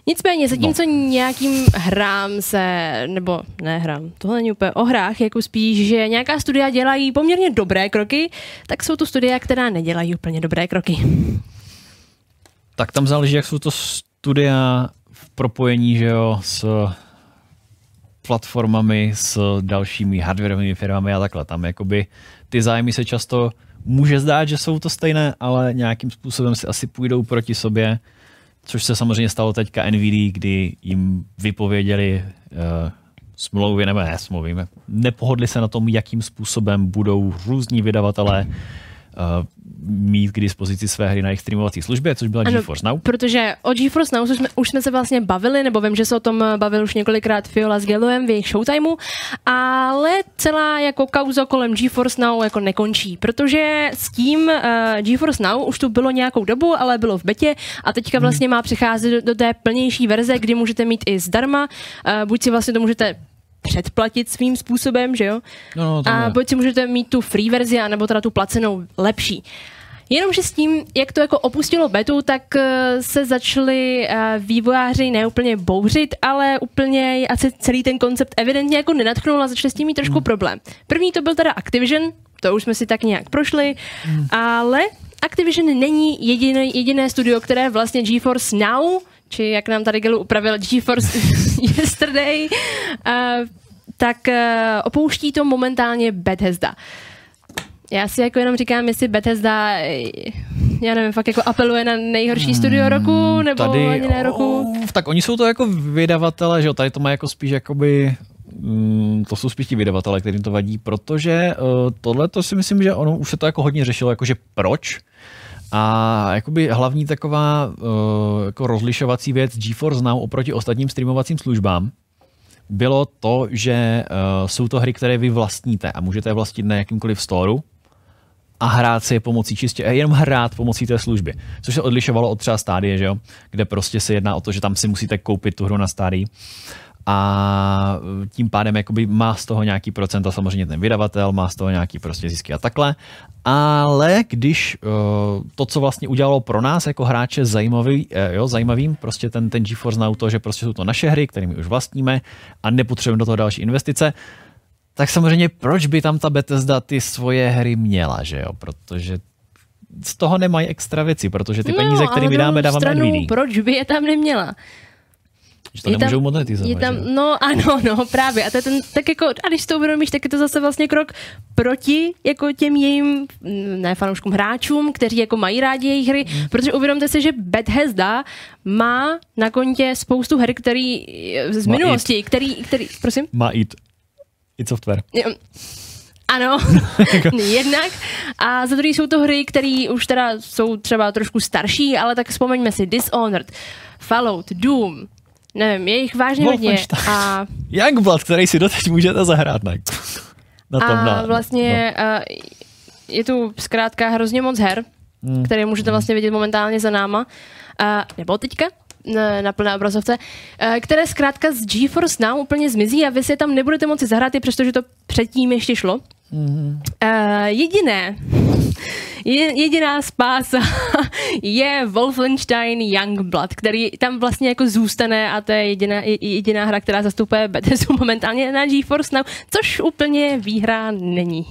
[SPEAKER 19] Nicméně, zatímco no. nějakým hrám se, nebo ne hrám, tohle není úplně o hrách, jako spíš, že nějaká studia dělají poměrně dobré kroky, tak jsou tu studia, která nedělají úplně dobré kroky.
[SPEAKER 1] Tak tam záleží, jak jsou to studia v propojení, že jo, s platformami, s dalšími hardwareovými firmami a takhle. Tam jakoby ty zájmy se často může zdát, že jsou to stejné, ale nějakým způsobem si asi půjdou proti sobě, což se samozřejmě stalo teďka NVIDIA, kdy jim vypověděli uh, smlouvy, nebo ne smlouvy, nepohodli se na tom, jakým způsobem budou různí vydavatelé mít k dispozici své hry na jejich streamovací službě, což byla
[SPEAKER 19] Ano,
[SPEAKER 1] GeForce Now.
[SPEAKER 19] Protože o GeForce Now už jsme, už jsme se vlastně bavili, nebo vím, že se o tom bavil už několikrát Fiola s Geluem v jejich showtimeu, ale celá jako kauza kolem GeForce Now jako nekončí, protože s tím uh, GeForce Now už tu bylo nějakou dobu, ale bylo v betě a teďka vlastně má přicházet do, do té plnější verze, kdy můžete mít i zdarma, uh, buď si vlastně to můžete předplatit svým způsobem, že jo?
[SPEAKER 1] No, no,
[SPEAKER 19] a buď si můžete mít tu free verzi, anebo teda tu placenou lepší. Jenomže s tím, jak to jako opustilo betu, tak eh, se začali eh, vývojáři neúplně bouřit, ale úplně asi celý ten koncept evidentně jako nenatchnul a začali s tím mít trošku problém. První to byl teda Activision, to už jsme si tak nějak prošli, ale Activision není jediné, jediné studio, které vlastně GeForce Now, či jak nám tady Gelu upravil GeForce Yesterday, eh, tak eh, opouští to momentálně Bethesda. Já si jako jenom říkám, jestli Bethesda, eh, já nevím, fakt jako apeluje na nejhorší studio roku, nebo
[SPEAKER 1] Tady,
[SPEAKER 19] ani ne roku.
[SPEAKER 1] Oh, tak oni jsou to jako vydavatele, že jo, tady to má jako spíš jakoby mm, to jsou spíš ti vydavatele, kterým to vadí, protože uh, tohle to si myslím, že ono už se to jako hodně řešilo, jakože proč. A jakoby hlavní taková uh, jako rozlišovací věc GeForce Now oproti ostatním streamovacím službám bylo to, že uh, jsou to hry, které vy vlastníte a můžete je vlastnit na jakýmkoliv storu a hrát si je pomocí čistě, eh, jenom hrát pomocí té služby. Což se odlišovalo od třeba stádie, že jo? kde prostě se jedná o to, že tam si musíte koupit tu hru na stádii a tím pádem jakoby má z toho nějaký procent a samozřejmě ten vydavatel má z toho nějaký prostě zisky a takhle. Ale když uh, to, co vlastně udělalo pro nás jako hráče zajímavý, uh, jo, zajímavým, prostě ten, ten GeForce Now to, že prostě jsou to naše hry, které my už vlastníme a nepotřebujeme do toho další investice, tak samozřejmě proč by tam ta Bethesda ty svoje hry měla, že jo? Protože z toho nemají extra věci, protože ty peníze, které my
[SPEAKER 19] ale na
[SPEAKER 1] dáme,
[SPEAKER 19] druhou
[SPEAKER 1] dáváme
[SPEAKER 19] stranu,
[SPEAKER 1] NVIDIA.
[SPEAKER 19] proč by je tam neměla?
[SPEAKER 1] Že to nemůžou monetizovat.
[SPEAKER 19] je tam,
[SPEAKER 1] že
[SPEAKER 19] no ano, no právě. A to je ten, tak jako, a když to uvědomíš, tak je to zase vlastně krok proti jako těm jejím, mm, ne fanouškům, hráčům, kteří jako mají rádi jejich hry,
[SPEAKER 1] Hmm.
[SPEAKER 19] protože uvědomte si, že Bethesda má na kontě spoustu her, který z
[SPEAKER 1] Má
[SPEAKER 19] minulosti, který, který, prosím?
[SPEAKER 1] Má jít. I software.
[SPEAKER 19] Jo. Ano, jednak. A za druhý jsou to hry, které už teda jsou třeba trošku starší, ale tak vzpomeňme si Dishonored, Fallout, Doom, nevím, je jich vážně hodně. A,
[SPEAKER 1] Youngblood, který si doteď můžete zahrát na, na tom.
[SPEAKER 19] a
[SPEAKER 1] na,
[SPEAKER 19] vlastně no. je tu zkrátka hrozně moc her,
[SPEAKER 1] Hmm.
[SPEAKER 19] které můžete vlastně vidět momentálně za náma. A, nebo teďka na, plné obrazovce, které zkrátka z GeForce Now úplně zmizí a vy si je tam nebudete moci zahrát, i přestože to předtím ještě šlo. Uh, jediné, je, jediná spása je Wolfenstein Youngblood, který tam vlastně jako zůstane a to je jediná, jediná hra, která zastupuje Bethesdu momentálně na GeForce Now, což úplně výhra není.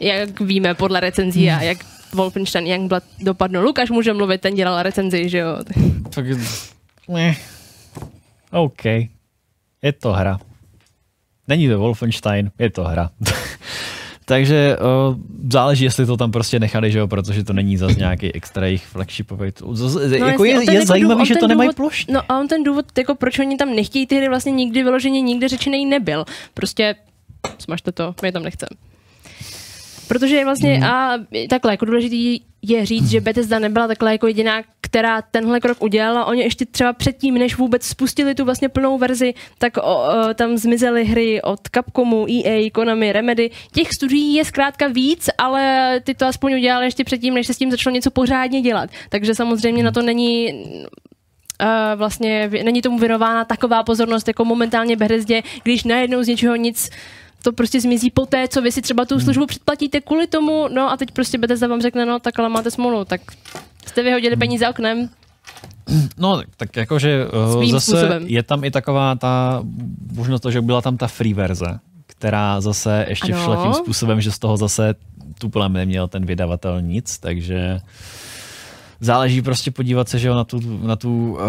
[SPEAKER 19] Jak víme podle recenzí a jak Wolfenstein Youngblood dopadnul. Lukáš může mluvit, ten dělal recenzi, že jo?
[SPEAKER 1] Tak, ne. OK. Je to hra. Není to Wolfenstein, je to hra. Takže uh, záleží, jestli to tam prostě nechali, že jo, protože to není zase nějaký extra jejich flagshipový. No, jako je, je jako zajímavý, důvod, že to nemají plošně.
[SPEAKER 19] No a on ten důvod, jako proč oni tam nechtějí ty hry, vlastně nikdy vyloženě nikdy řečený nebyl. Prostě smažte to, my tam nechceme. Protože vlastně hmm. a takhle, jako důležitý je říct, že Bethesda nebyla takhle jako jediná, která tenhle krok udělala. Oni ještě třeba předtím, než vůbec spustili tu vlastně plnou verzi, tak o, o, tam zmizely hry od Capcomu, EA, Konami, Remedy. Těch studií je zkrátka víc, ale ty to aspoň udělali ještě předtím, než se s tím začalo něco pořádně dělat. Takže samozřejmě na to není Uh, vlastně není tomu věnována taková pozornost jako momentálně Bethesdě, když najednou z něčeho nic to prostě zmizí po té, co vy si třeba tu hmm. službu předplatíte kvůli tomu, no a teď prostě Bethesda vám řekne, no tak ale máte smolu, tak jste vyhodili peníze oknem,
[SPEAKER 1] No, tak jakože uh, zase způsobem. je tam i taková ta možnost to, že byla tam ta free verze, která zase ještě ano. všla tím způsobem, že z toho zase tuplem neměl ten vydavatel nic, takže záleží prostě podívat se, že jo, na tu, na tu uh,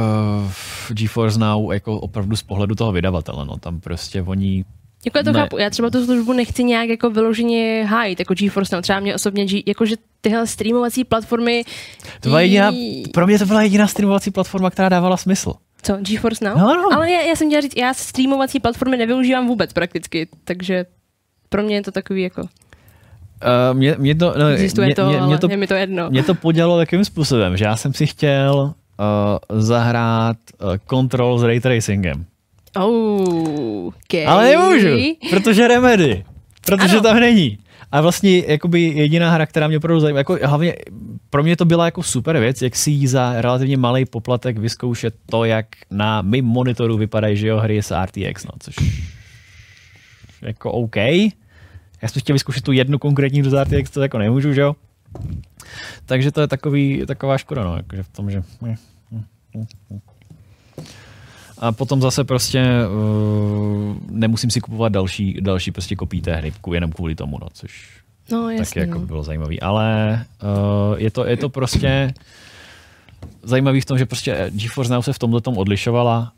[SPEAKER 1] GeForce Now jako opravdu z pohledu toho vydavatele, no tam prostě oni
[SPEAKER 19] jako já to ne. chápu, já třeba tu službu nechci nějak jako vyloženě hájit, jako GeForce, no třeba mě osobně, jakože tyhle streamovací platformy...
[SPEAKER 1] To byla jediná, pro mě to byla jediná streamovací platforma, která dávala smysl.
[SPEAKER 19] Co, GeForce Now?
[SPEAKER 1] No, no.
[SPEAKER 19] Ale já, já jsem chtěla říct, já streamovací platformy nevyužívám vůbec prakticky, takže pro mě je to takový jako...
[SPEAKER 1] Uh, mě, mě to, no,
[SPEAKER 19] Existuje mě, to, mě, mě to, je mi to jedno.
[SPEAKER 1] Mě to podělalo takovým způsobem, že já jsem si chtěl uh, zahrát uh, Control s Ray Tracingem.
[SPEAKER 19] Okay.
[SPEAKER 1] Ale nemůžu, protože Remedy. Protože ano. tam není. A vlastně jakoby jediná hra, která mě opravdu zajímá, jako hlavně pro mě to byla jako super věc, jak si jí za relativně malý poplatek vyzkoušet to, jak na mým monitoru vypadají že jo, hry s RTX, no, což jako OK. Já jsem chtěl vyzkoušet tu jednu konkrétní hru z RTX, to jako nemůžu, že jo. Takže to je takový, taková škoda, no, jakože v tom, že... A potom zase prostě uh, nemusím si kupovat další, další prostě kopí té hry, jenom kvůli tomu, no, což
[SPEAKER 19] no, jasný,
[SPEAKER 1] taky jako
[SPEAKER 19] no.
[SPEAKER 1] bylo zajímavý. Ale uh, je, to, je to prostě zajímavý v tom, že prostě GeForce Now se v tomhle tom odlišovala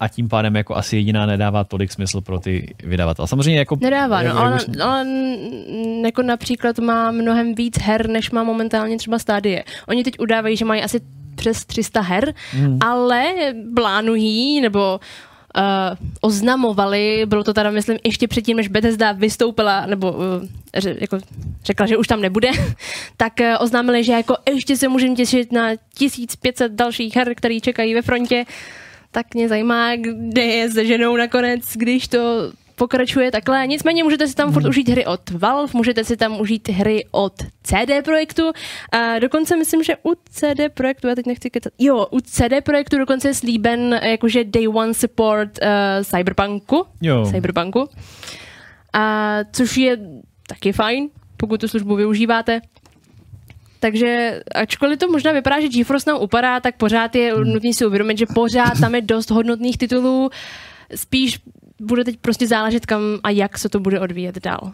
[SPEAKER 1] a tím pádem jako asi jediná nedává tolik smysl pro ty vydavatele. Samozřejmě jako...
[SPEAKER 19] Nedává, no, ale, ale jako například má mnohem víc her, než má momentálně třeba stádie. Oni teď udávají, že mají asi přes 300 her, mm. ale plánují nebo uh, oznamovali, bylo to teda, myslím, ještě předtím, než Bethesda vystoupila, nebo uh, jako řekla, že už tam nebude, tak uh, oznámili, že jako ještě se můžeme těšit na 1500 dalších her, které čekají ve frontě, tak mě zajímá, kde je se ženou nakonec, když to pokračuje takhle. Nicméně můžete si tam furt mhm. užít hry od Valve, můžete si tam užít hry od CD Projektu. A dokonce myslím, že u CD Projektu, já teď nechci kecat, jo, u CD Projektu dokonce je slíben jakože day one support uh, Cyberpunku.
[SPEAKER 1] Jo.
[SPEAKER 19] Cyberpunku. A což je taky fajn, pokud tu službu využíváte. Takže ačkoliv to možná vypadá, že GeForce nám upadá, tak pořád je hmm. nutný si uvědomit, že pořád tam je dost hodnotných titulů. Spíš bude teď prostě záležet kam a jak se to bude odvíjet dál.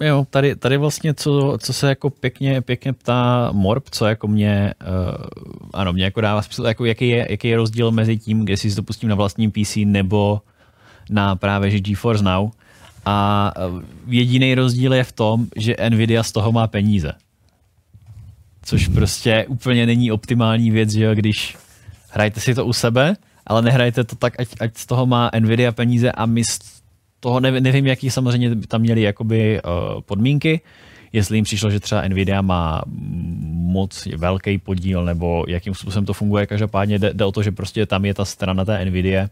[SPEAKER 1] Jo, tady, tady vlastně, co, co se jako pěkně, pěkně ptá Morb, co jako mě, uh, ano, mě jako dává smysl, jako jaký je, jaký je rozdíl mezi tím, kde si to pustím na vlastním PC nebo na právě že GeForce Now. A uh, jediný rozdíl je v tom, že Nvidia z toho má peníze. Což prostě úplně není optimální věc, že jo, když hrajete si to u sebe, ale nehrajte to tak, ať, ať z toho má Nvidia peníze a my z toho nevím, nevím jaký samozřejmě tam měli jakoby uh, podmínky, jestli jim přišlo, že třeba Nvidia má moc velký podíl, nebo jakým způsobem to funguje. Každopádně jde, jde o to, že prostě tam je ta strana té Nvidia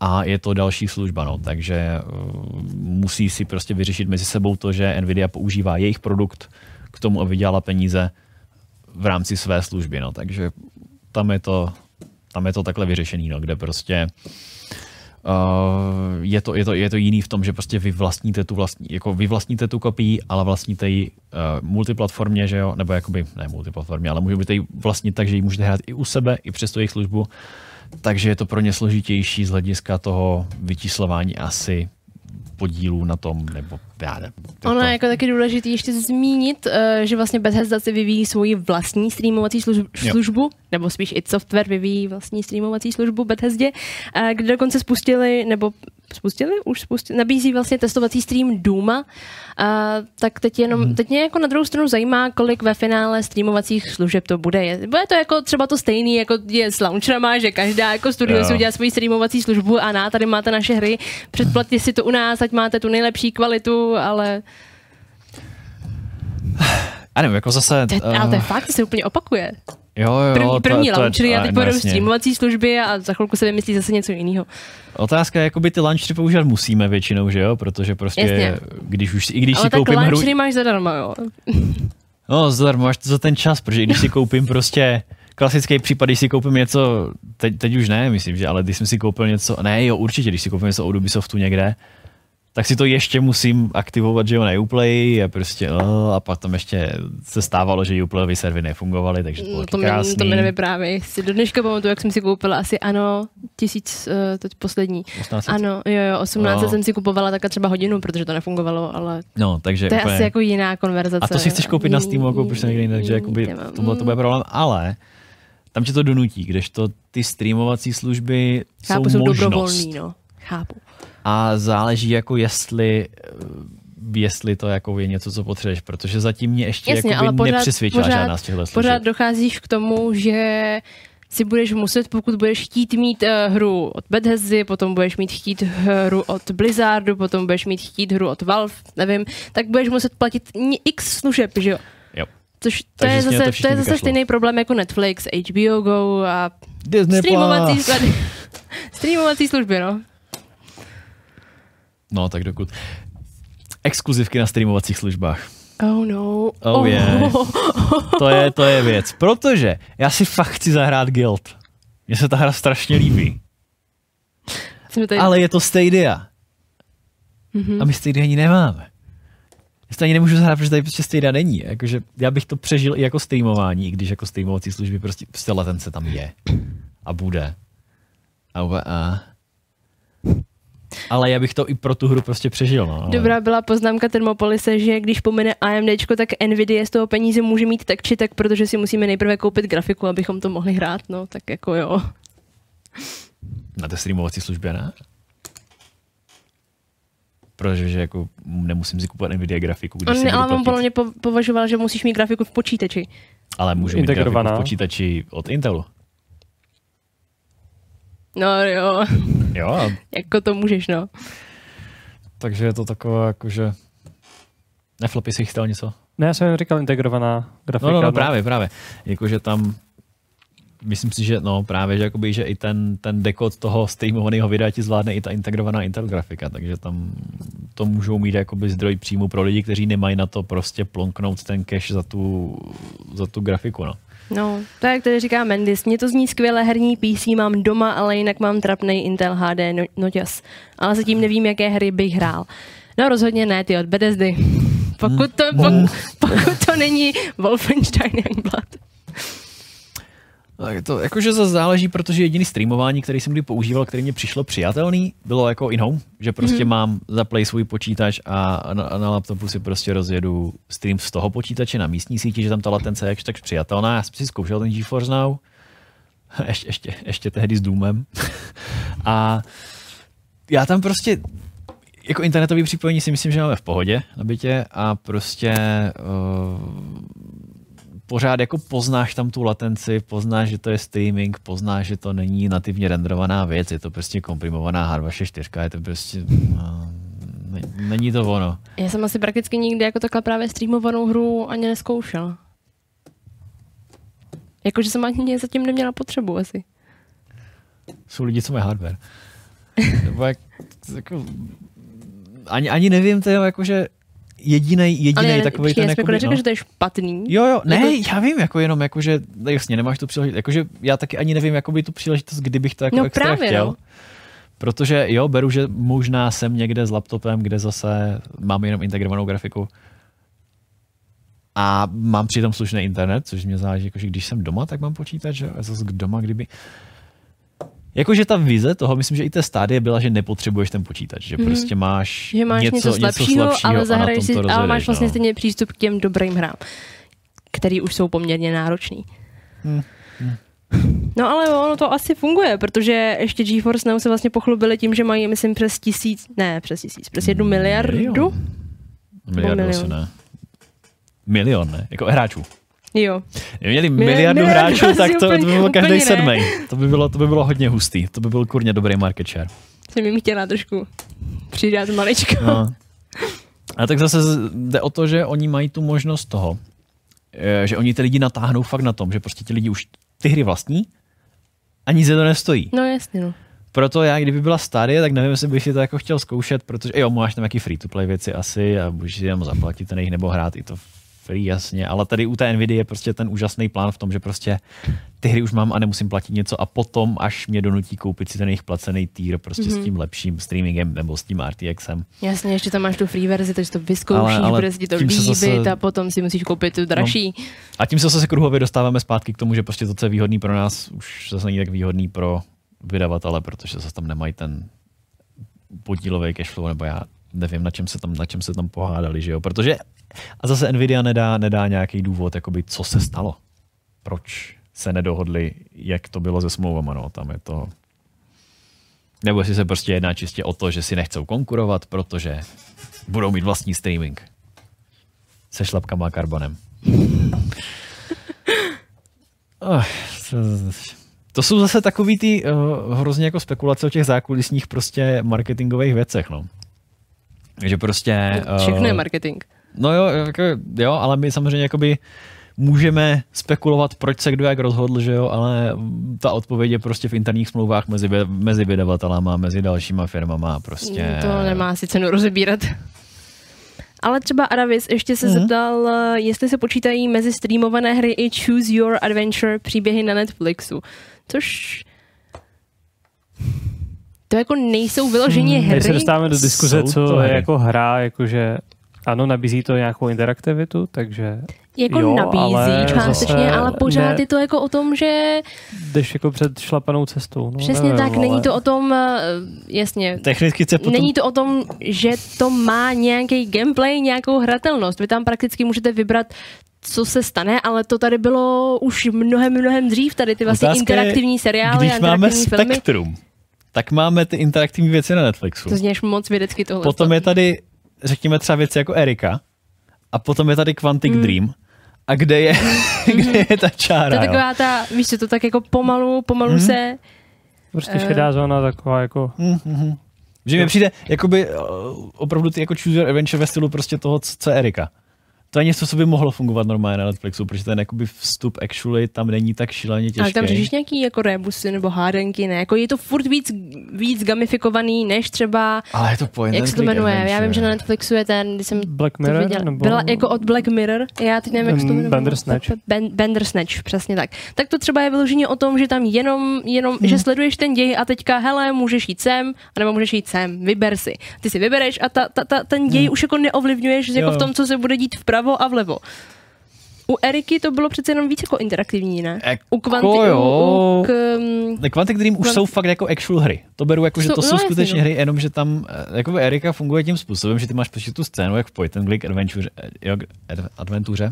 [SPEAKER 1] a je to další služba, no. takže uh, musí si prostě vyřešit mezi sebou to, že Nvidia používá jejich produkt k tomu, aby vydělala peníze v rámci své služby, no. takže tam je to tam je to takhle vyřešený, no, kde prostě Uh, je, to, je, to, je to jiný v tom, že prostě vy vlastníte tu vlastní, jako vy vlastníte tu kopii, ale vlastníte ji uh, multiplatformě, že jo, nebo jakoby, ne multiplatformě, ale můžete ji vlastnit tak, že ji můžete hrát i u sebe, i přes tu jejich službu, takže je to pro ně složitější z hlediska toho vyčíslování asi podílů na tom, nebo já nevím.
[SPEAKER 19] Ono je jako taky důležité ještě zmínit, eh, že vlastně Bethesda si vyvíjí svoji vlastní streamovací službu,
[SPEAKER 1] Jo.
[SPEAKER 19] službu nebo spíš i software vyvíjí vlastní streamovací službu Bethesdě, eh, kde dokonce spustili, nebo spustili? Už spustili, nabízí vlastně testovací stream Duma, a tak teď jenom,
[SPEAKER 1] Mhm.
[SPEAKER 19] teď mě jako na druhou stranu zajímá, kolik ve finále streamovacích služeb to bude. Je- Bude to jako třeba to stejný, jako je s launcherama, že každá jako studio
[SPEAKER 1] Jo.
[SPEAKER 19] si udělá svoji streamovací službu a na, tady máte naše hry, předplaťte si to u nás, ať máte tu nejlepší kvalitu, ale
[SPEAKER 1] A nevím, jako zase...
[SPEAKER 19] to, ale to je fakt, to se úplně opakuje.
[SPEAKER 1] Jo, jo,
[SPEAKER 19] První,
[SPEAKER 1] to-
[SPEAKER 19] první
[SPEAKER 1] to je-
[SPEAKER 19] launchery a
[SPEAKER 1] a,
[SPEAKER 19] teď
[SPEAKER 1] no jasně.
[SPEAKER 19] streamovací služby a za chvilku se vymyslí zase něco jiného.
[SPEAKER 1] Otázka je, jakoby ty launchery používat musíme většinou, že jo? Protože prostě,
[SPEAKER 19] Jasně.
[SPEAKER 1] když už, i když
[SPEAKER 19] Ale
[SPEAKER 1] si
[SPEAKER 19] tak
[SPEAKER 1] koupím hru,
[SPEAKER 19] launchery máš zadarmo, jo.
[SPEAKER 1] no zadarmo máš to za ten čas, protože i když si koupím prostě klasický případ, když si koupím něco, teď, teď už ne, myslím, že, ale když jsem si koupil něco, ne, jo, určitě, když si koupím něco od Ubisoftu někde, tak si to ještě musím aktivovat, že jo, na Uplay a prostě, oh, a pak tam ještě se stávalo, že Uplayový servery nefungovaly, takže to bylo
[SPEAKER 19] No,
[SPEAKER 1] taky
[SPEAKER 19] to, mi,
[SPEAKER 1] krásný.
[SPEAKER 19] to mi nevyprávěj. Si do dneška pamatuju, jak jsem si koupila asi ano, tisíc, uh, teď poslední.
[SPEAKER 1] 1800?
[SPEAKER 19] Ano, jo, jo, 18
[SPEAKER 1] No.
[SPEAKER 19] jsem si kupovala tak třeba hodinu, protože to nefungovalo, ale
[SPEAKER 1] No, takže
[SPEAKER 19] to je
[SPEAKER 1] úplně...
[SPEAKER 19] asi jako jiná konverzace.
[SPEAKER 1] A to si chceš koupit na Steamu, jako proč někde jinde, takže jakoby
[SPEAKER 19] nemám.
[SPEAKER 1] tohle to bude problém, ale tam tě to donutí, kdežto ty streamovací služby
[SPEAKER 19] Chápu,
[SPEAKER 1] jsou
[SPEAKER 19] jsou
[SPEAKER 1] možnost.
[SPEAKER 19] dobrovolný, no. Chápu.
[SPEAKER 1] A záleží jako jestli eh, jestli to jako je něco, co potřebuješ, protože zatím mě ještě
[SPEAKER 19] Jasně, ale pořád,
[SPEAKER 1] nepřesvědčila
[SPEAKER 19] pořád,
[SPEAKER 1] žádná z těchto služeb.
[SPEAKER 19] pořád docházíš k tomu, že si budeš muset, pokud budeš chtít mít uh, hru od Bethesdy, potom budeš mít chtít hru od Blizzardu, potom budeš mít chtít hru od Valve, nevím, tak budeš muset platit x služeb, že jo?
[SPEAKER 1] Jo.
[SPEAKER 19] Což to
[SPEAKER 1] Takže
[SPEAKER 19] je,
[SPEAKER 1] to
[SPEAKER 19] zase, to
[SPEAKER 1] všichni
[SPEAKER 19] je zase stejný problém jako Netflix, HBO Go a
[SPEAKER 1] Disney
[SPEAKER 19] streamovací, služby, streamovací služby, no.
[SPEAKER 1] No, tak dokud. Exkluzivky na streamovacích službách.
[SPEAKER 19] Oh no.
[SPEAKER 1] Oh, yeah. To je, to je věc. Protože já si fakt chci zahrát Guild. Mně se ta hra strašně líbí.
[SPEAKER 19] Tady...
[SPEAKER 1] Ale je to Stadia.
[SPEAKER 19] Mhm.
[SPEAKER 1] A my Stadia ani nemáme. Já to ani nemůžu zahrát, protože tady prostě Stadia není. Jakože já bych to přežil i jako streamování, i když jako streamovací služby prostě, prostě latence tam je. A bude. A, a. Ale já bych to i pro tu hru prostě přežil. No. ale-
[SPEAKER 19] Dobrá byla poznámka Thermopolise, že když pomene AMDčko, tak Nvidia z toho peníze může mít tak či tak, protože si musíme nejprve koupit grafiku, abychom to mohli hrát, no, tak jako jo.
[SPEAKER 1] Na té streamovací službě ne? Protože že jako nemusím si kupovat Nvidia grafiku, když
[SPEAKER 19] On,
[SPEAKER 1] si
[SPEAKER 19] ale on podle mě po, považoval, že musíš mít grafiku v počítači.
[SPEAKER 1] Ale můžu mít grafiku
[SPEAKER 3] Integrovaná.
[SPEAKER 1] v počítači od Intelu.
[SPEAKER 19] No jo,
[SPEAKER 1] Jo,
[SPEAKER 19] jako to můžeš, no.
[SPEAKER 1] takže je to takové jakože... Neflopy si chtěl něco?
[SPEAKER 3] Ne, já jsem jen říkal integrovaná grafika.
[SPEAKER 1] No, no, no, právě, právě. Jakože tam, myslím si, že no právě, že, jakoby, že i ten, ten dekod toho streamovaného videa ti zvládne i ta integrovaná Intel grafika, takže tam to můžou mít jakoby zdroj příjmu pro lidi, kteří nemají na to prostě plonknout ten cache za tu, za tu grafiku, no.
[SPEAKER 19] No, tak jak tady říká Mendis, mě to zní skvěle, herní PC mám doma, ale jinak mám trapnej Intel HD no- noťas. Ale zatím nevím, jaké hry bych hrál. No rozhodně ne, ty od Bethesdy. Pokud to, pokud, pokud to není Wolfenstein Youngblood.
[SPEAKER 1] Tak to jakože zase záleží, protože jediný streamování, který jsem kdy používal, který mě přišlo přijatelný, bylo jako in-home, že prostě
[SPEAKER 19] Mhm.
[SPEAKER 1] mám zaplay svůj počítač a na, na laptopu si prostě rozjedu stream z toho počítače na místní síti, že tam ta latence je tak přijatelná. Já jsem si zkoušel ten GeForce Now, ještě, ještě, ještě tehdy s Doomem. a já tam prostě jako internetový připojení si myslím, že máme v pohodě na bytě a prostě uh, pořád jako poznáš tam tu latenci, poznáš, že to je streaming, poznáš, že to není nativně renderovaná věc, je to prostě komprimovaná H264, je to prostě, no, ne, není to ono.
[SPEAKER 19] Já jsem asi prakticky nikdy jako takhle právě streamovanou hru ani neskoušel. Jakože jsem ani zatím neměla potřebu asi.
[SPEAKER 1] Jsou lidi, co mají hardware. Nebo jak, jako, ani, ani nevím, to je jakože jediný, jediný
[SPEAKER 19] Ale
[SPEAKER 1] takový ten
[SPEAKER 19] jako neřekl,
[SPEAKER 1] no.
[SPEAKER 19] že to je špatný.
[SPEAKER 1] Jo, jo, ne,
[SPEAKER 19] Jako-
[SPEAKER 1] já vím, jako jenom, jakože, jasně, nemáš tu příležitost, jakože já taky ani nevím, jakoby tu příležitost, kdybych to jako
[SPEAKER 19] No
[SPEAKER 1] extra
[SPEAKER 19] právě,
[SPEAKER 1] chtěl.
[SPEAKER 19] no.
[SPEAKER 1] Protože jo, beru, že možná jsem někde s laptopem, kde zase mám jenom integrovanou grafiku a mám přitom slušný internet, což mě záleží, jakože když jsem doma, tak mám počítač, že a zase doma, kdyby... Jakože ta vize toho, myslím, že i té stádie byla, že nepotřebuješ ten počítač, že
[SPEAKER 19] Mhm.
[SPEAKER 1] prostě máš,
[SPEAKER 19] Že máš něco, něco slabšího,
[SPEAKER 1] slabšího
[SPEAKER 19] ale zahraješ si,
[SPEAKER 1] to
[SPEAKER 19] ale máš vlastně
[SPEAKER 1] no.
[SPEAKER 19] stejně přístup k těm dobrým hrám, který už jsou poměrně náročný.
[SPEAKER 1] Hmm.
[SPEAKER 19] No ale ono to asi funguje, protože ještě GeForce Now se vlastně pochlubili tím, že mají, myslím, přes tisíc, ne přes tisíc, přes jednu miliardu.
[SPEAKER 1] Miliardu
[SPEAKER 19] milion.
[SPEAKER 1] asi ne. Milion, ne? Jako hráčů.
[SPEAKER 19] Jo.
[SPEAKER 1] Měli
[SPEAKER 19] Mil-
[SPEAKER 1] miliardu
[SPEAKER 19] miliardu
[SPEAKER 1] hráčů, tak to, to by
[SPEAKER 19] úplně-
[SPEAKER 1] bylo každý
[SPEAKER 19] úplně
[SPEAKER 1] sedmý. To by bylo, to by bylo hodně hustý. To by byl kurně dobrý market share.
[SPEAKER 19] Jsem jim chtěla trošku přidat maličko.
[SPEAKER 1] No. A tak zase jde o to, že oni mají tu možnost toho, eh, že oni ty lidi natáhnou fakt na tom, že prostě ti lidi už ty hry vlastní a nic je to nestojí.
[SPEAKER 19] No jasně, no.
[SPEAKER 1] Proto já, kdyby byla Stadia, tak nevím, jestli bych si to jako chtěl zkoušet, protože jo, máš tam nějaký free-to-play věci asi a můžeš si jenom zaplatit ten jejich nebo hrát i to free, jasně, ale tady u té Nvidia je prostě ten úžasný plán v tom, že prostě ty hry už mám a nemusím platit něco a potom, až mě donutí koupit si ten jejich placený týr prostě mm-hmm.
[SPEAKER 19] Mhm.
[SPEAKER 1] s tím lepším streamingem nebo s tím RTXem.
[SPEAKER 19] Jasně, ještě tam máš tu free verzi, takže to vyzkoušíš,
[SPEAKER 1] Ale- ale
[SPEAKER 19] bude se ti to líbit
[SPEAKER 1] zase-
[SPEAKER 19] a potom si musíš koupit tu dražší.
[SPEAKER 1] No. A tím se zase kruhově dostáváme zpátky k tomu, že prostě to, co je výhodný pro nás, už zase není tak výhodný pro vydavatele, protože zase tam nemají ten podílový cashflow, nebo já nevím, na čem se tam, na čem se tam pohádali, že jo? Protože a zase Nvidia nedá, nedá nějaký důvod, jakoby, co se stalo. Proč se nedohodli, jak to bylo se smlouvama, no, tam je to... Nebo jestli se prostě jedná čistě o to, že si nechcou konkurovat, protože budou mít vlastní streaming. Se šlapkama a karbonem. Oh, to jsou zase takový ty uh, hrozně jako spekulace o těch zákulisních prostě marketingových věcech, no. Že prostě...
[SPEAKER 19] Všechno je
[SPEAKER 1] eh,
[SPEAKER 19] marketing.
[SPEAKER 1] No jo, jako, jo, ale my samozřejmě jakoby můžeme spekulovat, proč se kdo jak rozhodl, že jo, ale ta odpověď je prostě v interních smlouvách mezi, mezi vydavatelama, mezi dalšíma firmama prostě...
[SPEAKER 19] To nemá si cenu rozebírat. Ale třeba Aravis ještě se
[SPEAKER 1] Mhm.
[SPEAKER 19] zeptal, eh, jestli se počítají mezi streamované hry i Choose Your Adventure příběhy na Netflixu. Což to jako nejsou vyloženě
[SPEAKER 3] Hmm,
[SPEAKER 19] hry.
[SPEAKER 3] Tady se dostáváme do diskuze,
[SPEAKER 1] Jsou
[SPEAKER 3] co
[SPEAKER 1] to
[SPEAKER 3] je jako hra, jakože ano, nabízí to nějakou interaktivitu, takže
[SPEAKER 19] Jako
[SPEAKER 3] jo,
[SPEAKER 19] nabízí
[SPEAKER 3] ale
[SPEAKER 19] částečně,
[SPEAKER 3] zase
[SPEAKER 19] ale pořád
[SPEAKER 3] ne,
[SPEAKER 19] je to jako o tom, že
[SPEAKER 3] jdeš jako před šlapanou cestou. No,
[SPEAKER 19] přesně
[SPEAKER 3] nevím,
[SPEAKER 19] tak,
[SPEAKER 3] ale...
[SPEAKER 19] není to o tom, eh, jasně,
[SPEAKER 1] Technicky se potom...
[SPEAKER 19] Není to o tom, že to má nějaký gameplay, nějakou hratelnost. Vy tam prakticky můžete vybrat, co se stane, ale to tady bylo už mnohem, mnohem dřív. Tady ty vlastně
[SPEAKER 1] Otázka je,
[SPEAKER 19] interaktivní seriály
[SPEAKER 1] Když
[SPEAKER 19] a
[SPEAKER 1] máme
[SPEAKER 19] interaktivní filmy.
[SPEAKER 1] Spektrum, tak máme ty interaktivní věci na Netflixu.
[SPEAKER 19] To zněš moc vědecky tohle.
[SPEAKER 1] Potom je tady, řekněme třeba věci jako Erika, a potom je tady Quantic
[SPEAKER 19] Mm.
[SPEAKER 1] Dream, a kde je, kde je ta
[SPEAKER 19] to
[SPEAKER 1] čára,
[SPEAKER 19] je
[SPEAKER 1] jo?
[SPEAKER 19] taková ta, víš co, to tak jako pomalu, pomalu
[SPEAKER 1] Mhm.
[SPEAKER 19] se...
[SPEAKER 3] Prostě
[SPEAKER 19] eh,
[SPEAKER 3] šedá zóna taková jako...
[SPEAKER 1] Mm-hmm. Že mi přijde jakoby uh, opravdu ty jako choose your adventure ve stylu prostě toho, co co je Erika. To je něco, co by mohlo fungovat normálně na Netflixu, protože ten jakoby vstup actually tam není tak šíleně těžký.
[SPEAKER 19] Ale tam řešíš nějaký jako rebusy nebo hádanky, ne? Jako je to furt víc, víc gamifikovaný, než třeba...
[SPEAKER 1] Ale je to point
[SPEAKER 19] Jak se to jmenuje? Já
[SPEAKER 1] adventure.
[SPEAKER 19] vím, že na Netflixu je ten, když jsem
[SPEAKER 3] Black
[SPEAKER 19] to
[SPEAKER 3] Mirror,
[SPEAKER 19] viděla.
[SPEAKER 3] nebo-
[SPEAKER 19] Byla jako od Black Mirror, já teď nevím, jak se to
[SPEAKER 3] Mm,
[SPEAKER 19] jmenuje.
[SPEAKER 3] Bandersnatch.
[SPEAKER 19] Ben, Bandersnatch, přesně tak. Tak to třeba je vyloženě o tom, že tam jenom, jenom
[SPEAKER 3] Hmm.
[SPEAKER 19] že sleduješ ten děj a teďka, hele, můžeš jít sem, anebo můžeš jít sem, vyber si. Ty si vybereš a ta, ta, ta, ten děj
[SPEAKER 1] Hmm.
[SPEAKER 19] už jako neovlivňuješ jako
[SPEAKER 1] Jo.
[SPEAKER 19] v tom, co se bude dít vpravo a vlevo. U Eriky to bylo přece jenom víc jako interaktivní, ne?
[SPEAKER 1] Jako
[SPEAKER 19] u Kvanty,
[SPEAKER 1] jo.
[SPEAKER 19] u, u, k, um,
[SPEAKER 1] Quantic Dream už
[SPEAKER 19] Quant-
[SPEAKER 1] jsou fakt jako actual hry. To beru jako, že
[SPEAKER 19] Jsou-
[SPEAKER 1] to
[SPEAKER 19] no
[SPEAKER 1] jsou skutečně
[SPEAKER 19] no.
[SPEAKER 1] hry, jenom že tam eh, jako Erika funguje tím způsobem, že ty máš prostě tu scénu, jak v Point and Click Adventure, jo, ad- adventuře,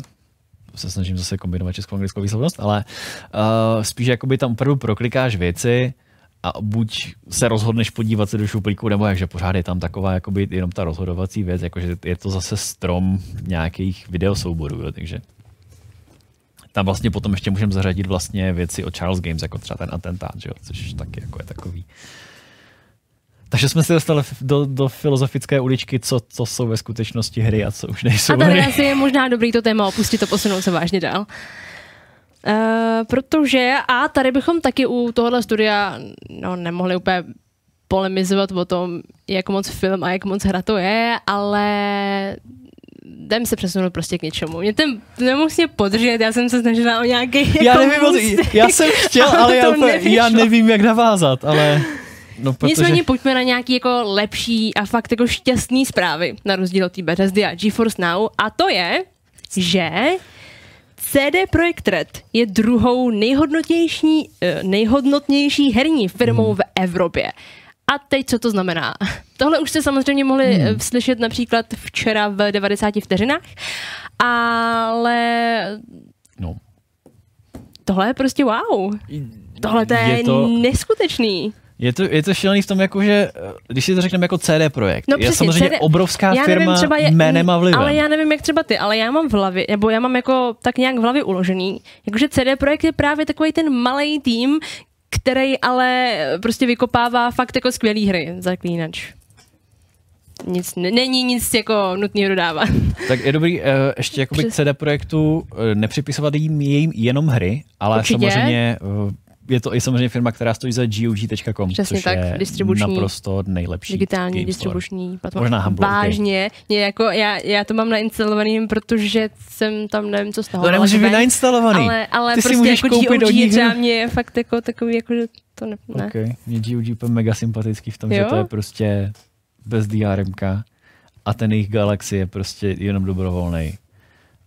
[SPEAKER 1] se snažím zase kombinovat českou a anglickou výslovnost, ale uh, spíš jakoby tam opravdu proklikáš věci a buď se rozhodneš podívat se do šuplíku, nebo jakže pořád je tam taková jakoby jenom ta rozhodovací věc, jakože je to zase strom nějakých videosouborů, jo, takže tam vlastně potom ještě můžeme zařadit vlastně věci od Charles Games, jako třeba ten atentát, že jo? což taky jako je takový. Takže jsme se dostali do, do filozofické uličky, co, co jsou ve skutečnosti hry a co už nejsou
[SPEAKER 19] A tady
[SPEAKER 1] hry.
[SPEAKER 19] asi je možná dobrý to téma opustit a posunout se vážně dál. Uh, protože, a tady bychom taky u tohohle studia no, nemohli úplně polemizovat o tom, jak moc film a jak moc hra to je, ale jdem se přesunout prostě k něčemu. Mě ten nemusí podržet, já jsem se snažila o nějaký
[SPEAKER 1] Já
[SPEAKER 19] jako
[SPEAKER 1] nevím, moc-
[SPEAKER 19] úsek,
[SPEAKER 1] já jsem chtěl, ale já,
[SPEAKER 19] to
[SPEAKER 1] úplně, já nevím, jak navázat, ale No, protože...
[SPEAKER 19] Nicméně pojďme na nějaký jako lepší a fakt jako šťastný zprávy, na rozdíl od té Bethesdy a GeForce Now. A to je, že CD Projekt Red je druhou nejhodnotnější, eh, nejhodnotnější herní firmou v Evropě. A teď, co to znamená? Tohle už jste samozřejmě mohli hmm. slyšet například včera v 90 vteřinách, ale
[SPEAKER 1] No.
[SPEAKER 19] tohle je prostě wow. Tohle to je,
[SPEAKER 1] Je to-
[SPEAKER 19] neskutečný.
[SPEAKER 1] Je to, je to šílený v tom, jako, že eh, když si to řekneme jako CD Projekt,
[SPEAKER 19] No
[SPEAKER 1] je
[SPEAKER 19] přesně,
[SPEAKER 1] samozřejmě
[SPEAKER 19] CD
[SPEAKER 1] obrovská
[SPEAKER 19] já
[SPEAKER 1] firma
[SPEAKER 19] nevím, třeba je,
[SPEAKER 1] jménem a vlivem.
[SPEAKER 19] Ale já nevím, jak třeba ty, ale já mám v hlavě, nebo já mám jako tak nějak v hlavě uložený, jakože CD Projekt je právě takový ten malý tým, který ale prostě vykopává fakt jako skvělý hry, zaklínač. Nic, ne- není nic jako nutného dodávat.
[SPEAKER 1] Tak je dobrý uh, ještě jakoby k
[SPEAKER 19] Přes-
[SPEAKER 1] CD Projektu uh, nepřipisovat jim, jim jenom hry, ale
[SPEAKER 19] Určitě.
[SPEAKER 1] samozřejmě uh, je to i samozřejmě firma, která stojí za GOG.com,
[SPEAKER 19] Přesně
[SPEAKER 1] což
[SPEAKER 19] tak,
[SPEAKER 1] je
[SPEAKER 19] distribuční-
[SPEAKER 1] naprosto nejlepší
[SPEAKER 19] Digitální distribuční platforma.
[SPEAKER 1] Možná Humble, okay.
[SPEAKER 19] Vážně, mě jako, já, já to mám nainstalovaný, protože jsem tam nevím, co z toho.
[SPEAKER 1] To
[SPEAKER 19] ale
[SPEAKER 1] být nainstalovaný.
[SPEAKER 19] Ale, ale
[SPEAKER 1] Ty si
[SPEAKER 19] prostě
[SPEAKER 1] můžeš
[SPEAKER 19] jako
[SPEAKER 1] koupit
[SPEAKER 19] GOG je třeba mě je fakt jako takový, jako, že to ne. ne.
[SPEAKER 1] Okay. Mě GOG úplně mega sympatický v tom, že
[SPEAKER 19] Jo?
[SPEAKER 1] to je prostě bez DRMK a ten jejich Galaxy je prostě jenom dobrovolný.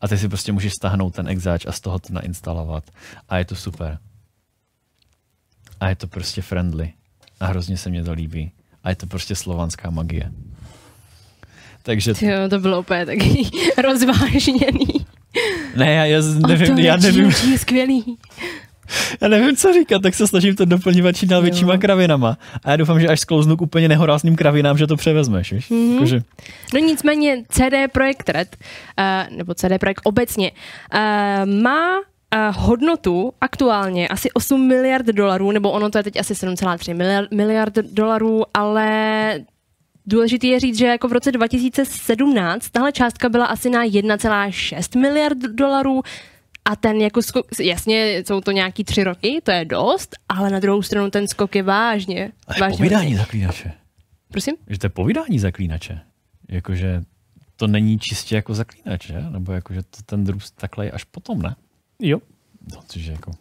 [SPEAKER 1] A ty si prostě můžeš stáhnout ten exáč a z toho to nainstalovat. A je to super. A je to prostě friendly. A hrozně se mě to líbí. A je to prostě slovanská magie. Takže
[SPEAKER 19] Jo, to bylo úplně taky rozvážněný.
[SPEAKER 1] ne, já, já nevím,
[SPEAKER 19] to
[SPEAKER 1] já nevím,
[SPEAKER 19] je skvělý.
[SPEAKER 1] já nevím, co říkat, tak se snažím to doplňovat čím dál většíma kravinama. A já doufám, že až sklouznu k úplně nehorázným kravinám, že to převezmeš, víš?
[SPEAKER 19] Mhm.
[SPEAKER 1] Jakože,
[SPEAKER 19] No nicméně CD Projekt Red, uh, nebo CD Projekt obecně, uh, má hodnotu aktuálně asi 8 miliard dolarů, nebo ono to je teď asi 7,3 miliard, miliard dolarů, ale důležité je říct, že jako v roce 2017 tahle částka byla asi na 1,6 miliard dolarů a ten jako skok, jasně jsou to nějaký tři roky, to je dost, ale na druhou stranu ten skok je vážně. vážně
[SPEAKER 1] povídání zaklínače.
[SPEAKER 19] Prosím?
[SPEAKER 1] Že to je povídání zaklínače. Jakože to není čistě jako zaklínač, že? Nebo jakože to ten růst takhle je až potom, ne?
[SPEAKER 3] Jo.
[SPEAKER 1] No, což je jako...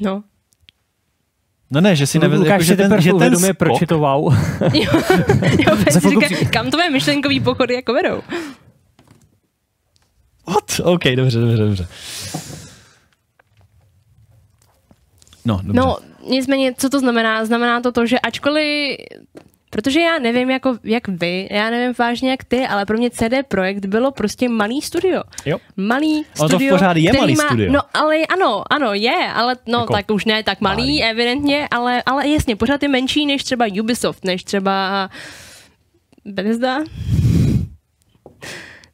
[SPEAKER 19] No.
[SPEAKER 1] No ne, že si nevez,
[SPEAKER 3] Lukáš
[SPEAKER 1] jako,
[SPEAKER 3] si
[SPEAKER 1] že ten,
[SPEAKER 3] teprve
[SPEAKER 1] že ten
[SPEAKER 3] uvědomuje,
[SPEAKER 1] skok,
[SPEAKER 3] proč je to wow.
[SPEAKER 19] Jo, jo říká, kam tvoje myšlenkový pochody jako vedou?
[SPEAKER 1] What? OK, dobře, dobře, dobře. No, dobře.
[SPEAKER 19] No, nicméně, co to znamená? Znamená to to, že ačkoliv Protože já nevím, jako, jak vy, já nevím vážně jak ty, ale pro mě CD Projekt bylo prostě malý studio.
[SPEAKER 1] Jo.
[SPEAKER 19] Malý
[SPEAKER 1] Ono to
[SPEAKER 19] studio,
[SPEAKER 1] pořád je malý
[SPEAKER 19] má,
[SPEAKER 1] studio.
[SPEAKER 19] No, ale ano, ano, je, ale no,
[SPEAKER 1] Jako
[SPEAKER 19] tak už ne tak malý,
[SPEAKER 1] malý.
[SPEAKER 19] evidentně, ale, ale jasně, pořád je menší než třeba Ubisoft, než třeba Bethesda.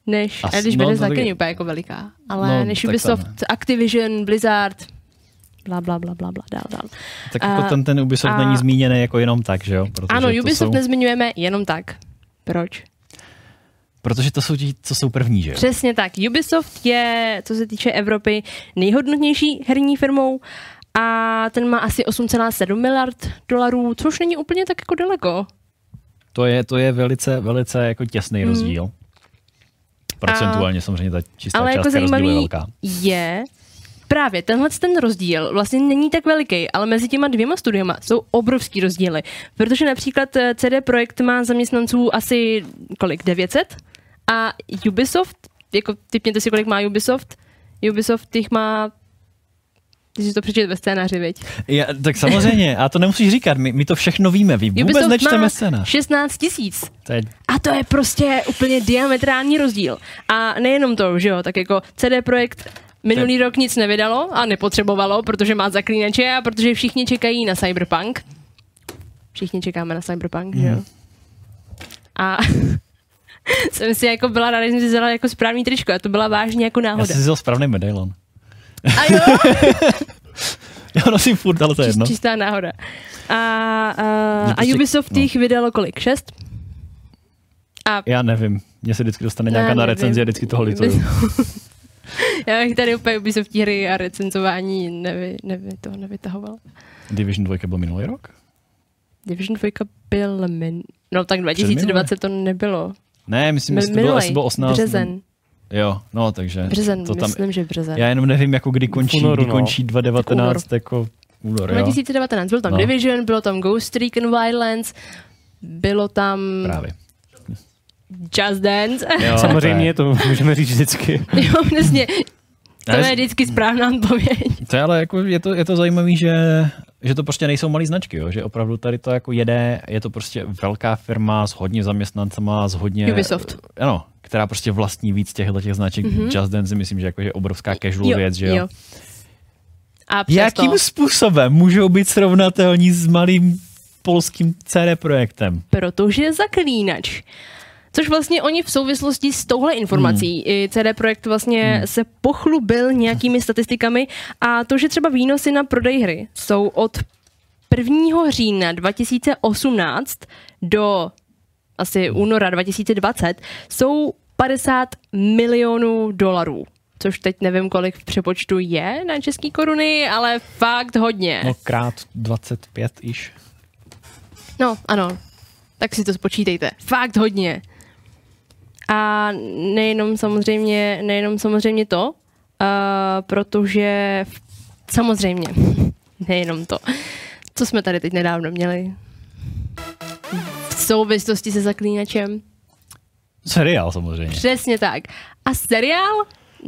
[SPEAKER 19] Než,
[SPEAKER 1] Asi-
[SPEAKER 19] a když
[SPEAKER 1] no,
[SPEAKER 19] Bethesda taky úplně jako veliká, ale
[SPEAKER 1] No,
[SPEAKER 19] než Ubisoft, Activision, Blizzard, bla, bla, bla, bla, bla, dál, dál.
[SPEAKER 1] tak jako
[SPEAKER 19] A-
[SPEAKER 1] ten, ten Ubisoft
[SPEAKER 19] a-
[SPEAKER 1] není zmíněný jako jenom tak, že jo? Protože
[SPEAKER 19] Ano, Ubisoft
[SPEAKER 1] jsou,
[SPEAKER 19] nezmiňujeme jenom tak. Proč?
[SPEAKER 1] Protože to jsou ti, co jsou první, že jo?
[SPEAKER 19] Přesně tak. Ubisoft je, co se týče Evropy, nejhodnotnější herní firmou a ten má asi 8,7 miliard dolarů, což není úplně tak jako daleko.
[SPEAKER 1] To je, to je velice, velice jako těsný
[SPEAKER 19] Mhm.
[SPEAKER 1] rozdíl. Procentuálně samozřejmě ta čistá
[SPEAKER 19] Ale jako
[SPEAKER 1] částka je
[SPEAKER 19] zajímavý
[SPEAKER 1] velká.
[SPEAKER 19] je právě tenhle ten rozdíl vlastně není tak veliký, ale mezi těma dvěma studiama jsou obrovský rozdíly. Protože například eh, CD Projekt má zaměstnanců asi kolik? 900? A Ubisoft, jako typněte si, kolik má Ubisoft, Ubisoft jich má ty si to přečet ve scénáři, viď?
[SPEAKER 1] Ja, tak samozřejmě, a to nemusíš říkat, my, my to všechno víme, vy vůbec
[SPEAKER 19] Ubisoft
[SPEAKER 1] nečteme scénář.
[SPEAKER 19] 16 tisíc.
[SPEAKER 1] Je,
[SPEAKER 19] A to je prostě úplně diametrální rozdíl. A nejenom to, že jo, tak jako CD Projekt minulý rok nic nevydalo a nepotřebovalo, protože má zaklínače a protože všichni čekají na Cyberpunk. Všichni čekáme na Cyberpunk, že jo.
[SPEAKER 1] Mhm.
[SPEAKER 19] A jsem si jako byla ráda, že jsem si vzala jako správný tričko a to byla vážně jako
[SPEAKER 1] já
[SPEAKER 19] náhoda.
[SPEAKER 1] jsem si vzal správný medailon.
[SPEAKER 19] A jo,
[SPEAKER 1] Já nosím furt, ale to je jedno.
[SPEAKER 19] čistá náhoda. A, a, a
[SPEAKER 1] prostě-
[SPEAKER 19] Ubisoft
[SPEAKER 1] no.
[SPEAKER 19] jich vydalo kolik? Šest? A
[SPEAKER 1] Já nevím, mně se vždycky dostane nějaká
[SPEAKER 19] Já
[SPEAKER 1] na recenzi a vždycky toho lituju.
[SPEAKER 19] Já bych tady úplně Ubisoft hry a recenzování nevy, nevy, toho nevytahoval.
[SPEAKER 1] Division 2 byl minulý rok?
[SPEAKER 19] Division 2 byl min... No tak 2020 to nebylo.
[SPEAKER 1] Ne, myslím, že to bylo, asi bylo 18.
[SPEAKER 19] březen.
[SPEAKER 1] Jo, no takže.
[SPEAKER 19] Březen,
[SPEAKER 1] to tam,
[SPEAKER 19] myslím, že březen.
[SPEAKER 1] Já jenom nevím, jako kdy končí,
[SPEAKER 3] únoru,
[SPEAKER 1] kdy
[SPEAKER 3] no.
[SPEAKER 1] končí 2019, jako Únor, jo.
[SPEAKER 19] 2019. Byl tam
[SPEAKER 1] No.
[SPEAKER 19] no. Division, bylo tam Ghost Recon Wildlands, bylo tam
[SPEAKER 1] Právě.
[SPEAKER 19] Just Dance.
[SPEAKER 1] Jo,
[SPEAKER 3] Samozřejmě to můžeme říct vždycky.
[SPEAKER 19] jo, přesně. To je vždycky správná odpověď.
[SPEAKER 1] To je ale jako, je to, je to zajímavé, že, že to prostě nejsou malé značky, jo? že opravdu tady to jako jede, je to prostě velká firma s hodně zaměstnancema, s hodně...
[SPEAKER 19] Ubisoft.
[SPEAKER 1] Ano, která prostě vlastní víc těchto těch značek.
[SPEAKER 19] Mhm.
[SPEAKER 1] Mm-hmm. Just Dance si myslím, že jako, že obrovská casual
[SPEAKER 19] Jo,
[SPEAKER 1] věc, že jo.
[SPEAKER 19] jo. A přesto,
[SPEAKER 1] Jakým způsobem můžou být srovnatelní s malým polským CD projektem?
[SPEAKER 19] protože zaklínač. Což vlastně oni v souvislosti s touhle informací, hmm. i CD Projekt vlastně hmm. se pochlubil nějakými statistikami a to, že třeba výnosy na prodej hry jsou od 1. října 2018 do asi února 2020 jsou 50 milionů dolarů. Což teď nevím, kolik v přepočtu je na české koruny, ale fakt hodně.
[SPEAKER 1] No krát 25 iž.
[SPEAKER 19] No, ano. Tak si to spočítejte. Fakt hodně. A nejenom samozřejmě, nejenom samozřejmě to, uh, protože v- samozřejmě, nejenom to, co jsme tady teď nedávno měli. V souvislosti se zaklínačem.
[SPEAKER 1] Seriál samozřejmě.
[SPEAKER 19] Přesně tak. A seriál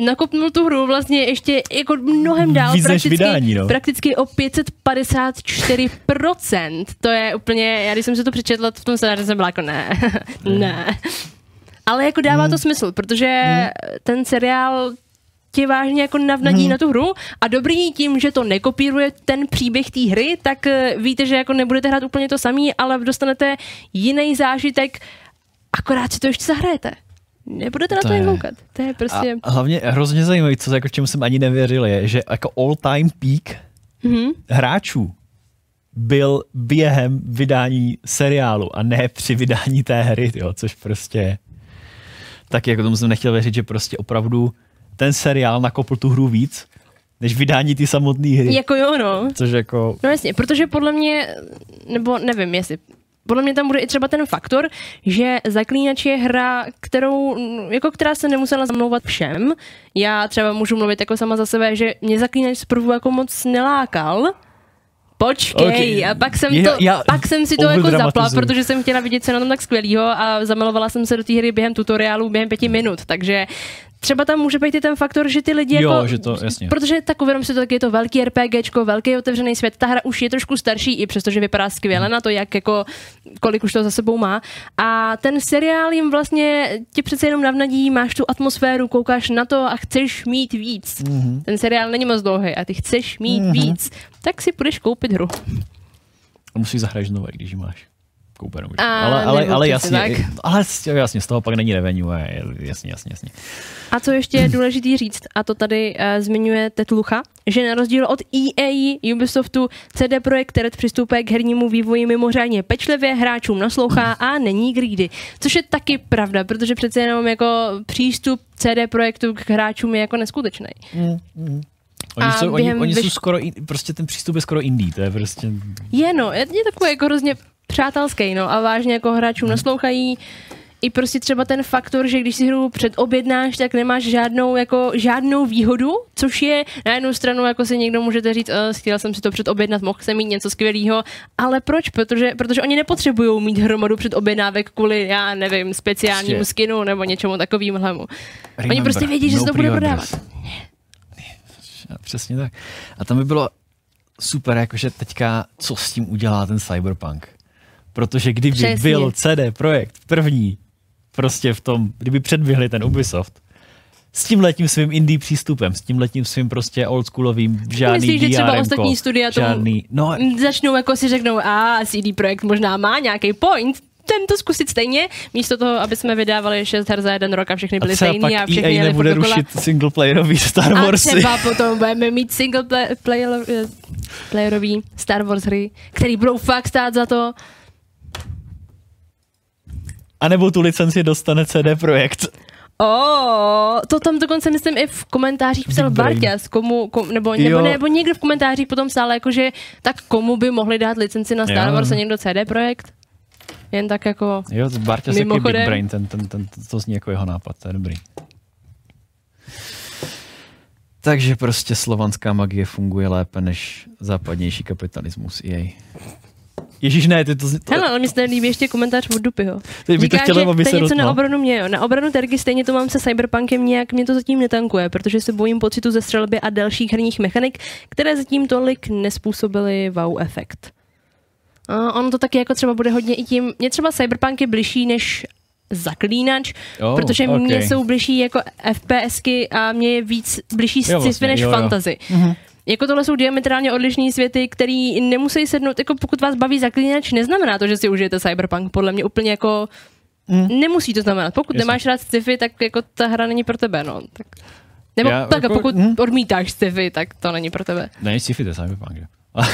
[SPEAKER 19] nakopnul tu hru vlastně ještě jako mnohem dál.
[SPEAKER 1] Víc než
[SPEAKER 19] prakticky,
[SPEAKER 1] vydání, no.
[SPEAKER 19] prakticky o 554%. To je úplně, já když jsem se to přečetla v tom scénáři, jsem byla jako ne, ne. Ale jako dává
[SPEAKER 1] Hmm.
[SPEAKER 19] to smysl, protože ten seriál tě vážně jako navnadí
[SPEAKER 1] Hmm.
[SPEAKER 19] na tu hru a dobrý tím, že to nekopíruje ten příběh té hry, tak eh, víte, že jako nebudete hrát úplně to samý, ale dostanete jiný zážitek, akorát si to ještě zahrajete. Nebudete na
[SPEAKER 1] To
[SPEAKER 19] to jen
[SPEAKER 1] je-
[SPEAKER 19] koukat. To je prostě...
[SPEAKER 1] A hlavně hrozně zajímavé, co jako čemu jsem ani nevěřil, je, že jako all time peak
[SPEAKER 19] Mhm.
[SPEAKER 1] hráčů byl během vydání seriálu a ne při vydání té hry, jo, což prostě tak jako tomu jsem nechtěl věřit, že prostě opravdu ten seriál nakopl tu hru víc, než vydání ty samotné hry.
[SPEAKER 19] Jako jo, no.
[SPEAKER 1] Což jako...
[SPEAKER 19] No jasně, protože podle mě, nebo nevím, jestli podle mě tam bude i třeba ten faktor, že Zaklínač je hra, kterou, jako která se nemusela zamlouvat všem. Já třeba můžu mluvit jako sama za sebe, že mě Zaklínač zprvu jako moc nelákal, Počkej,
[SPEAKER 1] Okay.
[SPEAKER 19] a pak jsem,
[SPEAKER 1] Já-
[SPEAKER 19] to,
[SPEAKER 1] já
[SPEAKER 19] pak jsem si to jako zapla, protože jsem chtěla vidět, co je na tom tak skvělýho a zamilovala jsem se do té hry během tutoriálu během pěti minut, takže třeba tam může být i ten faktor, že ty lidi
[SPEAKER 1] Jo,
[SPEAKER 19] jako...
[SPEAKER 1] že to- jasně.
[SPEAKER 19] Protože tak uvědom si to, tak je to velký RPGčko, velký otevřený svět, ta hra už je trošku starší, i přestože vypadá skvěle na to, jak jako, kolik už to za sebou má. A ten seriál jim vlastně tě přece jenom navnadí, máš tu atmosféru, koukáš na to a chceš mít víc.
[SPEAKER 1] Mhm.
[SPEAKER 19] Ten seriál není moc dlouhý a ty chceš mít
[SPEAKER 1] Mhm.
[SPEAKER 19] víc, tak si půjdeš koupit hru.
[SPEAKER 1] A musíš zahrát znovu, když ji máš koupenou. že?
[SPEAKER 19] A,
[SPEAKER 1] ale, ale, ale jasně,
[SPEAKER 19] tak.
[SPEAKER 1] ale jasně, z toho pak není revenue, jasně, jasně, jasně.
[SPEAKER 19] A co ještě je důležitý říct, a to tady uh, zmiňuje Tetlucha, že na rozdíl od EA, Ubisoftu, CD Projekt Red přistupuje k hernímu vývoji mimořádně pečlivě, hráčům naslouchá a není greedy. Což je taky pravda, protože přece jenom jako přístup CD Projektu k hráčům je jako neskutečný.
[SPEAKER 1] Oni,
[SPEAKER 19] A
[SPEAKER 1] jsou, oni, oni jsou
[SPEAKER 19] veš-
[SPEAKER 1] skoro, prostě ten přístup je skoro indie, to je prostě...
[SPEAKER 19] Je no, je, je takový jako hrozně přátelský, no a vážně jako hráčům naslouchají. I prostě třeba ten faktor, že když si hru předobjednáš, tak nemáš žádnou, jako, žádnou výhodu, což je na jednu stranu, jako si někdo můžete říct, uh, chtěl jsem si to předobjednat, mohl jsem mít něco skvělého, ale proč? Protože, protože oni nepotřebují mít hromadu předobjednávek kvůli, já nevím, speciálnímu
[SPEAKER 1] Prostě-
[SPEAKER 19] skinu nebo něčemu takovému. Oni
[SPEAKER 1] Remember,
[SPEAKER 19] prostě vědí, že
[SPEAKER 1] no
[SPEAKER 19] se to bude prodávat.
[SPEAKER 1] Přesně tak. A tam by bylo super, jakože teďka, co s tím udělá ten Cyberpunk. Protože kdyby
[SPEAKER 19] Přesně.
[SPEAKER 1] byl CD Projekt první, prostě v tom, kdyby předběhli ten Ubisoft, s tím letím svým indie přístupem, s tím letím svým prostě oldschoolovým, žádný
[SPEAKER 19] Myslíš, že třeba ostatní studia tomu
[SPEAKER 1] žádný, no,
[SPEAKER 19] začnou jako si řeknou, a CD Projekt možná má nějaký point, jdem to zkusit stejně, místo toho, aby jsme vydávali 6 her za jeden rok a všechny
[SPEAKER 1] a
[SPEAKER 19] byly
[SPEAKER 1] třeba
[SPEAKER 19] stejný
[SPEAKER 1] pak
[SPEAKER 19] a všechny
[SPEAKER 1] EA nebude rušit singleplayerový Star
[SPEAKER 19] A
[SPEAKER 1] Warsy.
[SPEAKER 19] třeba potom budeme mít single play, player, playerový Star Wars hry, který budou fakt stát za to.
[SPEAKER 1] A nebo tu licenci dostane CD Projekt.
[SPEAKER 19] O, to tam dokonce myslím i v komentářích psal
[SPEAKER 1] brain.
[SPEAKER 19] Barťas, komu, kom, nebo,
[SPEAKER 1] Jo.
[SPEAKER 19] nebo, nebo někdo v komentářích potom psal, jakože tak komu by mohli dát licenci na Star. Wars a někdo CD Projekt? Jen tak jako...
[SPEAKER 1] Jo, Barťas jaký Big
[SPEAKER 19] Mimochodem-
[SPEAKER 1] Brain, ten, ten, ten, to zní jako jeho nápad, to je dobrý. Takže prostě slovanská magie funguje lépe než západnější kapitalismus jej. Ježíš ne, ty to... to
[SPEAKER 19] Hele, ale mi se nelíbí ještě komentář od Dupyho.
[SPEAKER 1] Teď by to
[SPEAKER 19] Říká,
[SPEAKER 1] chtělo,
[SPEAKER 19] že
[SPEAKER 1] aby
[SPEAKER 19] to
[SPEAKER 1] se
[SPEAKER 19] je něco na obranu mě, jo. Na obranu Tergy stejně to mám se Cyberpunkem, nějak mě to zatím netankuje, protože se bojím pocitu ze střelby a dalších herních mechanik, které zatím tolik nespůsobily wow efekt. A ono to taky jako třeba bude hodně i tím, mě třeba Cyberpunk je bližší než zaklínač,
[SPEAKER 1] Oh,
[SPEAKER 19] protože
[SPEAKER 1] ok.
[SPEAKER 19] mě jsou bližší jako FPSky a mě je víc bližší
[SPEAKER 1] Jo,
[SPEAKER 19] sci-fi
[SPEAKER 1] vlastně,
[SPEAKER 19] než
[SPEAKER 1] jo, jo.
[SPEAKER 19] fantasy.
[SPEAKER 1] Mhm.
[SPEAKER 19] Jako tohle jsou diametrálně odlišné světy, který nemusí sednout, jako pokud vás baví zaklínač, neznamená to, že si užijete Cyberpunk. Podle mě úplně jako nemusí to znamenat. Pokud
[SPEAKER 1] Mm. Jasně.
[SPEAKER 19] nemáš rád sci-fi, tak jako ta hra není pro tebe, no. Tak. Nebo
[SPEAKER 1] Já
[SPEAKER 19] tak,
[SPEAKER 1] jako-
[SPEAKER 19] pokud
[SPEAKER 1] hm.
[SPEAKER 19] odmítáš sci-fi, tak to není pro tebe.
[SPEAKER 1] Ne, sci-fi, to je cyberpunk, že?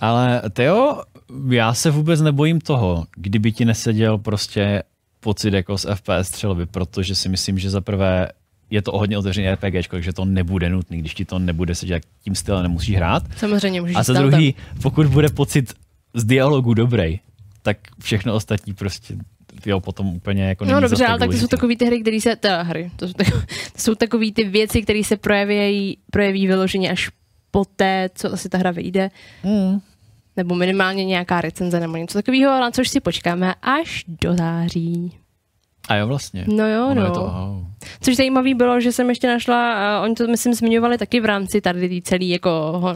[SPEAKER 1] Ale Teo, já se vůbec nebojím toho, kdyby ti neseděl prostě pocit jako z FPS střelby, protože si myslím, že za prvé je to o hodně otevřený RPG, takže to nebude nutný, když ti to nebude sedět, jak tím stylem nemusíš hrát.
[SPEAKER 19] Samozřejmě můžeš
[SPEAKER 1] A za
[SPEAKER 19] jít tam
[SPEAKER 1] druhý, pokud bude pocit z dialogu dobrý, tak všechno ostatní prostě jo, potom úplně jako
[SPEAKER 19] No dobře, ale tak to jsou takové ty hry, které se, teda hry, to jsou, tak, to jsou takové ty věci, které se projeví, projeví vyloženě až poté, co asi ta hra vyjde.
[SPEAKER 1] Mm.
[SPEAKER 19] Nebo minimálně nějaká recenze nebo něco takového, na což si počkáme až do září.
[SPEAKER 1] A jo, vlastně.
[SPEAKER 19] No jo,
[SPEAKER 1] Ono
[SPEAKER 19] no.
[SPEAKER 1] To, oh.
[SPEAKER 19] Což zajímavé bylo, že jsem ještě našla, uh, oni to myslím zmiňovali taky v rámci tady tý celý jako ho-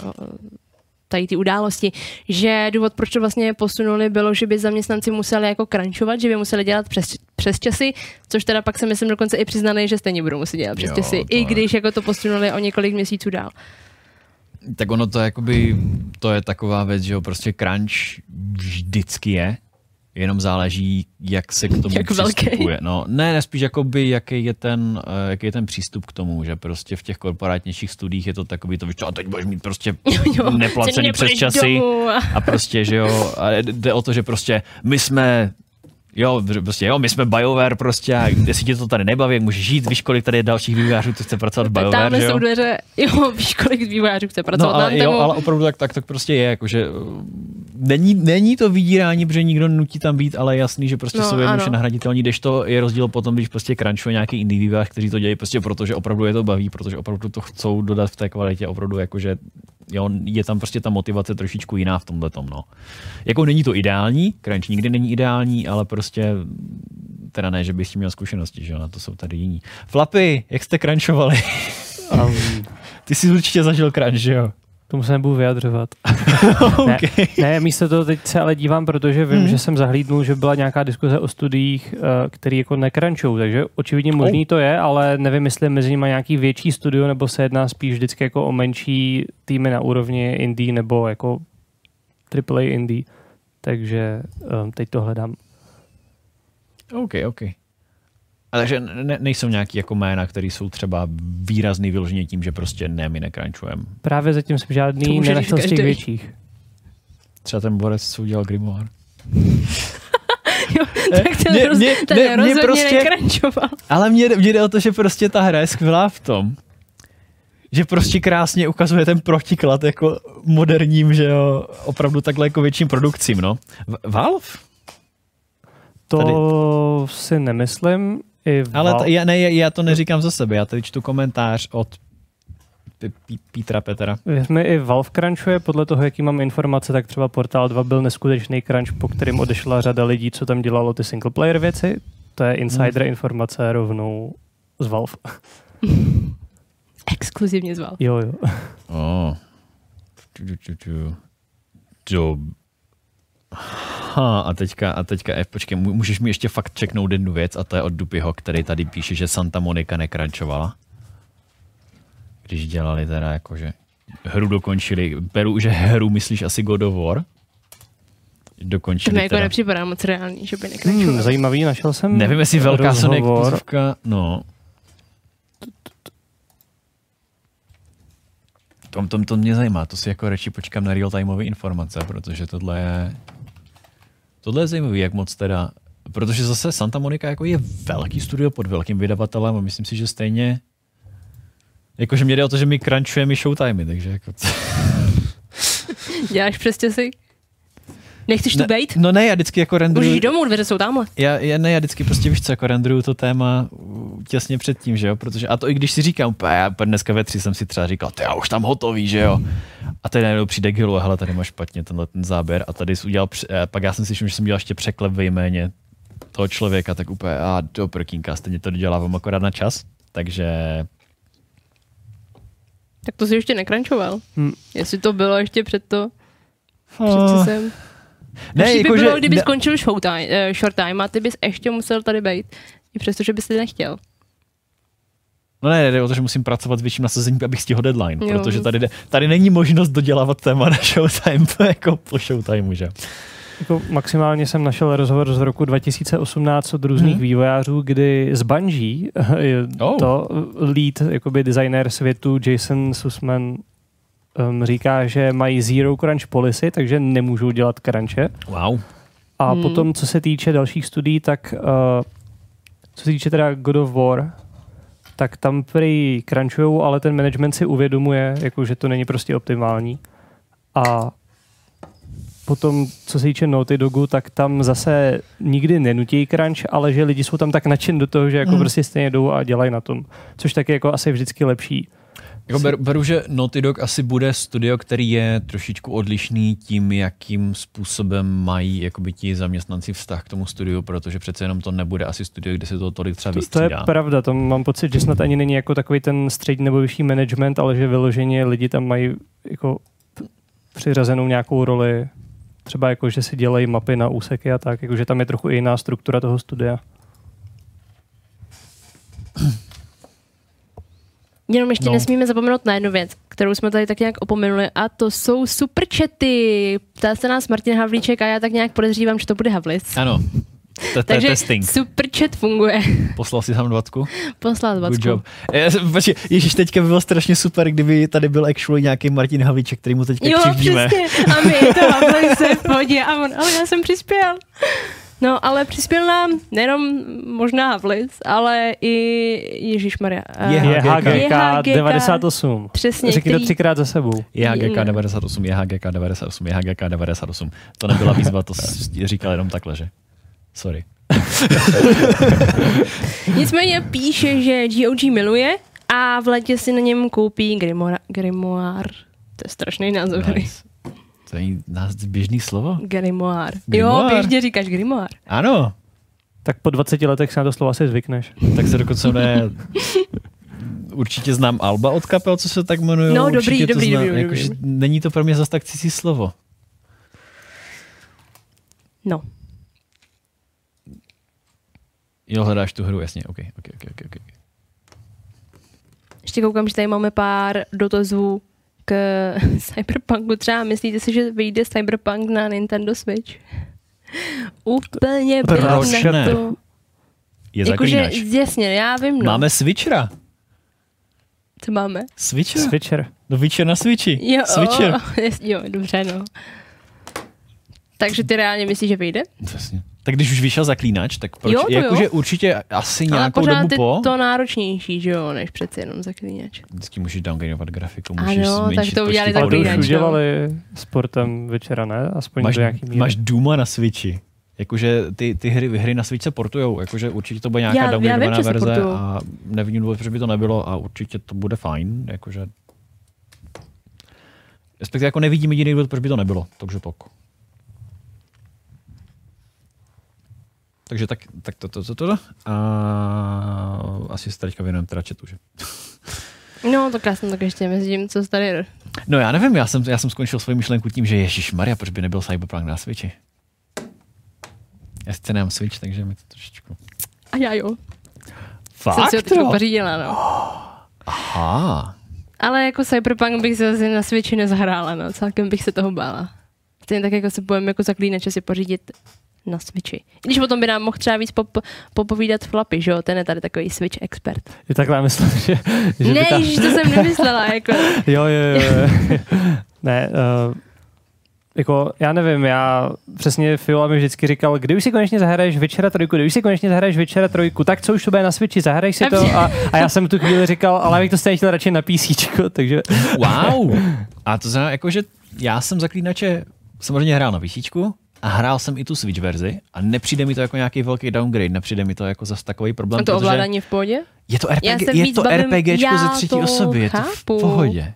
[SPEAKER 19] tady ty události, že důvod, proč to vlastně posunuli, bylo, že by zaměstnanci museli jako crunchovat, že by museli dělat přes, přes časy, což teda pak se myslím dokonce i přiznali, že stejně budou muset dělat přes
[SPEAKER 1] Jo,
[SPEAKER 19] časy, i když jako to posunuli o několik měsíců dál.
[SPEAKER 1] Tak ono to jakoby, to je taková věc, že jo, prostě crunch vždycky je, jenom záleží, jak se k tomu
[SPEAKER 19] Jak velký.
[SPEAKER 1] přistupuje. No, ne, ne, spíš jakoby, jaký je, ten, eh, jaký je ten přístup k tomu, že prostě v těch korporátnějších studiích je to takový to, co, a teď budeš mít prostě
[SPEAKER 19] jo,
[SPEAKER 1] neplacený přes časy
[SPEAKER 19] a-
[SPEAKER 1] prostě, že jo, a jde o to, že prostě my jsme Jo, prostě jo, my jsme BioWare prostě a jestli tě to tady nebaví, jak můžeš žít, víš, kolik tady je dalších vývojářů, co chce pracovat v BioWare,
[SPEAKER 19] tamhle
[SPEAKER 1] že jo?
[SPEAKER 19] jsou dveře, jo, víš, kolik vývojářů chce pracovat
[SPEAKER 1] No, ale, jo, ale opravdu tak, tak, tak prostě je, jakože není, není to vydírání, protože nikdo nutí tam být, ale je jasný, že prostě
[SPEAKER 19] No,
[SPEAKER 1] jsou jednoduše nahraditelní, když to je rozdíl potom, když prostě crunchuje nějaký indie kteří to dělají prostě proto, že opravdu je to baví, protože opravdu to chcou dodat v té kvalitě, opravdu jakože jo, je tam prostě ta motivace trošičku jiná v tomhle tom, no. Jako není to ideální, crunch nikdy není ideální, ale prostě teda ne, že bych s tím měl zkušenosti, že jo, na to jsou tady jiní. Flapy, jak jste crunchovali?
[SPEAKER 3] Um,
[SPEAKER 1] Ty jsi určitě zažil crunch, že jo?
[SPEAKER 3] Tomu se nebudu vyjadřovat. ne, ne, místo toho teď se ale dívám, protože vím,
[SPEAKER 1] Mhm.
[SPEAKER 3] že jsem zahlídnul, že byla nějaká diskuze o studiích, eh, který jako nekrančou, takže očividně možný to je, ale nevím, jestli je mezi nimi nějaký větší studio, nebo se jedná spíš vždycky jako o menší týmy na úrovni indie, nebo jako AAA indie. Takže um, teď to hledám.
[SPEAKER 1] OK, OK. Ale že ne, nejsou nějaký jako jména, které jsou třeba výrazný vyloženě tím, že prostě ne, my nekrančujeme.
[SPEAKER 3] Právě zatím jsem žádný nenašel z těch větších.
[SPEAKER 1] Třeba ten borec, co udělal Grimoire.
[SPEAKER 19] jo, tak ten,
[SPEAKER 1] mě-
[SPEAKER 19] roz,
[SPEAKER 1] mě-
[SPEAKER 19] ten
[SPEAKER 1] mě
[SPEAKER 19] rozhodně
[SPEAKER 1] prostě-
[SPEAKER 19] nekrančoval.
[SPEAKER 1] Ale mě, mě jde o to, že prostě ta hra je skvělá v tom, že prostě krásně ukazuje ten protiklad jako moderním, že jo, opravdu takhle jako větším produkcím, no. V- Valve?
[SPEAKER 3] To
[SPEAKER 1] Tady-
[SPEAKER 3] si nemyslím. I
[SPEAKER 1] Ale
[SPEAKER 3] Val-
[SPEAKER 1] t- já, ne, já to neříkám za sebe, já tady čtu komentář od P- P- Petra Petera.
[SPEAKER 3] Věř mi, i Valve crunchuje, podle toho, jaký mám informace, tak třeba Portal 2 byl neskutečný crunch, po kterým odešla řada lidí, co tam dělalo ty single player věci. To je insider informace rovnou z Valve.
[SPEAKER 19] Exkluzivně zval.
[SPEAKER 3] Jo, jo.
[SPEAKER 1] Oh. Tu, tu, tu, tu. Ha, a teďka, a teďka, F, počkej, mů- můžeš mi ještě fakt čeknout jednu věc a to je od Dupyho, který tady píše, že Santa Monica nekrančovala. Když dělali teda jakože hru dokončili, beru, že hru myslíš asi God of War?
[SPEAKER 19] To
[SPEAKER 1] Dokončili
[SPEAKER 19] mi jako
[SPEAKER 1] teda.
[SPEAKER 19] nepřipadá moc reálný, že by nekrančoval.
[SPEAKER 3] Hmm, zajímavý, našel jsem
[SPEAKER 1] Nevím, jestli velká exkluzivka, no. To, to, to mě zajímá, to si jako radši počkám na real-timeové informace, protože tohle je, tohle je zajímavý, jak moc teda, protože zase Santa Monica jako je velký studio pod velkým vydavatelem a myslím si, že stejně, jakože mě jde o to, že my crunchujeme i showtimey, takže jako,
[SPEAKER 19] Děláš přes časy? Nechceš tu
[SPEAKER 1] ne,
[SPEAKER 19] bejt?
[SPEAKER 1] No ne, já vždycky jako renderuju...
[SPEAKER 19] Můžeš domů, dveře jsou tamhle.
[SPEAKER 1] Já, já, ne, já vždycky prostě víš co, jako renderuju to téma uh, těsně předtím, že jo, protože a to i když si říkám, já dneska ve tři jsem si třeba říkal, ty já už tam hotový, že jo. A tady najednou přijde k Hillu, hele, tady máš špatně tenhle ten záběr a tady jsi udělal, eh, pak já jsem si všiml, že jsem dělal ještě překlep ve jméně toho člověka, tak úplně, a do prkínka, stejně to dodělávám akorát na čas, takže
[SPEAKER 19] Tak to si ještě nekrančoval.
[SPEAKER 3] Hmm.
[SPEAKER 19] Jestli to bylo ještě před to,
[SPEAKER 1] Oh.
[SPEAKER 19] přece jsem...
[SPEAKER 1] Ne,
[SPEAKER 19] by
[SPEAKER 1] jako,
[SPEAKER 19] bylo,
[SPEAKER 1] že-
[SPEAKER 19] kdyby
[SPEAKER 1] ne-
[SPEAKER 19] skončil showtime, uh, short time a ty bys ještě musel tady být. I přesto, že bys ty nechtěl.
[SPEAKER 1] No ne, jde o to, že musím pracovat s větším nasazením, abych stihl deadline,
[SPEAKER 19] Jo.
[SPEAKER 1] protože tady, jde, tady není možnost dodělávat téma na showtime jako po showtimeu, že?
[SPEAKER 3] Jako maximálně jsem našel rozhovor z roku 2018 od různých hmm. vývojářů, kdy z Bungie
[SPEAKER 1] Oh.
[SPEAKER 3] to lead jakoby designer světu Jason Sussman um, říká, že mají zero crunch policy, takže nemůžou dělat crunche.
[SPEAKER 1] Wow.
[SPEAKER 3] A
[SPEAKER 19] Hmm.
[SPEAKER 3] potom, co se týče dalších studií, tak uh, co se týče teda God of War, tak tam prý crunchujou, ale ten management si uvědomuje, jako, že to není prostě optimální. A potom, co se týče Naughty Dogu, tak tam zase nikdy nenutí crunch, ale že lidi jsou tam tak nadšen do toho, že jako hmm. prostě stejně jdou a dělají na tom. Což taky jako asi vždycky lepší.
[SPEAKER 1] Jako beru, beru, že Naughty Dog asi bude studio, který je trošičku odlišný tím, jakým způsobem mají jakoby ti zaměstnanci vztah k tomu studiu, protože přece jenom to nebude asi studio, kde se to tolik třeba
[SPEAKER 3] To, to je
[SPEAKER 1] vystřídá.
[SPEAKER 3] pravda, tam mám pocit, že snad ani není jako takový ten střední nebo vyšší management, ale že vyloženě lidi tam mají jako přiřazenou nějakou roli, třeba jako, že si dělají mapy na úseky a tak, jako, že tam je trochu jiná struktura toho studia.
[SPEAKER 19] Jenom ještě
[SPEAKER 3] No.
[SPEAKER 19] nesmíme zapomenout na jednu věc, kterou jsme tady tak nějak opomenuli, a to jsou superčety. Ptá se nás Martin Havlíček a já tak nějak podezřívám, že to bude Havlis.
[SPEAKER 1] Ano, to,
[SPEAKER 19] Takže
[SPEAKER 1] testing.
[SPEAKER 19] superchat funguje.
[SPEAKER 1] Poslal si tam dvacku?
[SPEAKER 19] Poslal
[SPEAKER 1] Good
[SPEAKER 19] dvacku.
[SPEAKER 1] job. Já jsem- Počkej, Ježíš, teďka by bylo strašně super, kdyby tady byl actually nějaký Martin Havlíček, který mu teďka
[SPEAKER 19] Jo,
[SPEAKER 1] křivdíme.
[SPEAKER 19] přesně. A my to se v pohodě. A on, ale já jsem přispěl. No, ale přispěl nám nejenom možná Havlis, ale i Ježíš Maria.
[SPEAKER 3] Je HGK 98.
[SPEAKER 19] Přesně,
[SPEAKER 3] Řekni to třikrát za sebou.
[SPEAKER 1] Je HGK 98, je HGK 98, je HGK 98. To nebyla výzva, to říkal jenom takhle, že? Sorry.
[SPEAKER 19] Nicméně píše, že GOG miluje a v letě si na něm koupí Grimoire. Grimoire. To je strašný název.
[SPEAKER 1] Nice. To je nás běžný slovo?
[SPEAKER 19] Grimoire.
[SPEAKER 1] Grimoire.
[SPEAKER 19] Jo, běžně říkáš Grimoire.
[SPEAKER 1] Ano.
[SPEAKER 3] Tak po 20 letech se na to slovo asi zvykneš.
[SPEAKER 1] Tak se dokonce ne... Určitě znám Alba od kapel, co se tak jmenují.
[SPEAKER 19] No, dobrý,
[SPEAKER 1] Určitě to
[SPEAKER 19] dobrý,
[SPEAKER 1] znám,
[SPEAKER 19] dobrý,
[SPEAKER 1] jakože
[SPEAKER 19] dobrý.
[SPEAKER 1] Není to pro mě zase tak cizí slovo.
[SPEAKER 19] No.
[SPEAKER 1] Jo, hledáš tu hru, jasně, ok, ok, ok, ok. ok.
[SPEAKER 19] Ještě koukám, že tady máme pár dotazů k Cyberpunku. Třeba myslíte si, že vyjde Cyberpunk na Nintendo Switch? Úplně
[SPEAKER 1] Proč
[SPEAKER 19] na to.
[SPEAKER 1] Je
[SPEAKER 19] Jakože,
[SPEAKER 1] zaklínač.
[SPEAKER 19] jasně, já vím, no.
[SPEAKER 1] Máme Switchera.
[SPEAKER 19] Co máme?
[SPEAKER 1] Switcher?
[SPEAKER 3] Switcher.
[SPEAKER 1] No Witcher na Switchi.
[SPEAKER 19] Jo,
[SPEAKER 1] Switcher.
[SPEAKER 19] jo, dobře, no. Takže ty reálně myslíš, že vyjde?
[SPEAKER 1] Přesně. Tak když už vyšel zaklínač, tak proč?
[SPEAKER 19] Jo, to jo.
[SPEAKER 1] Jakože určitě asi
[SPEAKER 19] Ale
[SPEAKER 1] nějakou
[SPEAKER 19] pořád
[SPEAKER 1] dobu
[SPEAKER 19] je
[SPEAKER 1] po.
[SPEAKER 19] to náročnější, že jo, než přece jenom zaklínač.
[SPEAKER 1] Vždycky můžeš downgradeovat grafiku,
[SPEAKER 19] Ano,
[SPEAKER 1] můžeš
[SPEAKER 19] tak
[SPEAKER 1] zmenšit
[SPEAKER 19] to udělali
[SPEAKER 1] počty
[SPEAKER 3] Ale to už
[SPEAKER 19] Zaklínač, no.
[SPEAKER 3] udělali sportem večera, ne? Aspoň
[SPEAKER 1] máš,
[SPEAKER 3] do nějaký míry.
[SPEAKER 1] máš Duma na Switchi. Jakože ty, ty hry, hry na Switch se portujou, jakože určitě to bude nějaká
[SPEAKER 19] Já- já vím,
[SPEAKER 1] downgradovaná verze a nevidím důvod, proč by to nebylo a určitě to bude fajn, jakože respektive jako nevidím jediný důvod, proč by to nebylo, takže tak. Takže tak, tak to, to, to, to, a asi se teďka věnujeme teda chatu, že?
[SPEAKER 19] No, tak já jsem tak ještě mezi tím, co tady...
[SPEAKER 1] No já nevím, já jsem, já jsem skončil svoji myšlenku tím, že Ježíš Maria, proč by nebyl Cyberpunk na Switchi? Já sice nemám Switch, takže mi to trošičku...
[SPEAKER 19] A já jo.
[SPEAKER 1] Fakt
[SPEAKER 19] Jsem si ho teď pořídila, no.
[SPEAKER 1] Aha.
[SPEAKER 19] Ale jako Cyberpunk bych se asi na Switchi nezahrála, no. Celkem bych se toho bála. Stejně tak jako se budeme jako zaklínače si pořídit na Switchi. I když potom by nám mohl třeba víc pop, popovídat Flapy, že jo? Ten je tady takový Switch expert.
[SPEAKER 3] Je takhle, já myslím, že... že
[SPEAKER 19] ne,
[SPEAKER 3] by ta-
[SPEAKER 19] ježiš, to jsem nemyslela, jako.
[SPEAKER 3] jo, jo, jo. jo. ne, uh, jako, já nevím, já přesně Fiola mi vždycky říkal, kdy už si konečně zahraješ Večera trojku, kdy už si konečně zahraješ Večera trojku, tak co už to bude na Switchi, zahraj si to a, a já jsem tu chvíli říkal, ale já bych to stejně chtěl radši na PC, takže...
[SPEAKER 1] Wow. A to znamená, jako, že já jsem zaklínače samozřejmě hrál na PC, A hrál jsem i tu Switch verzi a nepřijde mi to jako nějaký velký downgrade, nepřijde mi to jako zase takový problém.
[SPEAKER 19] A to ovládání v pohodě?
[SPEAKER 1] Je to, RPG, je to
[SPEAKER 19] bavím-
[SPEAKER 1] RPGčko ze třetí
[SPEAKER 19] to
[SPEAKER 1] osoby, je to v
[SPEAKER 19] chápu.
[SPEAKER 1] pohodě.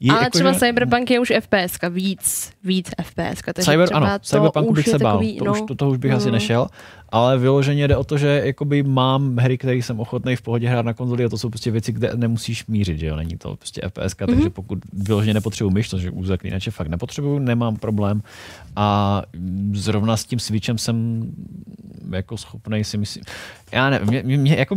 [SPEAKER 1] Je
[SPEAKER 19] Ale
[SPEAKER 1] jako,
[SPEAKER 19] třeba
[SPEAKER 1] že-
[SPEAKER 19] Cyberpunk je už FPS, víc, víc FPS. Takže
[SPEAKER 1] Cyber,
[SPEAKER 19] třeba
[SPEAKER 1] ano,
[SPEAKER 19] to
[SPEAKER 1] Cyberpunku
[SPEAKER 19] už
[SPEAKER 1] bych se bál,
[SPEAKER 19] takový,
[SPEAKER 1] to,
[SPEAKER 19] no,
[SPEAKER 1] už, to, toho už bych
[SPEAKER 19] no,
[SPEAKER 1] asi nešel, ale vyloženě jde o to, že jakoby mám hry, které jsem ochotný v pohodě hrát na konzoli a to jsou prostě věci, kde nemusíš mířit, že jo, není to prostě FPS, mm-hmm. takže pokud vyloženě nepotřebuji myš, což u zaklínače fakt nepotřebuju, nemám problém a zrovna s tím Switchem jsem jako schopný si myslím, já mě, mě, mě jako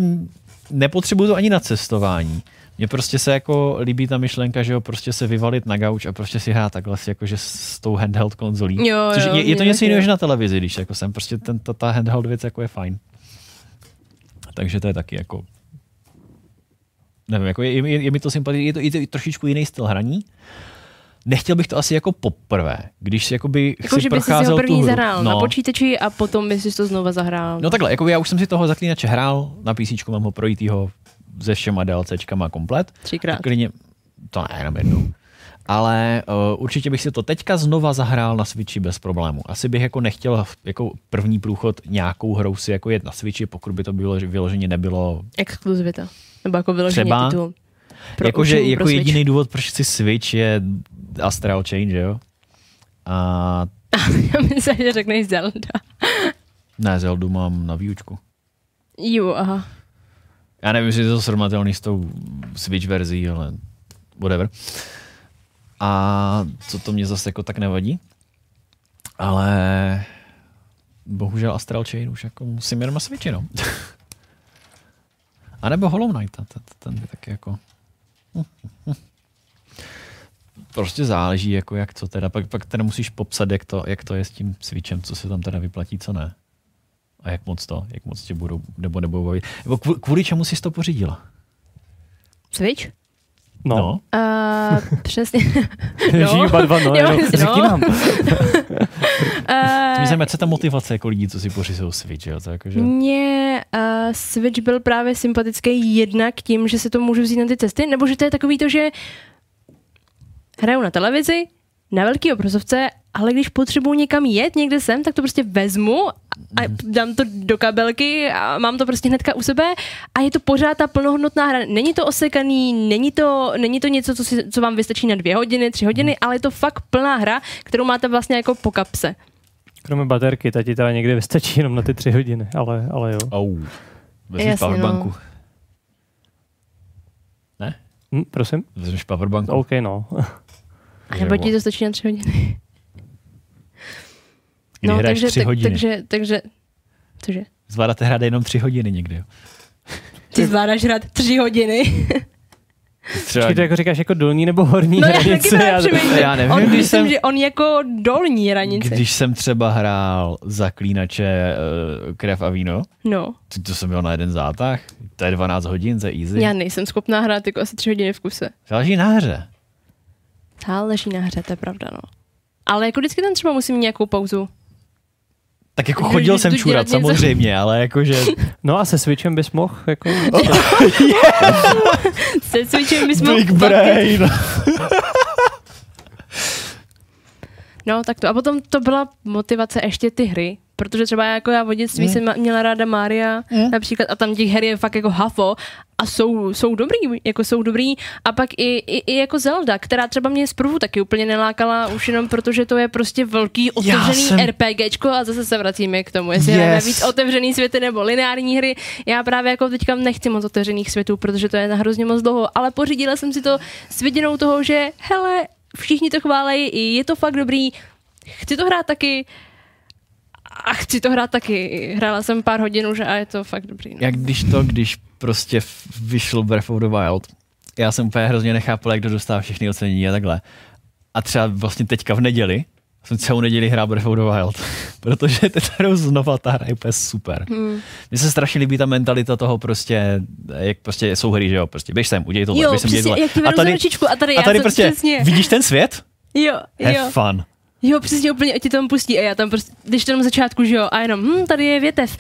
[SPEAKER 1] nepotřebuju to ani na cestování. Mně prostě se jako líbí ta myšlenka, že jo, prostě se vyvalit na gauč a prostě si hrát takhle si jakože s tou handheld konzolí.
[SPEAKER 19] Jo,
[SPEAKER 1] Což
[SPEAKER 19] jo,
[SPEAKER 1] je, je, to něco jiného než na televizi, když jako jsem prostě ten, ta, ta handheld věc jako je fajn. Takže to je taky jako nevím, jako je, je, je mi to sympatické, je to, je to i trošičku jiný styl hraní. Nechtěl bych to asi jako poprvé, když si jakoby
[SPEAKER 19] Jako,
[SPEAKER 1] si
[SPEAKER 19] že bys si ho
[SPEAKER 1] tu
[SPEAKER 19] první
[SPEAKER 1] hru.
[SPEAKER 19] zahrál na počítači a potom bys si to znova zahrál.
[SPEAKER 1] No takhle, jako já už jsem si toho zaklínače hrál, na PC mám ho projítýho se všema DLCčkama komplet.
[SPEAKER 19] Třikrát.
[SPEAKER 1] A Klidně, to ne, jenom jednou. Ale uh, určitě bych si to teďka znova zahrál na Switchi bez problému. Asi bych jako nechtěl jako první průchod nějakou hrou si jako jet na Switchi, pokud by to bylo, že vyloženě nebylo
[SPEAKER 19] Exkluzivita. Nebo jako vyloženě
[SPEAKER 1] třeba.
[SPEAKER 19] titul. Pro
[SPEAKER 1] Jakože
[SPEAKER 19] určení
[SPEAKER 1] jako
[SPEAKER 19] pro
[SPEAKER 1] jediný důvod, proč si Switch je Astral Chain, že jo? A
[SPEAKER 19] Já myslím, že řekneš Zelda.
[SPEAKER 1] ne, Zeldu mám na výučku.
[SPEAKER 19] Jo, aha.
[SPEAKER 1] Já nevím, jestli je to srovnatelný s tou Switch verzí, ale whatever. A co to mě zase jako tak nevadí. Ale bohužel Astral Chain už jako musím jenom na Switchi, no. A nebo Hollow Knight, ten, ten, taky jako... Prostě záleží, jako jak to teda, pak, pak teda musíš popsat, jak to, jak to je s tím Switchem, co se tam teda vyplatí, co ne. A jak moc to, jak moc tě budou, nebo nebudou bavit. Nebo kvůli, čemu jsi to pořídila?
[SPEAKER 19] Switch?
[SPEAKER 1] No. no.
[SPEAKER 19] Uh, přesně.
[SPEAKER 3] Žijí oba dva, no, jenom řekni nám.
[SPEAKER 19] Eh,
[SPEAKER 1] Mě zajímá, co je ta motivace jako lidí, co si pořizují Switch, jo? To jako, že...
[SPEAKER 19] Mně uh, Switch byl právě sympatický jednak tím, že se to můžu vzít na ty cesty, nebo že to je takový to, že hraju na televizi, na velký obrazovce, ale když potřebuji někam jet někde sem, tak to prostě vezmu a dám to do kabelky a mám to prostě hnedka u sebe a je to pořád ta plnohodnotná hra. Není to osekaný, není to, není to něco, co, si, co vám vystačí na dvě hodiny, tři hodiny, ale je to fakt plná hra, kterou máte vlastně jako po kapse.
[SPEAKER 3] Kromě baterky, ta ti teda někdy vystačí jenom na ty tři hodiny, ale, ale jo.
[SPEAKER 1] Au. Vezmi powerbanku.
[SPEAKER 19] no.
[SPEAKER 1] Ne?
[SPEAKER 3] Hm, prosím?
[SPEAKER 1] Vezmeš powerbanku.
[SPEAKER 3] OK, no.
[SPEAKER 19] A nebo ti to stačí na tři hodiny.
[SPEAKER 1] Kdy hraješ
[SPEAKER 19] takže,
[SPEAKER 1] tři hodiny.
[SPEAKER 19] takže, takže, cože?
[SPEAKER 1] Zvládáte hrát jenom tři hodiny někdy?
[SPEAKER 19] Ty zvládáš hrát tři hodiny.
[SPEAKER 1] Třeba,
[SPEAKER 3] Počkej, to jako říkáš jako dolní nebo horní
[SPEAKER 19] No já taky
[SPEAKER 3] hranice?
[SPEAKER 19] právě přemýšlím.
[SPEAKER 1] já nevím,
[SPEAKER 19] on,
[SPEAKER 1] když
[SPEAKER 19] myslím,
[SPEAKER 1] jsem-
[SPEAKER 19] že on jako dolní hranice.
[SPEAKER 1] když jsem třeba hrál zaklínače uh, krev a víno,
[SPEAKER 19] No,
[SPEAKER 1] to, to jsem měl na jeden zátah, to je 12 hodin, to je easy.
[SPEAKER 19] já nejsem schopná hrát jako asi tři hodiny v kuse.
[SPEAKER 1] Záleží na hře.
[SPEAKER 19] Záleží na hře, to je pravda, no. Ale jako vždycky tam třeba musím mít nějakou pauzu.
[SPEAKER 1] Tak jako chodil jsem čurat, samozřejmě, ale jakože...
[SPEAKER 3] No a se Switchem bys mohl jako...
[SPEAKER 19] Se cvičím, my jsme...
[SPEAKER 1] Big brain.
[SPEAKER 19] No, tak to. A potom to byla motivace ještě ty hry, protože třeba jako já v dětství
[SPEAKER 1] Mm.
[SPEAKER 19] jsem měla ráda Mária například a tam těch her je fakt jako hafo a jsou, jsou dobrý, jako jsou dobrý a pak i, i, i jako Zelda, která třeba mě zprvu taky úplně nelákala už jenom protože to je prostě velký otevřený
[SPEAKER 1] jsem-
[SPEAKER 19] RPGčko a zase se vracíme k tomu, jestli yes.
[SPEAKER 1] Yes.
[SPEAKER 19] hrajeme víc otevřený světy nebo lineární hry. Já právě jako teďka nechci moc otevřených světů, protože to je na hrozně moc dlouho, ale pořídila jsem si to s viděnou toho, že hele, všichni to chválejí, je to fakt dobrý, chci to hrát taky a chci to hrát taky. Hrála jsem pár hodin už a je to fakt dobrý. No.
[SPEAKER 1] Jak když to, když prostě vyšlo Breath of the Wild, já jsem úplně hrozně nechápal, jak to dostává všechny ocenění a takhle. A třeba vlastně teďka v neděli, jsem celou neděli hrál Breath of the Wild, protože teď hraju znova, ta hra je úplně super.
[SPEAKER 19] Hmm.
[SPEAKER 1] Mně se strašně líbí ta mentalita toho prostě, jak prostě jsou hry, že jo, prostě běž sem, udělej tohle,
[SPEAKER 19] Jo,
[SPEAKER 1] běž sem, udělej tohle.
[SPEAKER 19] ti
[SPEAKER 1] a tady,
[SPEAKER 19] ručičku a tady,
[SPEAKER 1] a tady prostě,
[SPEAKER 19] přesně.
[SPEAKER 1] vidíš ten svět?
[SPEAKER 19] Jo,
[SPEAKER 1] Have
[SPEAKER 19] jo.
[SPEAKER 1] fun.
[SPEAKER 19] Jo, přesně úplně ti tam pustí. A já tam prostě, když to na začátku, že jo, a jenom, hm, tady je větev,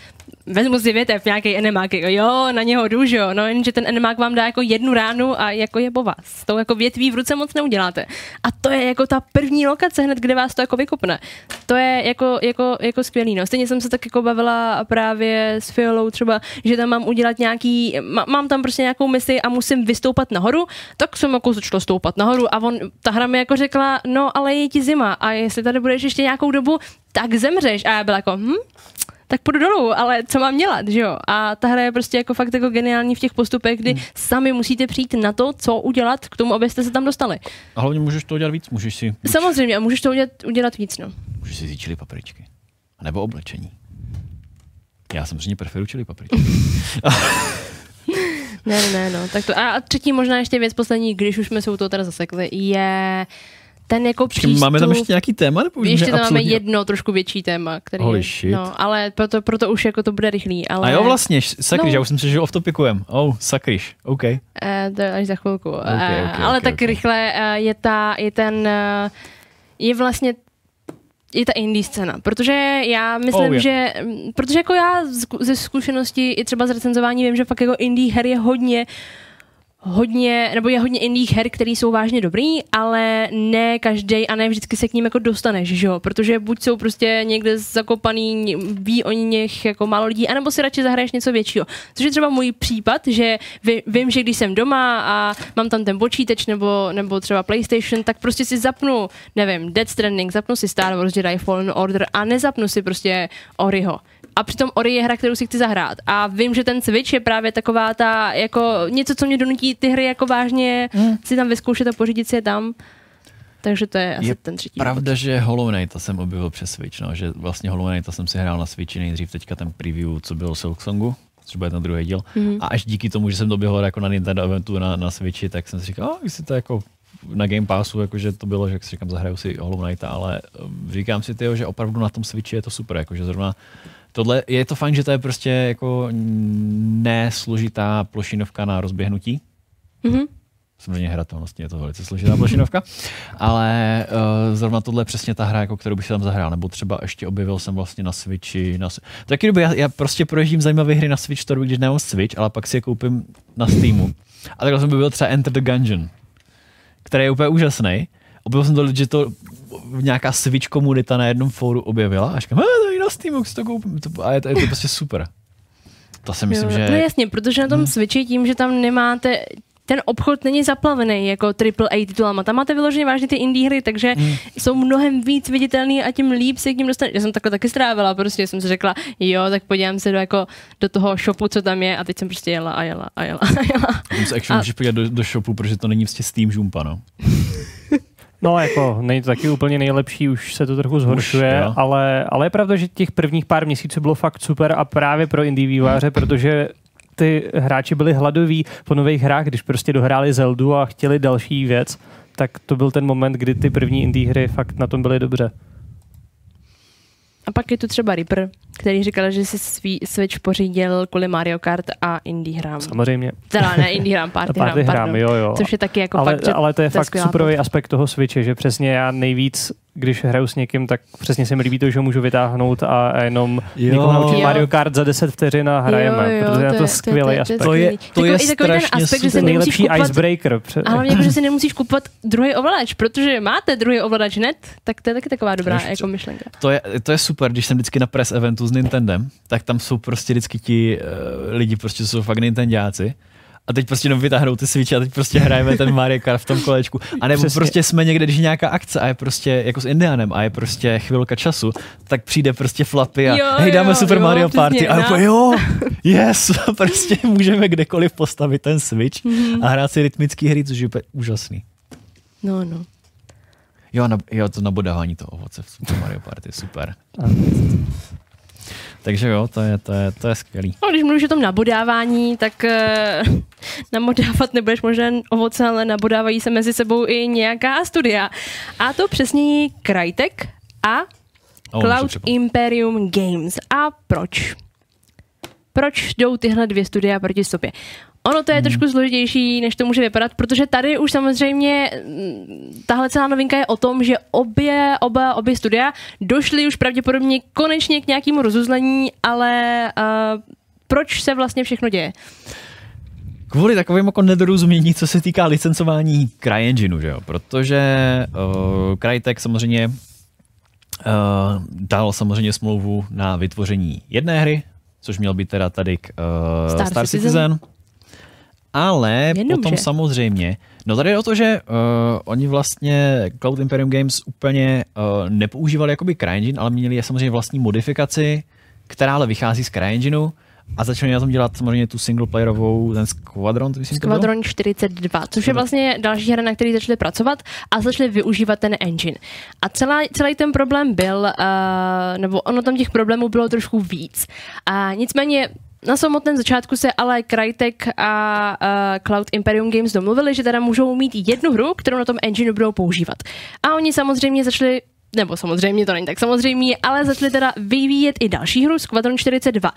[SPEAKER 19] vezmu si větev, nějaký enemák, jako jo, na něho jdu, že jo, no jenže ten enemák vám dá jako jednu ránu a jako je po vás. S tou jako větví v ruce moc neuděláte. A to je jako ta první lokace hned, kde vás to jako vykopne. To je jako, jako, jako skvělý, no. Stejně jsem se tak jako bavila právě s Fiolou třeba, že tam mám udělat nějaký, má, mám tam prostě nějakou misi a musím vystoupat nahoru, tak jsem jako začala stoupat nahoru a on, ta hra mi jako řekla, no ale je ti zima a jestli tady budeš ještě nějakou dobu, tak zemřeš. A já byla jako, hm, tak půjdu dolů, ale co mám dělat, že jo? A ta hra je prostě jako fakt jako geniální v těch postupech, kdy hmm. sami musíte přijít na to, co udělat k tomu, abyste se tam dostali.
[SPEAKER 1] A hlavně můžeš to udělat víc, můžeš si...
[SPEAKER 19] Samozřejmě, a můžeš to udělat, udělat víc, no.
[SPEAKER 1] Můžeš si vzít čili papričky. A nebo oblečení. Já samozřejmě preferuji čili papričky.
[SPEAKER 19] ne, ne, ne, no. Tak to, a třetí možná ještě věc poslední, když už jsme se u toho teda zasekli, je ten jako
[SPEAKER 1] Počkej,
[SPEAKER 19] přístup...
[SPEAKER 1] máme tam ještě nějaký téma? Nebo
[SPEAKER 19] ještě tam máme
[SPEAKER 1] absolutně-
[SPEAKER 19] jedno trošku větší téma, který
[SPEAKER 1] Holy
[SPEAKER 19] je,
[SPEAKER 1] shit.
[SPEAKER 19] no, ale proto, proto už jako to bude rychlý, ale...
[SPEAKER 1] A jo, vlastně, sakryš,
[SPEAKER 19] No.
[SPEAKER 1] já už jsem si, že off topikujem. Oh, sakryš, OK.
[SPEAKER 19] Eh, to je až za chvilku.
[SPEAKER 1] Okay,
[SPEAKER 19] Eh,
[SPEAKER 1] okay,
[SPEAKER 19] ale
[SPEAKER 1] okay,
[SPEAKER 19] tak
[SPEAKER 1] okay.
[SPEAKER 19] rychle eh, je ta, je ten, eh, je vlastně je ta indie scéna, protože já myslím,
[SPEAKER 1] Oh, yeah.
[SPEAKER 19] že, protože jako já ze zkušenosti i třeba z recenzování vím, že fakt jako indie her je hodně hodně, nebo je hodně indie her, které jsou vážně dobrý, ale ne každý a ne vždycky se k ním jako dostaneš, že jo? Protože buď jsou prostě někde zakopaný, ví o nich jako málo lidí, anebo si radši zahraješ něco většího. Což je třeba můj případ, že ví, vím, že když jsem doma a mám tam ten počítač nebo, nebo třeba PlayStation, tak prostě si zapnu, nevím, Dead Stranding, zapnu si Star Wars Jedi Fallen Order a nezapnu si prostě Oriho. A přitom Ori je hra, kterou si chci zahrát. A vím, že ten Switch je právě taková ta, jako něco, co mě donutí ty hry jako vážně
[SPEAKER 1] Hmm.
[SPEAKER 19] si tam vyzkoušet a pořídit si je tam. Takže to je asi
[SPEAKER 1] Je
[SPEAKER 19] ten třetí.
[SPEAKER 1] Pravda, že Hollow Knighta jsem objevil přes Switch, no, že vlastně Hollow Knighta jsem si hrál na Switchi nejdřív teďka ten preview, co bylo Silksongu, což bude ten druhý díl.
[SPEAKER 19] Mhm.
[SPEAKER 1] A až díky tomu, že jsem doběhl jako na Nintendo eventu na, na Switchi, tak jsem si říkal, a jestli to jako na Game Passu, jakože to bylo, že si říkám, zahraju si Hollow Knighta, ale um, říkám si tyjo, že opravdu na tom Switchi je to super, jakože zrovna tohle, je to fajn, že to je prostě jako nesložitá plošinovka na rozběhnutí,
[SPEAKER 19] Mhm.
[SPEAKER 1] samozřejmě hratelnostně je to velice složitá plošinovka, ale uh, zrovna tohle je přesně ta hra, jako kterou bych si tam zahrál, nebo třeba ještě objevil jsem vlastně na Switchi. Na, taky doby, já, já prostě projíždím zajímavé hry na Switch Store, když nemám Switch, ale pak si je koupím na Steamu. A takhle jsem objevil třeba Enter the Gungeon, který je úplně úžasný. Objevil jsem to, že to nějaká Switch komunita na jednom fóru objevila a říkám, "Ah, to je na Steamu, si to koupím. A je to, je to prostě super. To si myslím,
[SPEAKER 19] jo,
[SPEAKER 1] že...
[SPEAKER 19] No jasně, protože na tom Switchi tím, že tam nemáte ten obchod není zaplavený jako AAA titulama. Tam máte vyloženě vážně ty indie hry, takže
[SPEAKER 1] Hmm.
[SPEAKER 19] jsou mnohem víc viditelný a tím líp se k ním dostane. Já jsem takhle taky strávila, prostě jsem si řekla, jo, tak podívám se do, jako, do toho shopu, co tam je a teď jsem prostě jela a jela a jela a jela.
[SPEAKER 1] Tam se actually
[SPEAKER 19] A-
[SPEAKER 1] můžeš podívat do, do shopu, protože to není vlastně Steam žumpa, no.
[SPEAKER 3] No, jako není to taky úplně nejlepší, už se to trochu zhoršuje,
[SPEAKER 1] jo.
[SPEAKER 3] ale, ale je pravda, že těch prvních pár měsíců bylo fakt super a právě pro indie výváře, protože ty hráči byli hladoví po nových hrách, když prostě dohráli Zeldu a chtěli další věc, tak to byl ten moment, kdy ty první indie hry fakt na tom byly dobře.
[SPEAKER 19] A pak je tu třeba Reaper, který říkal, že si svý Switch pořídil kvůli Mario Kart a indie hrám.
[SPEAKER 3] Samozřejmě.
[SPEAKER 19] Teda ne indie hrám, party,
[SPEAKER 3] Party
[SPEAKER 19] hrám,
[SPEAKER 3] hrám,
[SPEAKER 19] pardon.
[SPEAKER 3] jo, jo.
[SPEAKER 19] Což je taky jako
[SPEAKER 3] ale,
[SPEAKER 19] fakt, že
[SPEAKER 3] ale to je fakt
[SPEAKER 19] skvělá
[SPEAKER 3] superový aspekt toho Switche, že přesně já nejvíc, když hraju s někým, tak přesně se mi líbí to, že ho můžu vytáhnout a jenom
[SPEAKER 1] Jo.
[SPEAKER 3] někoho naučit
[SPEAKER 1] Jo.
[SPEAKER 3] Mario Kart za 10 vteřin a hrajeme,
[SPEAKER 19] Jo, jo,
[SPEAKER 3] protože je
[SPEAKER 19] to
[SPEAKER 3] to
[SPEAKER 19] je-
[SPEAKER 3] skvělý
[SPEAKER 19] to je-
[SPEAKER 3] aspekt.
[SPEAKER 19] to je- to je takový ten
[SPEAKER 1] strašně
[SPEAKER 19] aspekt, že si
[SPEAKER 3] nejlepší
[SPEAKER 19] kupovat,
[SPEAKER 3] icebreaker. Pře-
[SPEAKER 19] a hlavně, jako, že si nemusíš kupovat druhý ovladač, protože máte druhý ovladač hned, tak to je taky taková dobrá jako myšlenka.
[SPEAKER 1] To je, to je super, když jsem vždycky na press eventu s Nintendem, tak tam jsou prostě vždycky ti uh, lidi, prostě jsou fakt Nintendáci. A teď prostě jenom vytáhnou ty switche a teď prostě hrajeme ten Mario Kart v tom kolečku. A nebo
[SPEAKER 3] Přesně.
[SPEAKER 1] prostě jsme někde, když je nějaká akce a je prostě jako s Indianem a je prostě chvilka času, tak přijde prostě flapy a
[SPEAKER 19] Jo,
[SPEAKER 1] hej, dáme
[SPEAKER 19] jo,
[SPEAKER 1] Super
[SPEAKER 19] jo,
[SPEAKER 1] Mario
[SPEAKER 19] přesně,
[SPEAKER 1] Party. A
[SPEAKER 19] no.
[SPEAKER 1] jako jo, yes, prostě můžeme kdekoliv postavit ten switch
[SPEAKER 19] Mhm.
[SPEAKER 1] a hrát si rytmický hry, což je úplně úžasný.
[SPEAKER 19] No, no.
[SPEAKER 1] Jo, na, jo, to nabodávání toho ovoce v Super Mario Party, super. Takže jo, to je, to je, to je skvělý.
[SPEAKER 19] No, když mluvíš o tom nabodávání, tak uh, nabodávat nebudeš možná ovoce, ale nabodávají se mezi sebou i nějaká studia. A to přesně Crytek a
[SPEAKER 1] O,
[SPEAKER 19] Cloud. Imperium Games. A proč? Proč jdou tyhle dvě studia proti sobě? Ono to je trošku složitější, než to může vypadat, protože tady už samozřejmě mm, tahle celá novinka je o tom, že obě, oba, obě studia došly už pravděpodobně konečně k nějakému rozuzlení, ale uh, proč se vlastně všechno děje?
[SPEAKER 1] Kvůli takovým jako nedorozumění, co se týká licencování CryEngineu, že jo? Protože uh, Crytek samozřejmě uh, dal samozřejmě smlouvu na vytvoření jedné hry, což měl být teda tady k, uh,
[SPEAKER 19] Star
[SPEAKER 1] Star,
[SPEAKER 19] Citizen.
[SPEAKER 1] Citizen. Ale
[SPEAKER 19] Jenomže.
[SPEAKER 1] potom samozřejmě, no tady jde o to, že uh, oni vlastně Cloud Imperium Games úplně uh, nepoužívali jakoby CryEngine, ale měli samozřejmě vlastní modifikaci, která ale vychází z CryEngineu a začali na tom dělat samozřejmě tu singleplayerovou, ten Squadron, myslím, to bylo?
[SPEAKER 19] Squadron 42, což je vlastně další hra, na který začali pracovat a začali využívat ten engine. A celá, celý ten problém byl, uh, nebo ono tam těch problémů bylo trošku víc. A nicméně na samotném začátku se ale Crytek a uh, Cloud Imperium Games domluvili, že teda můžou mít jednu hru, kterou na tom engineu budou používat. A oni samozřejmě začali nebo samozřejmě to není tak samozřejmě, ale začali teda vyvíjet i další hru Squadron 42.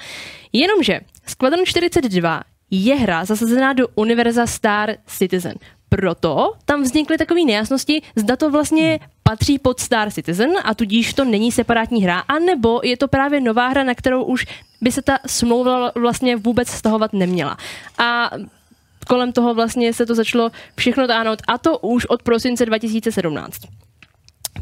[SPEAKER 19] Jenomže Squadron 42 je hra zasazená do univerza Star Citizen. Proto tam vznikly takové nejasnosti, zda to vlastně patří pod Star Citizen a tudíž to není separátní hra, anebo je to právě nová hra, na kterou už by se ta smlouva vlastně vůbec stahovat neměla. A kolem toho vlastně se to začalo všechno táhnout a to už od prosince 2017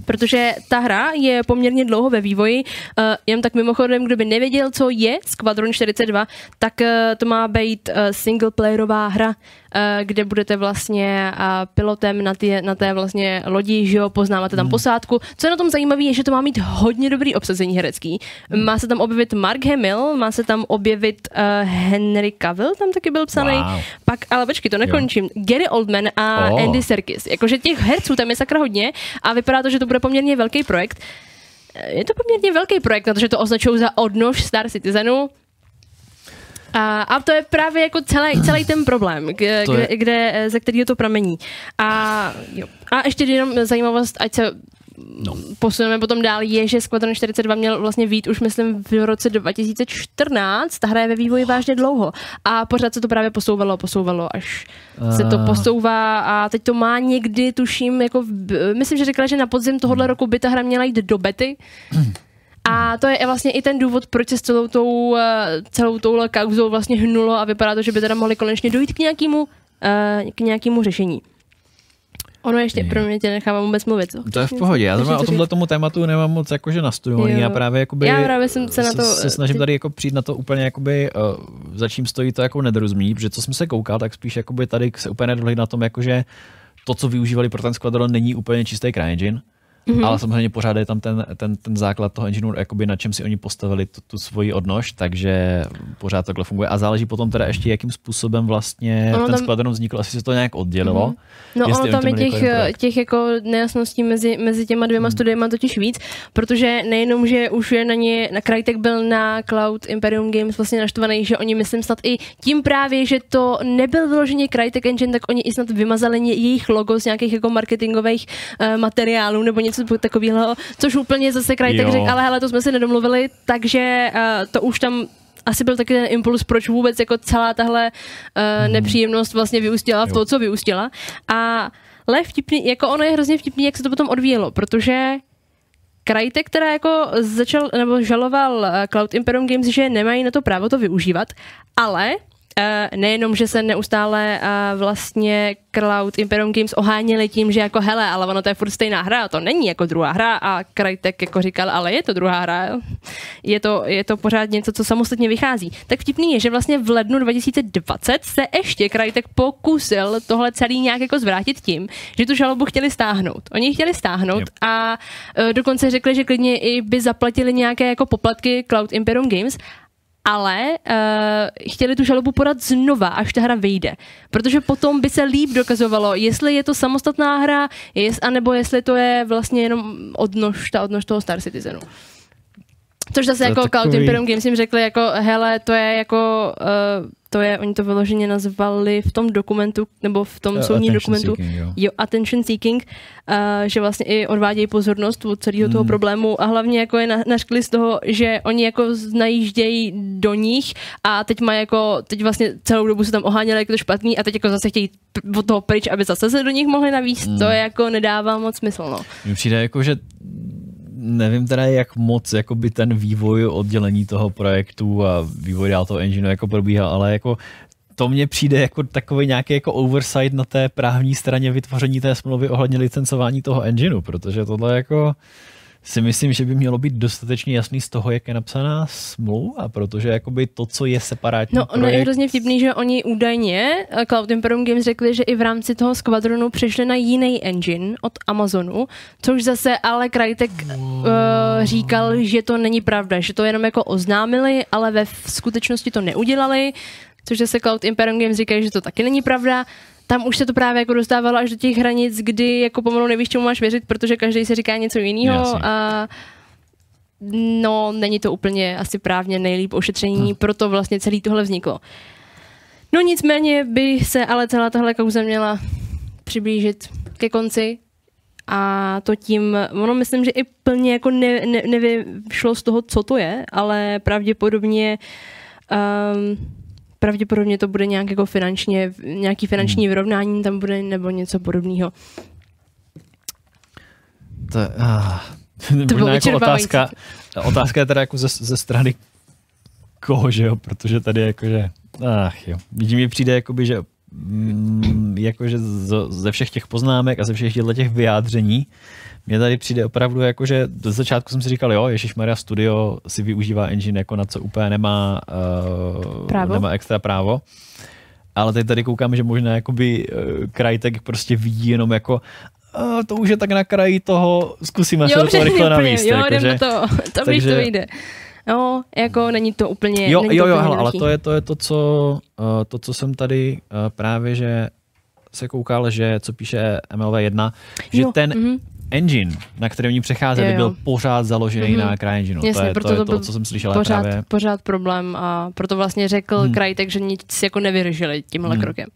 [SPEAKER 19] protože ta hra je poměrně dlouho ve vývoji. Uh, jen tak mimochodem, kdo by nevěděl, co je Squadron 42, tak uh, to má být uh, singleplayerová hra, kde budete vlastně uh, pilotem na, tě, na té vlastně lodi, že jo, poznáváte tam posádku. Co je na tom zajímavé, je, že to má mít hodně dobrý obsazení herecký. Má se tam objevit Mark Hamill, má se tam objevit uh, Henry Cavill, tam taky byl psaný.
[SPEAKER 1] Wow.
[SPEAKER 19] Pak, ale počkej, to nekončím. Gary Oldman a
[SPEAKER 1] Oh.
[SPEAKER 19] Andy Serkis. Jakože těch herců tam je sakra hodně a vypadá to, že to bude poměrně velký projekt. Eh, Je to poměrně velký projekt, protože to označují za odnož Star Citizenu. A, a to je právě jako celý, celý ten problém, kde,
[SPEAKER 1] je-
[SPEAKER 19] kde, kde, eh, ze kterého to pramení. A, jo. a ještě jenom zajímavost, ať se no. posuneme potom dál, je, že Squadron 42 měl vlastně vít už myslím v roce 2014, ta hra je ve vývoji vážně dlouho a pořád se to právě posouvalo, posouvalo, až se to
[SPEAKER 1] Ah.
[SPEAKER 19] posouvá a teď to má někdy, tuším, jako myslím, že řekla, že na podzim tohohle roku by ta hra měla jít do bety. A to je vlastně i ten důvod, proč se s celou tou, eh, celou touhle kauzou vlastně hnulo a vypadá to, že by teda mohli konečně dojít k nějakému, eh, k nějakému řešení. Ono ještě, pro mě tě nechávám vůbec mluvit. Co?
[SPEAKER 1] To je v pohodě. Já zrovna o tomhle tomu tématu nemám moc jakože nastudovaný. Já právě jakoby,
[SPEAKER 19] Já právě jsem se na to-
[SPEAKER 1] se snažím tady jako přijít na to úplně jakoby, uh, za čím stojí to jako nedorozumění, protože co jsem se koukal, tak spíš jakoby tady se úplně nedohli na tom, jakože to, co využívali pro ten Squadron, není úplně čistý CryEngine.
[SPEAKER 19] Mhm.
[SPEAKER 1] Mm-hmm. Ale samozřejmě pořád je tam ten, ten, ten základ toho engineu, jakoby na čem si oni postavili tu, tu svoji odnož, takže pořád takhle funguje. A záleží potom teda ještě, jakým způsobem vlastně
[SPEAKER 19] Ono
[SPEAKER 1] ten
[SPEAKER 19] tam-
[SPEAKER 1] Squadron vznikl, asi se to nějak oddělilo.
[SPEAKER 19] Mhm. No ono tam je
[SPEAKER 1] jako
[SPEAKER 19] těch, těch jako nejasností mezi, mezi těma dvěma hmm. studiema totiž víc, protože nejenom, že už je na ně, na Crytek byl na Cloud Imperium Games vlastně naštvaný, že oni myslím snad i tím právě, že to nebyl vyloženě Crytek Engine, tak oni i snad vymazali jejich logo z nějakých jako marketingových uh, materiálů nebo něco takového, což úplně zase Crytek
[SPEAKER 1] Jo.
[SPEAKER 19] řekl, ale hele, to jsme si nedomluvili, takže uh, to už tam asi byl taky ten impuls, proč vůbec jako celá tahle uh, nepříjemnost vlastně vyústila v to, co vyústila. A ale vtipný, jako ono je hrozně vtipný, jak se to potom odvíjelo, protože Crytek, která jako začal, nebo žaloval eh, Cloud Imperium Games, že nemají na to právo to využívat, ale nejenom, že se neustále vlastně Cloud Imperium Games oháněli tím, že jako hele, ale ono to je furt stejná hra, to není jako druhá hra a Crytek jako říkal, ale je to druhá hra, je to, je to pořád něco, co samostatně vychází. Tak vtipný je, že vlastně v lednu 2020 se ještě Crytek pokusil tohle celý nějak jako zvrátit tím, že tu žalobu chtěli stáhnout. Oni ji chtěli stáhnout
[SPEAKER 1] Yep.
[SPEAKER 19] a e, dokonce řekli, že klidně i by zaplatili nějaké jako poplatky Cloud Imperium Games, ale uh, chtěli tu žalobu podat znova, až ta hra vyjde. Protože potom by se líp dokazovalo, jestli je to samostatná hra, jest, anebo jestli to je vlastně jenom odnož, ta odnož toho Star Citizenu. Což zase
[SPEAKER 1] To
[SPEAKER 19] jako Cloud
[SPEAKER 1] takový-
[SPEAKER 19] Imperium Games jim řekli jako, hele, to je jako, uh, to je, oni to vyloženě nazvali v tom dokumentu, nebo v tom
[SPEAKER 1] Uh,
[SPEAKER 19] soudním dokumentu,
[SPEAKER 1] seeking, jo.
[SPEAKER 19] jo, attention seeking, uh, že vlastně i odvádějí pozornost od celého toho
[SPEAKER 1] Hmm.
[SPEAKER 19] problému a hlavně jako je na, naškli z toho, že oni jako najíždějí do nich a teď má jako, teď vlastně celou dobu se tam oháněli, jak je to špatný a teď jako zase chtějí od toho pryč, aby zase se do nich mohli navíst,
[SPEAKER 1] Hmm.
[SPEAKER 19] to je jako nedává moc smysl, no.
[SPEAKER 1] Mně přijde jako, že nevím teda, jak moc jakoby ten vývoj oddělení toho projektu a vývoj dál toho engineu jako probíhal, ale jako to mně přijde jako takový nějaký jako oversight na té právní straně vytvoření té smlouvy ohledně licencování toho engineu, protože tohle jako si myslím, že by mělo být dostatečně jasný z toho, jak je napsaná smlouva, protože jakoby to, co je separátní
[SPEAKER 19] No, ono je
[SPEAKER 1] projekt,
[SPEAKER 19] hrozně vtipný, že oni údajně, eh, Cloud Imperium Games řekli, že i v rámci toho Squadronu přešli na jiný engine od Amazonu, což zase ale Crytek uh, říkal, že to není pravda, že to jenom jako oznámili, ale ve skutečnosti to neudělali, což zase Cloud Imperium Games říkají, že to taky není pravda. Tam už se to právě jako dostávalo až do těch hranic, kdy jako pomalu nevíš, čemu máš věřit, protože každý si říká něco jiného a no, není to úplně asi právně nejlíp ošetření, proto vlastně celý tohle vzniklo. No nicméně by se ale celá tahle kauza měla přiblížit ke konci a to tím, ono myslím, že i plně jako ne, ne, nevyšlo z toho, co to je, ale pravděpodobně um, pravděpodobně to bude nějak jako finančně, nějaký finanční vyrovnání tam bude nebo něco podobného.
[SPEAKER 1] To, ah,
[SPEAKER 19] To bylo
[SPEAKER 1] jako otázka, otázka je teda jako ze, ze strany koho, že jo, protože tady jakože, ach jo, vidím, mi přijde jakoby, že mm, jakože ze všech těch poznámek a ze všech těchto těch vyjádření mně tady přijde opravdu jako, že do začátku jsem si říkal, jo, Ježíš Maria Studio si využívá engine jako na co úplně nemá, uh,
[SPEAKER 19] Právo.
[SPEAKER 1] nemá extra právo. Ale teď tady koukám, že možná jakoby uh, Crytek prostě vidí jenom jako a to už je tak na kraji toho, zkusíme se do toho rychle navíst.
[SPEAKER 19] Jo,
[SPEAKER 1] jako, že-
[SPEAKER 19] toho, to víš, to vyjde. No, jako není to úplně
[SPEAKER 1] Jo,
[SPEAKER 19] není
[SPEAKER 1] jo,
[SPEAKER 19] to
[SPEAKER 1] jo,
[SPEAKER 19] úplně
[SPEAKER 1] hele, ale to je, to je to, co, uh, to, co jsem tady uh, právě, že se koukal, že co píše MLV1, že
[SPEAKER 19] Jo,
[SPEAKER 1] ten
[SPEAKER 19] mhm.
[SPEAKER 1] Engine, na který oni přecházeli, byl pořád založený
[SPEAKER 19] Mhm.
[SPEAKER 1] na CryEngineu.
[SPEAKER 19] Jasně,
[SPEAKER 1] to je,
[SPEAKER 19] proto
[SPEAKER 1] to, je
[SPEAKER 19] to
[SPEAKER 1] to,
[SPEAKER 19] byl
[SPEAKER 1] co jsem slyšel
[SPEAKER 19] pořád,
[SPEAKER 1] právě.
[SPEAKER 19] pořád problém a proto vlastně řekl
[SPEAKER 1] Hmm.
[SPEAKER 19] hmm. Crytek, že nic jako nevyřešili tímhle
[SPEAKER 1] Hmm.
[SPEAKER 19] krokem.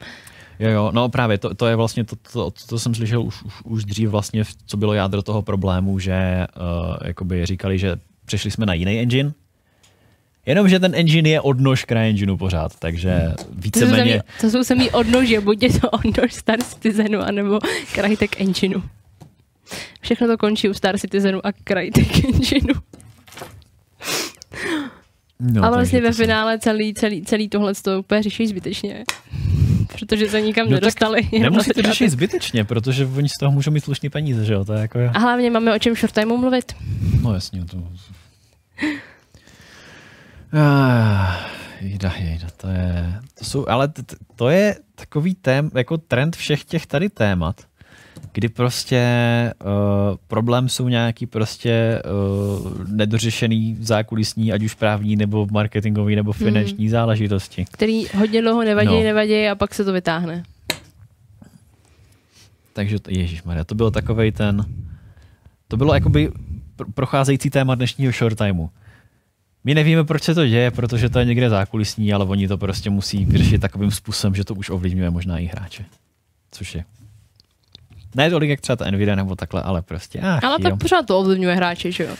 [SPEAKER 1] Jo, jo, no právě, to, to je vlastně to, to, to, to jsem slyšel už, už, už dřív vlastně, co bylo jádro toho problému, že uh, jakoby říkali, že přešli jsme na jiný engine, jenomže ten engine je odnož CryEngineu pořád, takže
[SPEAKER 19] To jsou,
[SPEAKER 1] víceméně...
[SPEAKER 19] samý, to jsou samý odnože, buď je to odnož Star Citizenu, anebo Crytek Engineu. Všechno to končí u Star Citizenu a Crytek Engineu.
[SPEAKER 1] No,
[SPEAKER 19] a vlastně ve finále celý, celý, celý tohle to úplně řeší zbytečně. Protože se nikam
[SPEAKER 1] No
[SPEAKER 19] nedostali. jenom na
[SPEAKER 1] Nemusí to
[SPEAKER 19] začátek.
[SPEAKER 1] řešit zbytečně, protože oni z toho můžou mít slušný peníze, že jo? To je jako...
[SPEAKER 19] A hlavně máme o čem short timeu mluvit.
[SPEAKER 1] No jasně, to... Ah, jejda, jejda, to je... To jsou, ale to je takový tém, jako trend všech těch tady témat, kdy prostě uh, problém jsou nějaký prostě uh, nedořešený zákulisní, ať už právní, nebo marketingový, nebo finanční záležitosti.
[SPEAKER 19] Který hodně dlouho nevadí,
[SPEAKER 1] No.
[SPEAKER 19] nevadí a pak se to vytáhne.
[SPEAKER 1] Takže Ježíš Maria, to byl takovej ten, to bylo jakoby pr- procházející téma dnešního short timeu. My nevíme, proč se to děje, protože to je někde zákulisní, ale oni to prostě musí vyřešit takovým způsobem, že to už ovlivňuje možná i hráče. Což je. Ne tolik, jak třeba ta Nvidia nebo takhle, ale prostě. Ach,
[SPEAKER 19] Ale
[SPEAKER 1] jo.
[SPEAKER 19] tak pořád to ovlivňuje hráče, že jo?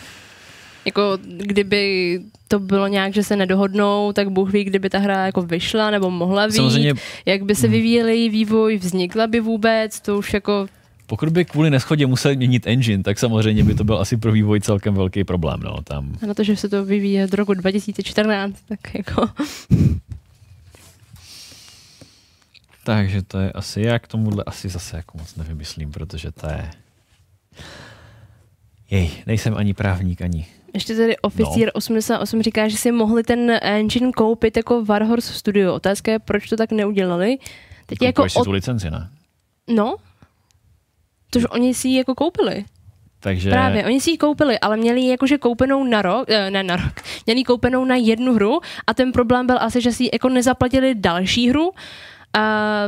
[SPEAKER 19] Jako kdyby to bylo nějak, že se nedohodnou, tak Bůh ví, kdyby ta hra jako vyšla nebo mohla být,
[SPEAKER 1] Samozřejmě-
[SPEAKER 19] jak by se vyvíjel její vývoj, vznikla by vůbec, to už jako
[SPEAKER 1] Pokud by kvůli neschodě museli měnit engine, tak samozřejmě by to byl asi pro vývoj celkem velký problém. No, tam.
[SPEAKER 19] a na to, že se to vyvíjí od roku 2014, tak jako
[SPEAKER 1] Takže to je asi, já k tomuhle asi zase jako moc nevymyslím, protože to je... Jej, nejsem ani právník, ani
[SPEAKER 19] ještě tady Officer no. 88 říká, že si mohli ten engine koupit jako Warhorse Studio. Otázka je, proč to tak neudělali. Teď jako
[SPEAKER 1] si
[SPEAKER 19] od...
[SPEAKER 1] tu licenci, ne?
[SPEAKER 19] No, Tož oni si ji jako koupili.
[SPEAKER 1] Takže
[SPEAKER 19] Právě, oni si ji koupili, ale měli ji jakože koupenou na rok, eh, ne na rok, měli ji koupenou na jednu hru a ten problém byl asi, že si jako nezaplatili další hru a,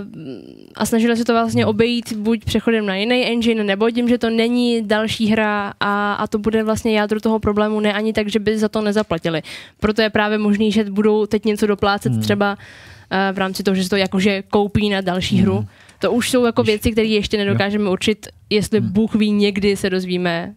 [SPEAKER 19] a snažili se to vlastně obejít buď přechodem na jiný engine, nebo tím, že to není další hra a, a to bude vlastně jádro toho problému, ne ani tak, že by za to nezaplatili. Proto je právě možný, že budou teď něco doplácet hmm. třeba uh, v rámci toho, že se to jakože koupí na další hru.
[SPEAKER 1] Hmm.
[SPEAKER 19] To už jsou jako věci, které ještě nedokážeme určit, jestli Bůh ví, někdy se dozvíme,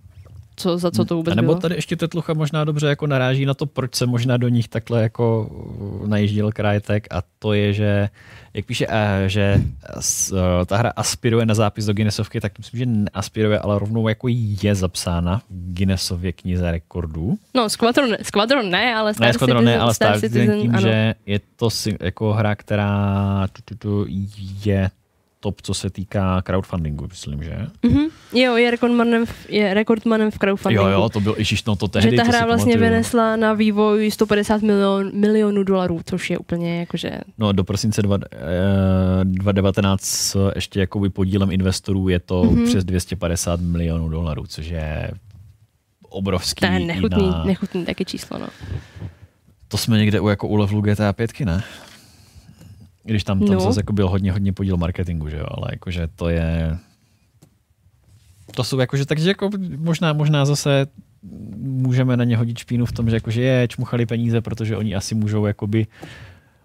[SPEAKER 19] co, za co to vůbec
[SPEAKER 1] A nebo
[SPEAKER 19] bylo.
[SPEAKER 1] tady ještě Tetlucha možná dobře jako naráží na to, proč se možná do nich takhle jako uh, najížděl Crytek a to je, že jak píše, eh, že eh, ta hra aspiruje na zápis do Guinnessovky, tak myslím, že neaspiruje, ale rovnou jako je zapsána v Guinnessově knize rekordů.
[SPEAKER 19] No, Squadron, Squadron ne, ale Star
[SPEAKER 1] Ne, Squadron
[SPEAKER 19] Citizen,
[SPEAKER 1] ne, ale Star Citizen tím,
[SPEAKER 19] ano.
[SPEAKER 1] že je to jako hra, která tu, tu, tu, je top, co se týká crowdfundingu, myslím, že?
[SPEAKER 19] Mhm. Jo, je rekordmanem, v, je rekordmanem v crowdfundingu.
[SPEAKER 1] Jo, jo, to byl, ježiš, no to tehdy,
[SPEAKER 19] že ta hra vlastně
[SPEAKER 1] pamatuju.
[SPEAKER 19] vynesla na vývoj 150 milion, milionů dolarů, což je úplně jakože...
[SPEAKER 1] No do prosince dva- eh, 2019 s ještě jakoby podílem investorů je to
[SPEAKER 19] Mhm.
[SPEAKER 1] mm-hmm. přes 250 milionů dolarů, což je obrovský.
[SPEAKER 19] To je nechutný,
[SPEAKER 1] na,
[SPEAKER 19] nechutný taky číslo, no.
[SPEAKER 1] To jsme někde u, jako u levelu GTA 5, ne? Když tam, tam
[SPEAKER 19] No.
[SPEAKER 1] no. zase jako byl hodně, hodně podíl marketingu, že jo, ale jakože to je... To jsou jakože, takže jako možná, možná zase můžeme na ně hodit špínu v tom, že jakože je, čmuchali peníze, protože oni asi můžou jakoby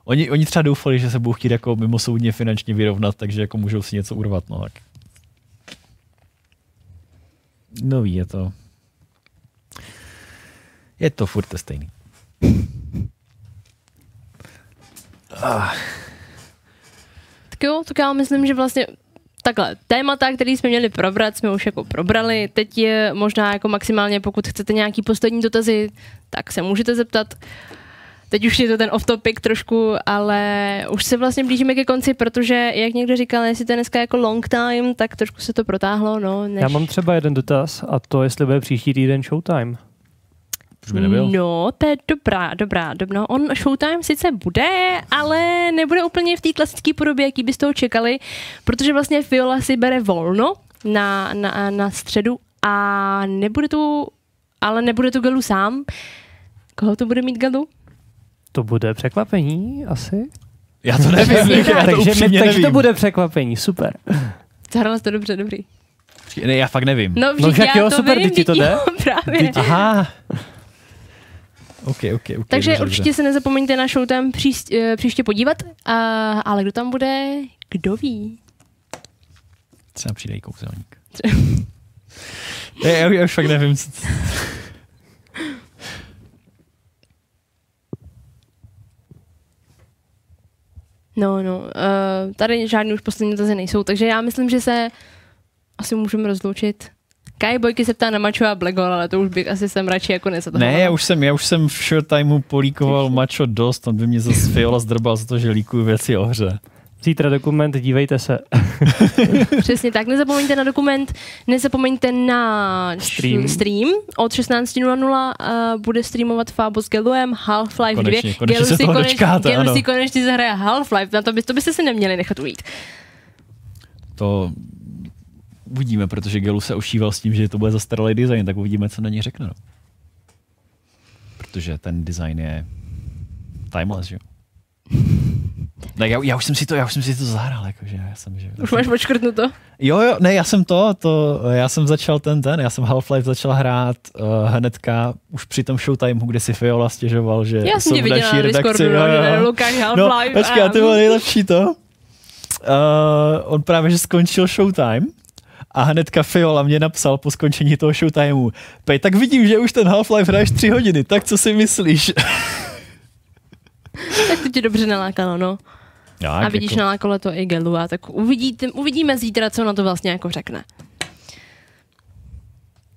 [SPEAKER 1] Oni, oni třeba doufali, že se budou chtít jako mimo soudně finančně vyrovnat, takže jako můžou si něco urvat, no tak. Nový je to. Je to furt to stejný. Ah.
[SPEAKER 19] Jo, tak já myslím, že vlastně takhle, témata, které jsme měli probrat, jsme už jako probrali. Teď je možná jako maximálně, pokud chcete nějaký poslední dotazy, tak se můžete zeptat. Teď už je to ten off-topic trošku, ale už se vlastně blížíme ke konci, protože, jak někdo říkal, jestli to je dneska jako long time, tak trošku se to protáhlo, no. Než...
[SPEAKER 3] Já mám třeba jeden dotaz a to, jestli bude příští týden Showtime.
[SPEAKER 1] Proč by nebyl?
[SPEAKER 19] No, to je dobrá, dobrá, dobrá. No, on Showtime sice bude, ale nebude úplně v té klasické podobě, jaký byste toho čekali, protože vlastně Viola si bere volno na, na, na středu a nebude tu, ale nebude tu Galu sám. Koho to bude mít Galu?
[SPEAKER 3] To bude překvapení asi?
[SPEAKER 1] Já to nevím,
[SPEAKER 19] Přesně
[SPEAKER 1] já to
[SPEAKER 3] takže,
[SPEAKER 1] upřímně
[SPEAKER 3] takže to
[SPEAKER 1] nevím.
[SPEAKER 3] bude překvapení, super.
[SPEAKER 19] Zahrala to dobře, dobrý.
[SPEAKER 1] Ne, já fakt nevím.
[SPEAKER 19] No,
[SPEAKER 3] No,
[SPEAKER 19] vždyť
[SPEAKER 3] však
[SPEAKER 19] já
[SPEAKER 3] jo,
[SPEAKER 19] to
[SPEAKER 3] super,
[SPEAKER 19] vím,
[SPEAKER 3] ti to jde?
[SPEAKER 19] jo, právě.
[SPEAKER 1] Aha. OK, OK, OK.
[SPEAKER 19] Takže
[SPEAKER 1] dobře,
[SPEAKER 19] určitě
[SPEAKER 1] dobře.
[SPEAKER 19] se nezapomeňte na Showtime příst, eh, příště podívat, a, ale kdo tam bude, kdo ví.
[SPEAKER 1] Třeba přijde i kouzelník. Ne, já, já už fakt nevím, co...
[SPEAKER 19] No, no, uh, tady žádný už poslední dotazy nejsou, takže já myslím, že se asi můžeme rozloučit. Kai Bojky se ptá na Macho a Black Hole, ale to už bych asi jsem radši jako nezatovala.
[SPEAKER 1] Ne, já už jsem, já už jsem v Showtimeu políkoval mačo dost, on by mě zase Fiola zdrbal za to, že líkuju věci o hře.
[SPEAKER 3] Zítra dokument, dívejte se.
[SPEAKER 19] Přesně tak, nezapomeňte na dokument, nezapomeňte na
[SPEAKER 3] Stream.
[SPEAKER 19] stream, od 16.00 uh, bude streamovat Fabo s Geluem Half-Life 2.
[SPEAKER 1] Konečně, konečně
[SPEAKER 19] Gelu si koneč-
[SPEAKER 1] dočkáte,
[SPEAKER 19] Gelu
[SPEAKER 1] ano.
[SPEAKER 19] si konečně zahraje Half-Life, na to, by, to byste se neměli nechat ujít.
[SPEAKER 1] To uvidíme, protože Gelu se ošíval s tím, že to bude zastaralý design, tak uvidíme, co na něj řekne. No. Protože ten design je timeless, že jo? Ne, já, já, už jsem si to, já už jsem si to zahrál, jakože já jsem, že...
[SPEAKER 19] Už máš počkrtnuto?
[SPEAKER 1] Jo, jo, ne, já jsem to, to, já jsem začal ten, ten, já jsem Half-Life začal hrát uh, hnedka už při tom showtimeu, kde si Fiola stěžoval, že
[SPEAKER 19] Já jsem
[SPEAKER 1] jsou
[SPEAKER 19] tě
[SPEAKER 1] v
[SPEAKER 19] viděla
[SPEAKER 1] další
[SPEAKER 19] na
[SPEAKER 1] redakci.
[SPEAKER 19] No, že Lukáš
[SPEAKER 1] No,
[SPEAKER 19] Half-Life
[SPEAKER 1] počkej, a
[SPEAKER 19] a-
[SPEAKER 1] ty bylo nejlepší to. Uh, on právě, že skončil showtime a hnedka Fiola mě napsal po skončení toho showtimeu. Pej, tak vidím, že už ten Half-Life hraješ tři hodiny, tak co si myslíš?
[SPEAKER 19] Tak to tě dobře nalákalo, no.
[SPEAKER 1] Já,
[SPEAKER 19] a vidíš,
[SPEAKER 1] jako,
[SPEAKER 19] nalákalo to i Gelu, a tak uvidíte, uvidíme zítra, co na to vlastně jako řekne.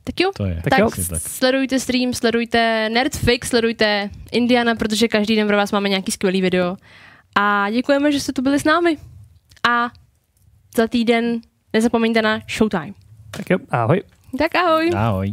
[SPEAKER 19] Tak jo,
[SPEAKER 1] To je.
[SPEAKER 19] tak,
[SPEAKER 1] Tak jo.
[SPEAKER 19] tak sledujte stream, sledujte Nerdfix, sledujte Indiana, protože každý den pro vás máme nějaký skvělý video. A děkujeme, že jste tu byli s námi. A za týden Nezapomeňte na Showtime.
[SPEAKER 3] Tak jo, ahoj.
[SPEAKER 19] Tak ahoj.
[SPEAKER 1] Ahoj.